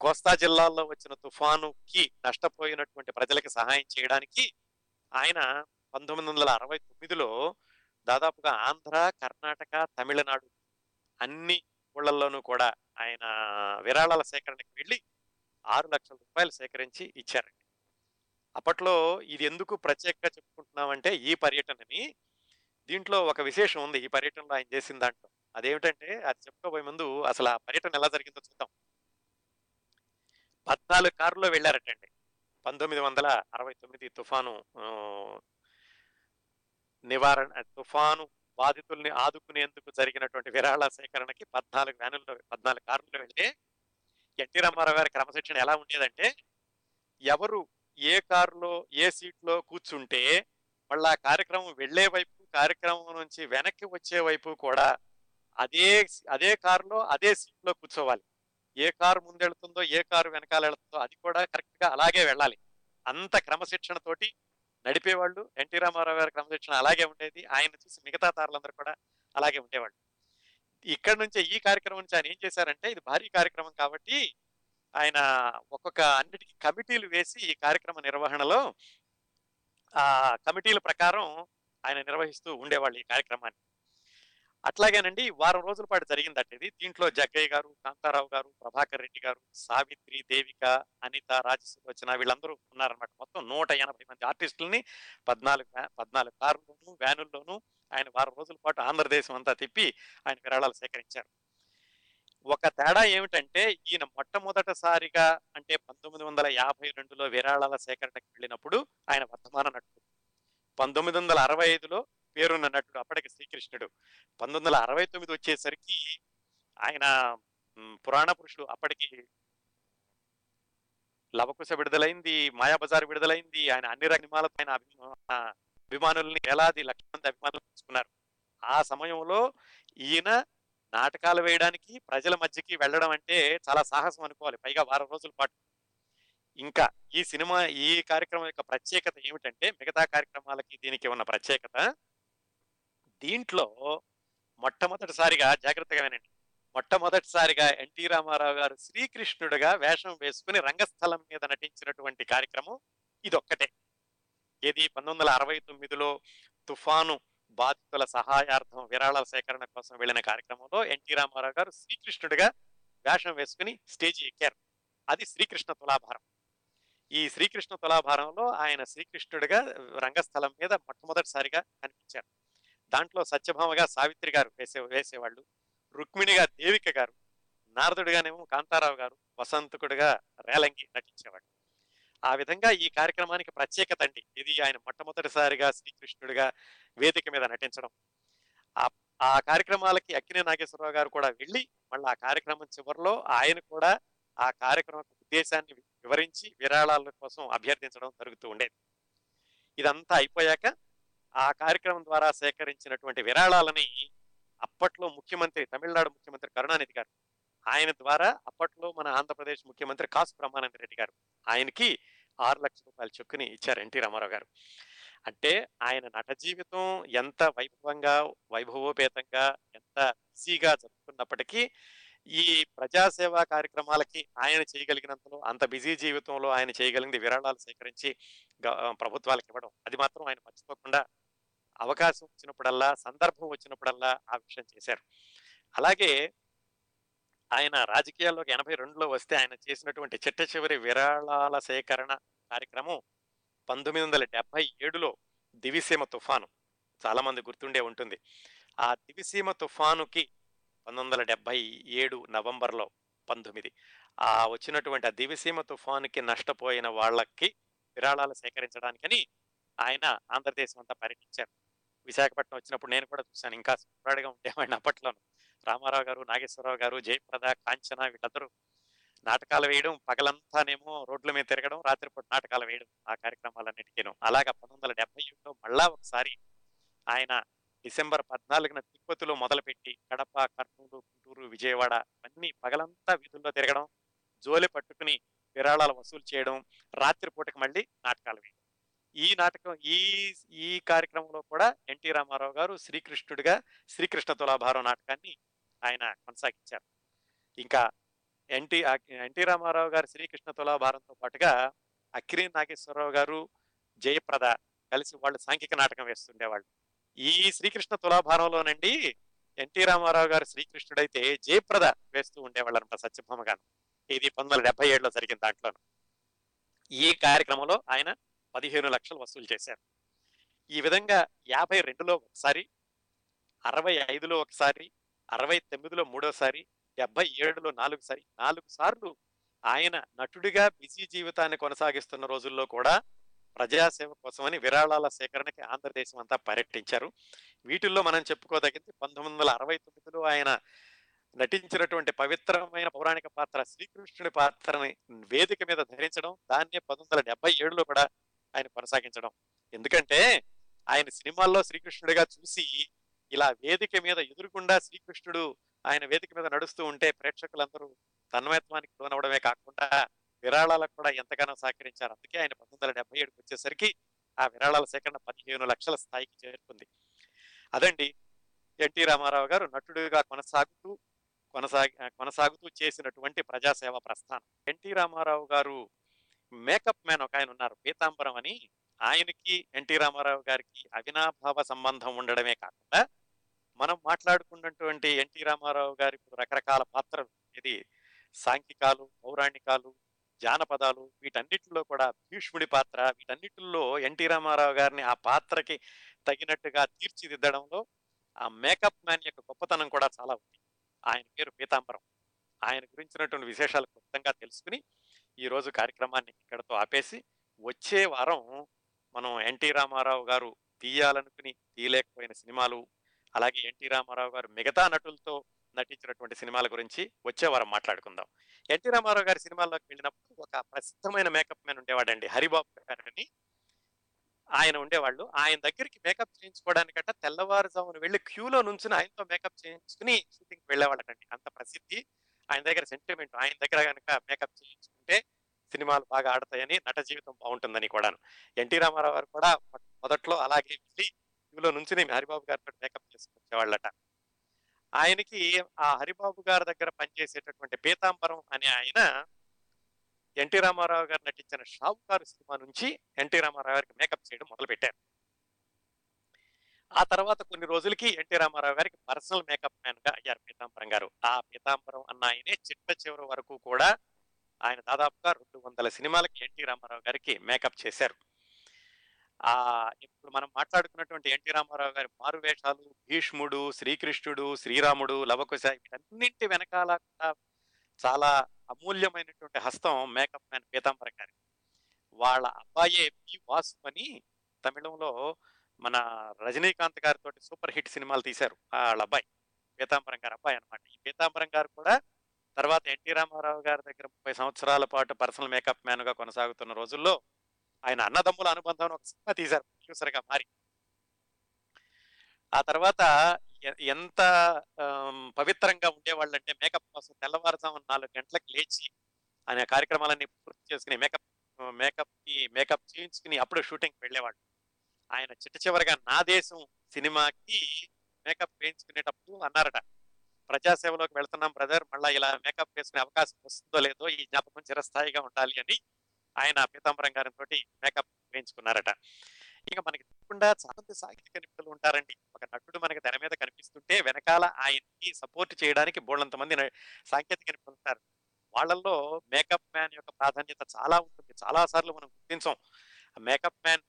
కోస్తా జిల్లాల్లో వచ్చిన తుఫానుకి నష్టపోయినటువంటి ప్రజలకి సహాయం చేయడానికి ఆయన పంతొమ్మిది వందల అరవై తొమ్మిదిలో దాదాపుగా ఆంధ్ర కర్ణాటక తమిళనాడు అన్ని ఊళ్ళల్లోనూ కూడా ఆయన విరాళాల సేకరణకి వెళ్ళి ఆరు లక్షల రూపాయలు సేకరించి ఇచ్చారండి. అప్పట్లో ఇది ఎందుకు ప్రత్యేకంగా చెప్పుకుంటున్నామంటే ఈ పర్యటనని దీంట్లో ఒక విశేషం ఉంది. ఈ పర్యటనలో ఆయన చేసిన దాంట్లో అదేమిటంటే అది చెప్పుకోబోయే ముందు అసలు ఆ పర్యటన ఎలా జరిగిందో చూద్దాం. పద్నాలుగు కారులో వెళ్ళారటండి. పంతొమ్మిది వందల అరవై తొమ్మిది తుఫాను నివారణ తుఫాను బాధితుల్ని ఆదుకునేందుకు జరిగినటువంటి విరాళ సేకరణకి పద్నాలుగు వ్యానుల్లో పద్నాలుగు కార్లలో వెళ్తే ఎన్టీ రామారావు గారి క్రమశిక్షణ ఎలా ఉండేదంటే ఎవరు ఏ కారులో ఏ సీట్లో కూర్చుంటే మళ్ళీ ఆ కార్యక్రమం వెళ్ళే వైపు కార్యక్రమం నుంచి వెనక్కి వచ్చే వైపు కూడా అదే అదే కారులో అదే సీట్లో కూర్చోవాలి. ఏ కారు ముందెళ్తుందో ఏ కారు వెనకాల వెళ్తుందో అది కూడా కరెక్ట్గా అలాగే వెళ్ళాలి. అంత క్రమశిక్షణతోటి నడిపేవాళ్ళు ఎన్టీ రామారావు గారి క్రమశిక్షణ అలాగే ఉండేది. ఆయన చూసి మిగతా తారులందరూ కూడా అలాగే ఉండేవాళ్ళు. ఇక్కడ నుంచే ఈ కార్యక్రమం నుంచి ఆయన ఏం చేశారంటే ఇది భారీ కార్యక్రమం కాబట్టి ఆయన ఒక్కొక్క అన్నిటికీ కమిటీలు వేసి ఈ కార్యక్రమ నిర్వహణలో ఆ కమిటీల ప్రకారం ఆయన నిర్వహిస్తూ ఉండేవాళ్ళు ఈ కార్యక్రమాన్ని. అట్లాగేనండి వారం రోజుల పాటు జరిగిందట ఇది దీంట్లో జగ్గయ్య గారు కాంతారావు గారు ప్రభాకర్ రెడ్డి గారు సావిత్రి దేవిక అనిత రాజసులోచన వీళ్ళందరూ ఉన్నారన్నమాట. మొత్తం నూట ఎనభై మంది ఆర్టిస్టులని పద్నాలుగు పద్నాలుగు కార్లలోను వ్యానుల్లోనూ ఆయన వారం రోజుల పాటు ఆంధ్రదేశం అంతా తిప్పి ఆయన విరాళాలు సేకరించారు. ఒక తేడా ఏమిటంటే ఈయన మొట్టమొదటిసారిగా అంటే పంతొమ్మిది వందల యాభై రెండులో విరాళాల సేకరణకు వెళ్ళినప్పుడు ఆయన వర్తమాన నటుడు. పంతొమ్మిది వందల అరవై ఐదులో పేరున్న నటుడు అప్పటికి శ్రీకృష్ణుడు. పంతొమ్మిది వందల అరవై తొమ్మిది వచ్చేసరికి ఆయన పురాణ పురుషుడు అప్పటికి లవకుశ విడుదలైంది మాయాబజార్ విడుదలైంది. ఆయన అన్ని రంగమాలతో ఆయన అభిమా అభిమానుల్ని వేలాది లక్షల మంది అభిమానులు తీసుకున్నారు. ఆ సమయంలో ఈయన నాటకాలు వేయడానికి ప్రజల మధ్యకి వెళ్ళడం అంటే చాలా సాహసం అనుకోవాలి. పైగా వారం రోజుల పాటు. ఇంకా ఈ సినిమా ఈ కార్యక్రమం యొక్క ప్రత్యేకత ఏమిటంటే మిగతా కార్యక్రమాలకి దీనికి ఉన్న ప్రత్యేకత దీంట్లో మొట్టమొదటిసారిగా జాగ్రత్తగా వినండి. మొట్టమొదటిసారిగా ఎన్టీ రామారావు గారు శ్రీకృష్ణుడిగా వేషం వేసుకుని రంగస్థలం మీద నటించినటువంటి కార్యక్రమం ఇదొక్కటే. ఏది పంతొమ్మిది వందల అరవై తొమ్మిదిలో తుఫాను బాధితుల సహాయార్థం విరాళాల సేకరణ కోసం వెళ్ళిన కార్యక్రమంలో ఎన్టీ రామారావు గారు శ్రీకృష్ణుడిగా వేషం వేసుకుని స్టేజీ ఎక్కారు. అది శ్రీకృష్ణ తులాభారం. ఈ శ్రీకృష్ణ తులాభారంలో ఆయన శ్రీకృష్ణుడిగా రంగస్థలం మీద మొట్టమొదటిసారిగా కనిపించారు. దాంట్లో సత్యభామగా సావిత్రి గారు వేసే వేసేవాళ్ళు. రుక్మిణిగా దేవిక గారు నారదుడిగానేమో కాంతారావు గారు వసంతకుడిగా రేలంగి నటించేవాడు ఆ విధంగా ఈ కార్యక్రమానికి ప్రత్యేకత అండి. ఇది ఆయన మొట్టమొదటిసారిగా శ్రీకృష్ణుడిగా వేదిక మీద నటించడం. ఆ ఆ కార్యక్రమాలకి అక్కినే నాగేశ్వరరావు గారు కూడా వెళ్ళి మళ్ళీ ఆ కార్యక్రమం చివరిలో ఆయన కూడా ఆ కార్యక్రమం ఉద్దేశాన్ని వివరించి విరాళాల కోసం అభ్యర్థించడం జరుగుతూ ఉండేది. ఇదంతా అయిపోయాక ఆ కార్యక్రమం ద్వారా సేకరించినటువంటి విరాళాలని అప్పట్లో ముఖ్యమంత్రి తమిళనాడు ముఖ్యమంత్రి కరుణానిధి గారు ఆయన ద్వారా అప్పట్లో మన ఆంధ్రప్రదేశ్ ముఖ్యమంత్రి కాసు బ్రహ్మానంద రెడ్డి గారు ఆయనకి ఆరు లక్షల రూపాయలు చొక్కుని ఇచ్చారు ఎన్టీ రామారావు గారు. అంటే ఆయన నట జీవితం ఎంత వైభవంగా వైభవోపేతంగా ఎంత బిజీగా జరుగుతున్నప్పటికీ ఈ ప్రజాసేవా కార్యక్రమాలకి ఆయన చేయగలిగినంతలో అంత బిజీ జీవితంలో ఆయన చేయగలిగింది విరాళాలు సేకరించి ప్రభుత్వాలకు ఇవ్వడం అది మాత్రం ఆయన మర్చిపోకుండా అవకాశం వచ్చినప్పుడల్లా సందర్భం వచ్చినప్పుడల్లా ఆ విషయం చేశారు. అలాగే ఆయన రాజకీయాల్లోకి ఎనభై రెండులో వస్తే ఆయన చేసినటువంటి చిట్ట చివరి విరాళాల సేకరణ కార్యక్రమం పంతొమ్మిది వందల డెబ్బై ఏడులో దివిసీమ తుఫాను. చాలా మంది గుర్తుండే ఉంటుంది. ఆ దివిసీమ తుఫానుకి పంతొమ్మిది వందల డెబ్బై ఏడు నవంబర్లో పంతొమ్మిది. ఆ వచ్చినటువంటి ఆ దివిసీమ తుఫానుకి నష్టపోయిన వాళ్ళకి విరాళాలు సేకరించడానికని ఆయన ఆంధ్రదేశం అంతా పర్యటించారు. విశాఖపట్నం వచ్చినప్పుడు నేను కూడా చూశాను. ఇంకా సుప్రాడిగా ఉండేవాడిని అప్పట్లోను. రామారావు గారు నాగేశ్వరరావు గారు జయప్రద కాంచన వీళ్ళందరూ నాటకాలు వేయడం పగలంతానేమో రోడ్ల మీద తిరగడం రాత్రిపూట నాటకాలు వేయడం ఆ కార్యక్రమాలన్నిటికీను. అలాగా పంతొమ్మిది వందల డెబ్బై ఏడులో మళ్ళా ఒకసారి ఆయన డిసెంబర్ పద్నాలుగున తిరుపతిలో మొదలుపెట్టి కడప కర్నూలు గుంటూరు విజయవాడ అన్ని పగలంతా వీధుల్లో తిరగడం జోలి పట్టుకుని విరాళాలు వసూలు చేయడం రాత్రిపూటకి మళ్ళీ నాటకాలు వేయడం. ఈ నాటకం ఈ ఈ కార్యక్రమంలో కూడా ఎన్టీ రామారావు గారు శ్రీకృష్ణుడిగా శ్రీకృష్ణ తులాభారం నాటకాన్ని ఆయన కొనసాగించారు. ఇంకా ఎన్టీ ఎన్టీ రామారావు గారు శ్రీకృష్ణ తులాభారంతో పాటుగా అక్కిరి నాగేశ్వరరావు గారు జయప్రద కలిసి వాళ్ళు సాంఘిక నాటకం వేస్తుండేవాళ్ళు. ఈ శ్రీకృష్ణ తులాభారంలోనండి ఎన్టీ రామారావు గారు శ్రీకృష్ణుడైతే జయప్రద వేస్తూ ఉండేవాళ్ళు అనమాట సత్యభామ గారు. ఇది పంతొమ్మిది వందల డెబ్బై ఏడులో జరిగిన దాంట్లో ఈ కార్యక్రమంలో ఆయన పదిహేను లక్షలు వసూలు చేశారు. ఈ విధంగా యాభై రెండులో ఒకసారి అరవై ఐదులో ఒకసారి అరవై తొమ్మిదిలో మూడోసారి డెబ్బై ఏడులో నాలుగు సారి నాలుగు సార్లు ఆయన నటుడిగా బిజీ జీవితాన్ని కొనసాగిస్తున్న రోజుల్లో కూడా ప్రజాసేవ కోసమని విరాళాల సేకరణకి ఆంధ్రదేశం అంతా పర్యటించారు. వీటిల్లో మనం చెప్పుకోదగింది పంతొమ్మిది వందల అరవై తొమ్మిదిలో ఆయన నటించినటువంటి పవిత్రమైన పౌరాణిక పాత్ర శ్రీకృష్ణుడి పాత్రని వేదిక మీద ధరించడం దాన్నే పంతొమ్మిది వందల డెబ్బై ఏడులో కూడా ఆయన కొనసాగించడం. ఎందుకంటే ఆయన సినిమాల్లో శ్రీకృష్ణుడిగా చూసి ఇలా వేదిక మీద ఎదురుకుండా శ్రీకృష్ణుడు ఆయన వేదిక మీద నడుస్తూ ఉంటే ప్రేక్షకులందరూ తన్మయత్వానికి లోనవడమే కాకుండా విరాళాలకు కూడా ఎంతగానో సహకరించారు. అందుకే ఆయన పంతొమ్మిది వందల డెబ్బై ఏడుకి వచ్చేసరికి ఆ విరాళాల సేకరణ పదిహేను లక్షల స్థాయికి చేరుకుంది. అదండి ఎన్టీ రామారావు గారు నటుడుగా కొనసాగుతూ కొనసాగి కొనసాగుతూ చేసినటువంటి ప్రజాసేవ ప్రస్థానం. ఎన్టీ రామారావు గారు మేకప్ మ్యాన్ ఒక ఆయన ఉన్నారు పీతాంబరం అని. ఆయనకి ఎన్టీ రామారావు గారికి అవినాభావ సంబంధం ఉండడమే కాకుండా మనం మాట్లాడుకున్నటువంటి ఎన్టీ రామారావు గారి రకరకాల పాత్రలు ఇది సాంఘికాలు పౌరాణికాలు జానపదాలు వీటన్నిటిలో కూడా భీష్ముడి పాత్ర వీటన్నిటిలో ఎన్టీ రామారావు గారిని ఆ పాత్రకి తగినట్టుగా తీర్చిదిద్దడంలో ఆ మేకప్ మ్యాన్ యొక్క గొప్పతనం కూడా చాలా ఉంది. ఆయన పేరు పీతాంబరం. ఆయన గురించినటువంటి విశేషాలు క్లుప్తంగా తెలుసుకుని ఈ రోజు కార్యక్రమాన్ని ఇక్కడతో ఆపేసి వచ్చే వారం మనం ఎన్టీ రామారావు గారు తీయాలనుకుని తీయలేకపోయిన సినిమాలు అలాగే ఎన్టీ రామారావు గారు మిగతా నటులతో నటించినటువంటి సినిమాల గురించి వచ్చే వారం మాట్లాడుకుందాం. ఎన్టీ రామారావు గారి సినిమాల్లోకి వెళ్ళినప్పుడు ఒక ప్రసిద్ధమైన మేకప్ మ్యాన్ ఉండేవాడండి హరిబాబు గారని ఆయన ఉండేవాళ్ళు. ఆయన దగ్గరికి మేకప్ చేయించుకోవడానికట తెల్లవారుజామున వెళ్ళి క్యూలో నుంచి ఆయనతో మేకప్ చేయించుకుని షూటింగ్ వెళ్ళేవాళ్ళటండి. అంత ప్రసిద్ధి. ఆయన దగ్గర సెంటిమెంట్ ఆయన దగ్గర కనుక మేకప్ చేయించుకుంటే సినిమాలు బాగా ఆడతాయని నట జీవితం బాగుంటుందని కూడాను. ఎన్టీ రామారావు గారు కూడా మొదట్లో అలాగే వెళ్ళి నుంచి నేను హరిబాబు గారితో మేకప్ చేసుకొచ్చేవాళ్ళట ఆయనకి ఆ హరిబాబు గారి దగ్గర పనిచేసేటటువంటి పీతాంబరం అనే ఆయన ఎన్టీ రామారావు గారు నటించిన షావుకారు సినిమా నుంచి ఎన్టీ రామారావు గారికి మేకప్ చేయడం మొదలు పెట్టారు ఆ తర్వాత కొన్ని రోజులకి ఎన్టీ రామారావు గారికి పర్సనల్ మేకప్ మ్యాన్గా అయ్యారు పీతాంబరం గారు. ఆ పీతాంబరం అన్న ఆయనే చిట్ట చివరి వరకు కూడా ఆయన దాదాపుగా రెండు వందల సినిమాలకి ఎన్టీ రామారావు గారికి మేకప్ చేశారు. ఆ ఇప్పుడు మనం మాట్లాడుకున్నటువంటి ఎన్టీ రామారావు గారి మారు వేషాలు భీష్ముడు శ్రీకృష్ణుడు శ్రీరాముడు లవకుశ వీటన్నింటి వెనకాల కూడా చాలా అమూల్యమైనటువంటి హస్తం మేకప్ మ్యాన్ పీతాంబరం గారి. వాళ్ళ అబ్బాయే పి వాసు అని తమిళంలో మన రజనీకాంత్ గారితో సూపర్ హిట్ సినిమాలు తీశారు వాళ్ళ అబ్బాయి పీతాంబరం గారు అబ్బాయి అనమాట ఈ పీతాంబరం గారు కూడా తర్వాత ఎన్టీ రామారావు గారి దగ్గర ముప్పై సంవత్సరాల పాటు పర్సనల్ మేకప్ మ్యాన్గా కొనసాగుతున్న రోజుల్లో ఆయన అన్నదమ్ముల అనుబంధం ఒక సినిమా తీశారు ప్రొడ్యూసర్గా మారి. ఆ తర్వాత ఎంత పవిత్రంగా ఉండేవాళ్ళంటే మేకప్ కోసం తెల్లవారుజామున నాలుగు గంటలకు లేచి అనే కార్యక్రమాలన్నీ పూర్తి చేసుకుని మేకప్ మేకప్కి మేకప్ చేయించుకుని అప్పుడు షూటింగ్ వెళ్ళేవాళ్ళు. ఆయన చిట్ట చివరిగా నా దేశం సినిమాకి మేకప్ వేయించుకునేటప్పుడు అన్నారట ప్రజాసేవలోకి వెళ్తున్నాం బ్రదర్ మళ్ళీ ఇలా మేకప్ వేసుకునే అవకాశం వస్తుందో లేదో ఈ జ్ఞాపకం చిరస్థాయిగా ఉండాలి అని ఆయన పీతాంబరం గారితో మేకప్ వేయించుకున్నారట. ఇంకా మనకి తప్పకుండా చాలా మంది సాహిత్య నిపుణులు ఉంటారండి. ఒక నటుడు మనకి తెర మీద కనిపిస్తుంటే వెనకాల ఆయనకి సపోర్ట్ చేయడానికి బోళ్ళంత మంది సాంకేతిక నిపుణులు ఉంటారు. వాళ్ళల్లో మేకప్ మ్యాన్ యొక్క ప్రాధాన్యత చాలా ఉంటుంది. చాలా సార్లు మనం గుర్తించాం. మేకప్ మ్యాన్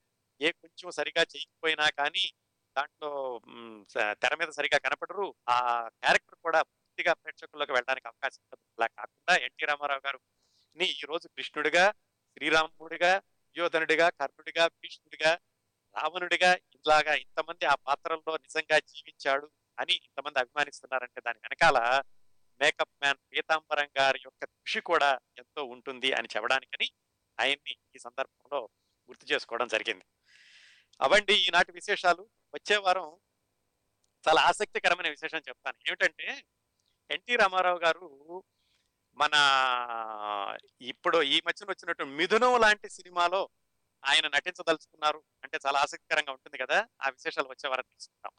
ఏ కొంచెం సరిగా చేయకపోయినా కానీ దాంట్లో తెర మీద సరిగా కనపడరు. ఆ క్యారెక్టర్ కూడా పూర్తిగా ప్రేక్షకుల్లోకి వెళ్ళడానికి అవకాశం అలా కాకుండా ఎన్టీ రామారావు గారు ని ఈ రోజు కృష్ణుడిగా శ్రీరాముడిగా యోధనుడిగా కర్ణుడిగా భీష్ముడిగా రావణుడిగా ఇలాగా ఇంతమంది ఆ పాత్రల్లో నిజంగా జీవించాడు అని ఇంతమంది అభిమానిస్తున్నారంటే దాని వెనకాల మేకప్ మ్యాన్ పీతాంబరం గారి యొక్క కృషి కూడా ఎంతో ఉంటుంది అని చెప్పడానికని ఆయన్ని ఈ సందర్భంలో గుర్తు చేసుకోవడం జరిగింది. అవండి ఈనాటి విశేషాలు. వచ్చే వారం చాలా ఆసక్తికరమైన విశేషం చెప్తాను. ఏమిటంటే ఎన్టీ రామారావు గారు మన ఇప్పుడు ఈ మధ్యన వచ్చినట్టు మిథునం లాంటి సినిమాలో ఆయన నటించదలుచుకున్నారు. అంటే చాలా ఆసక్తికరంగా ఉంటుంది కదా ఆ విశేషాలు వచ్చే వారం తీసుకుంటాం.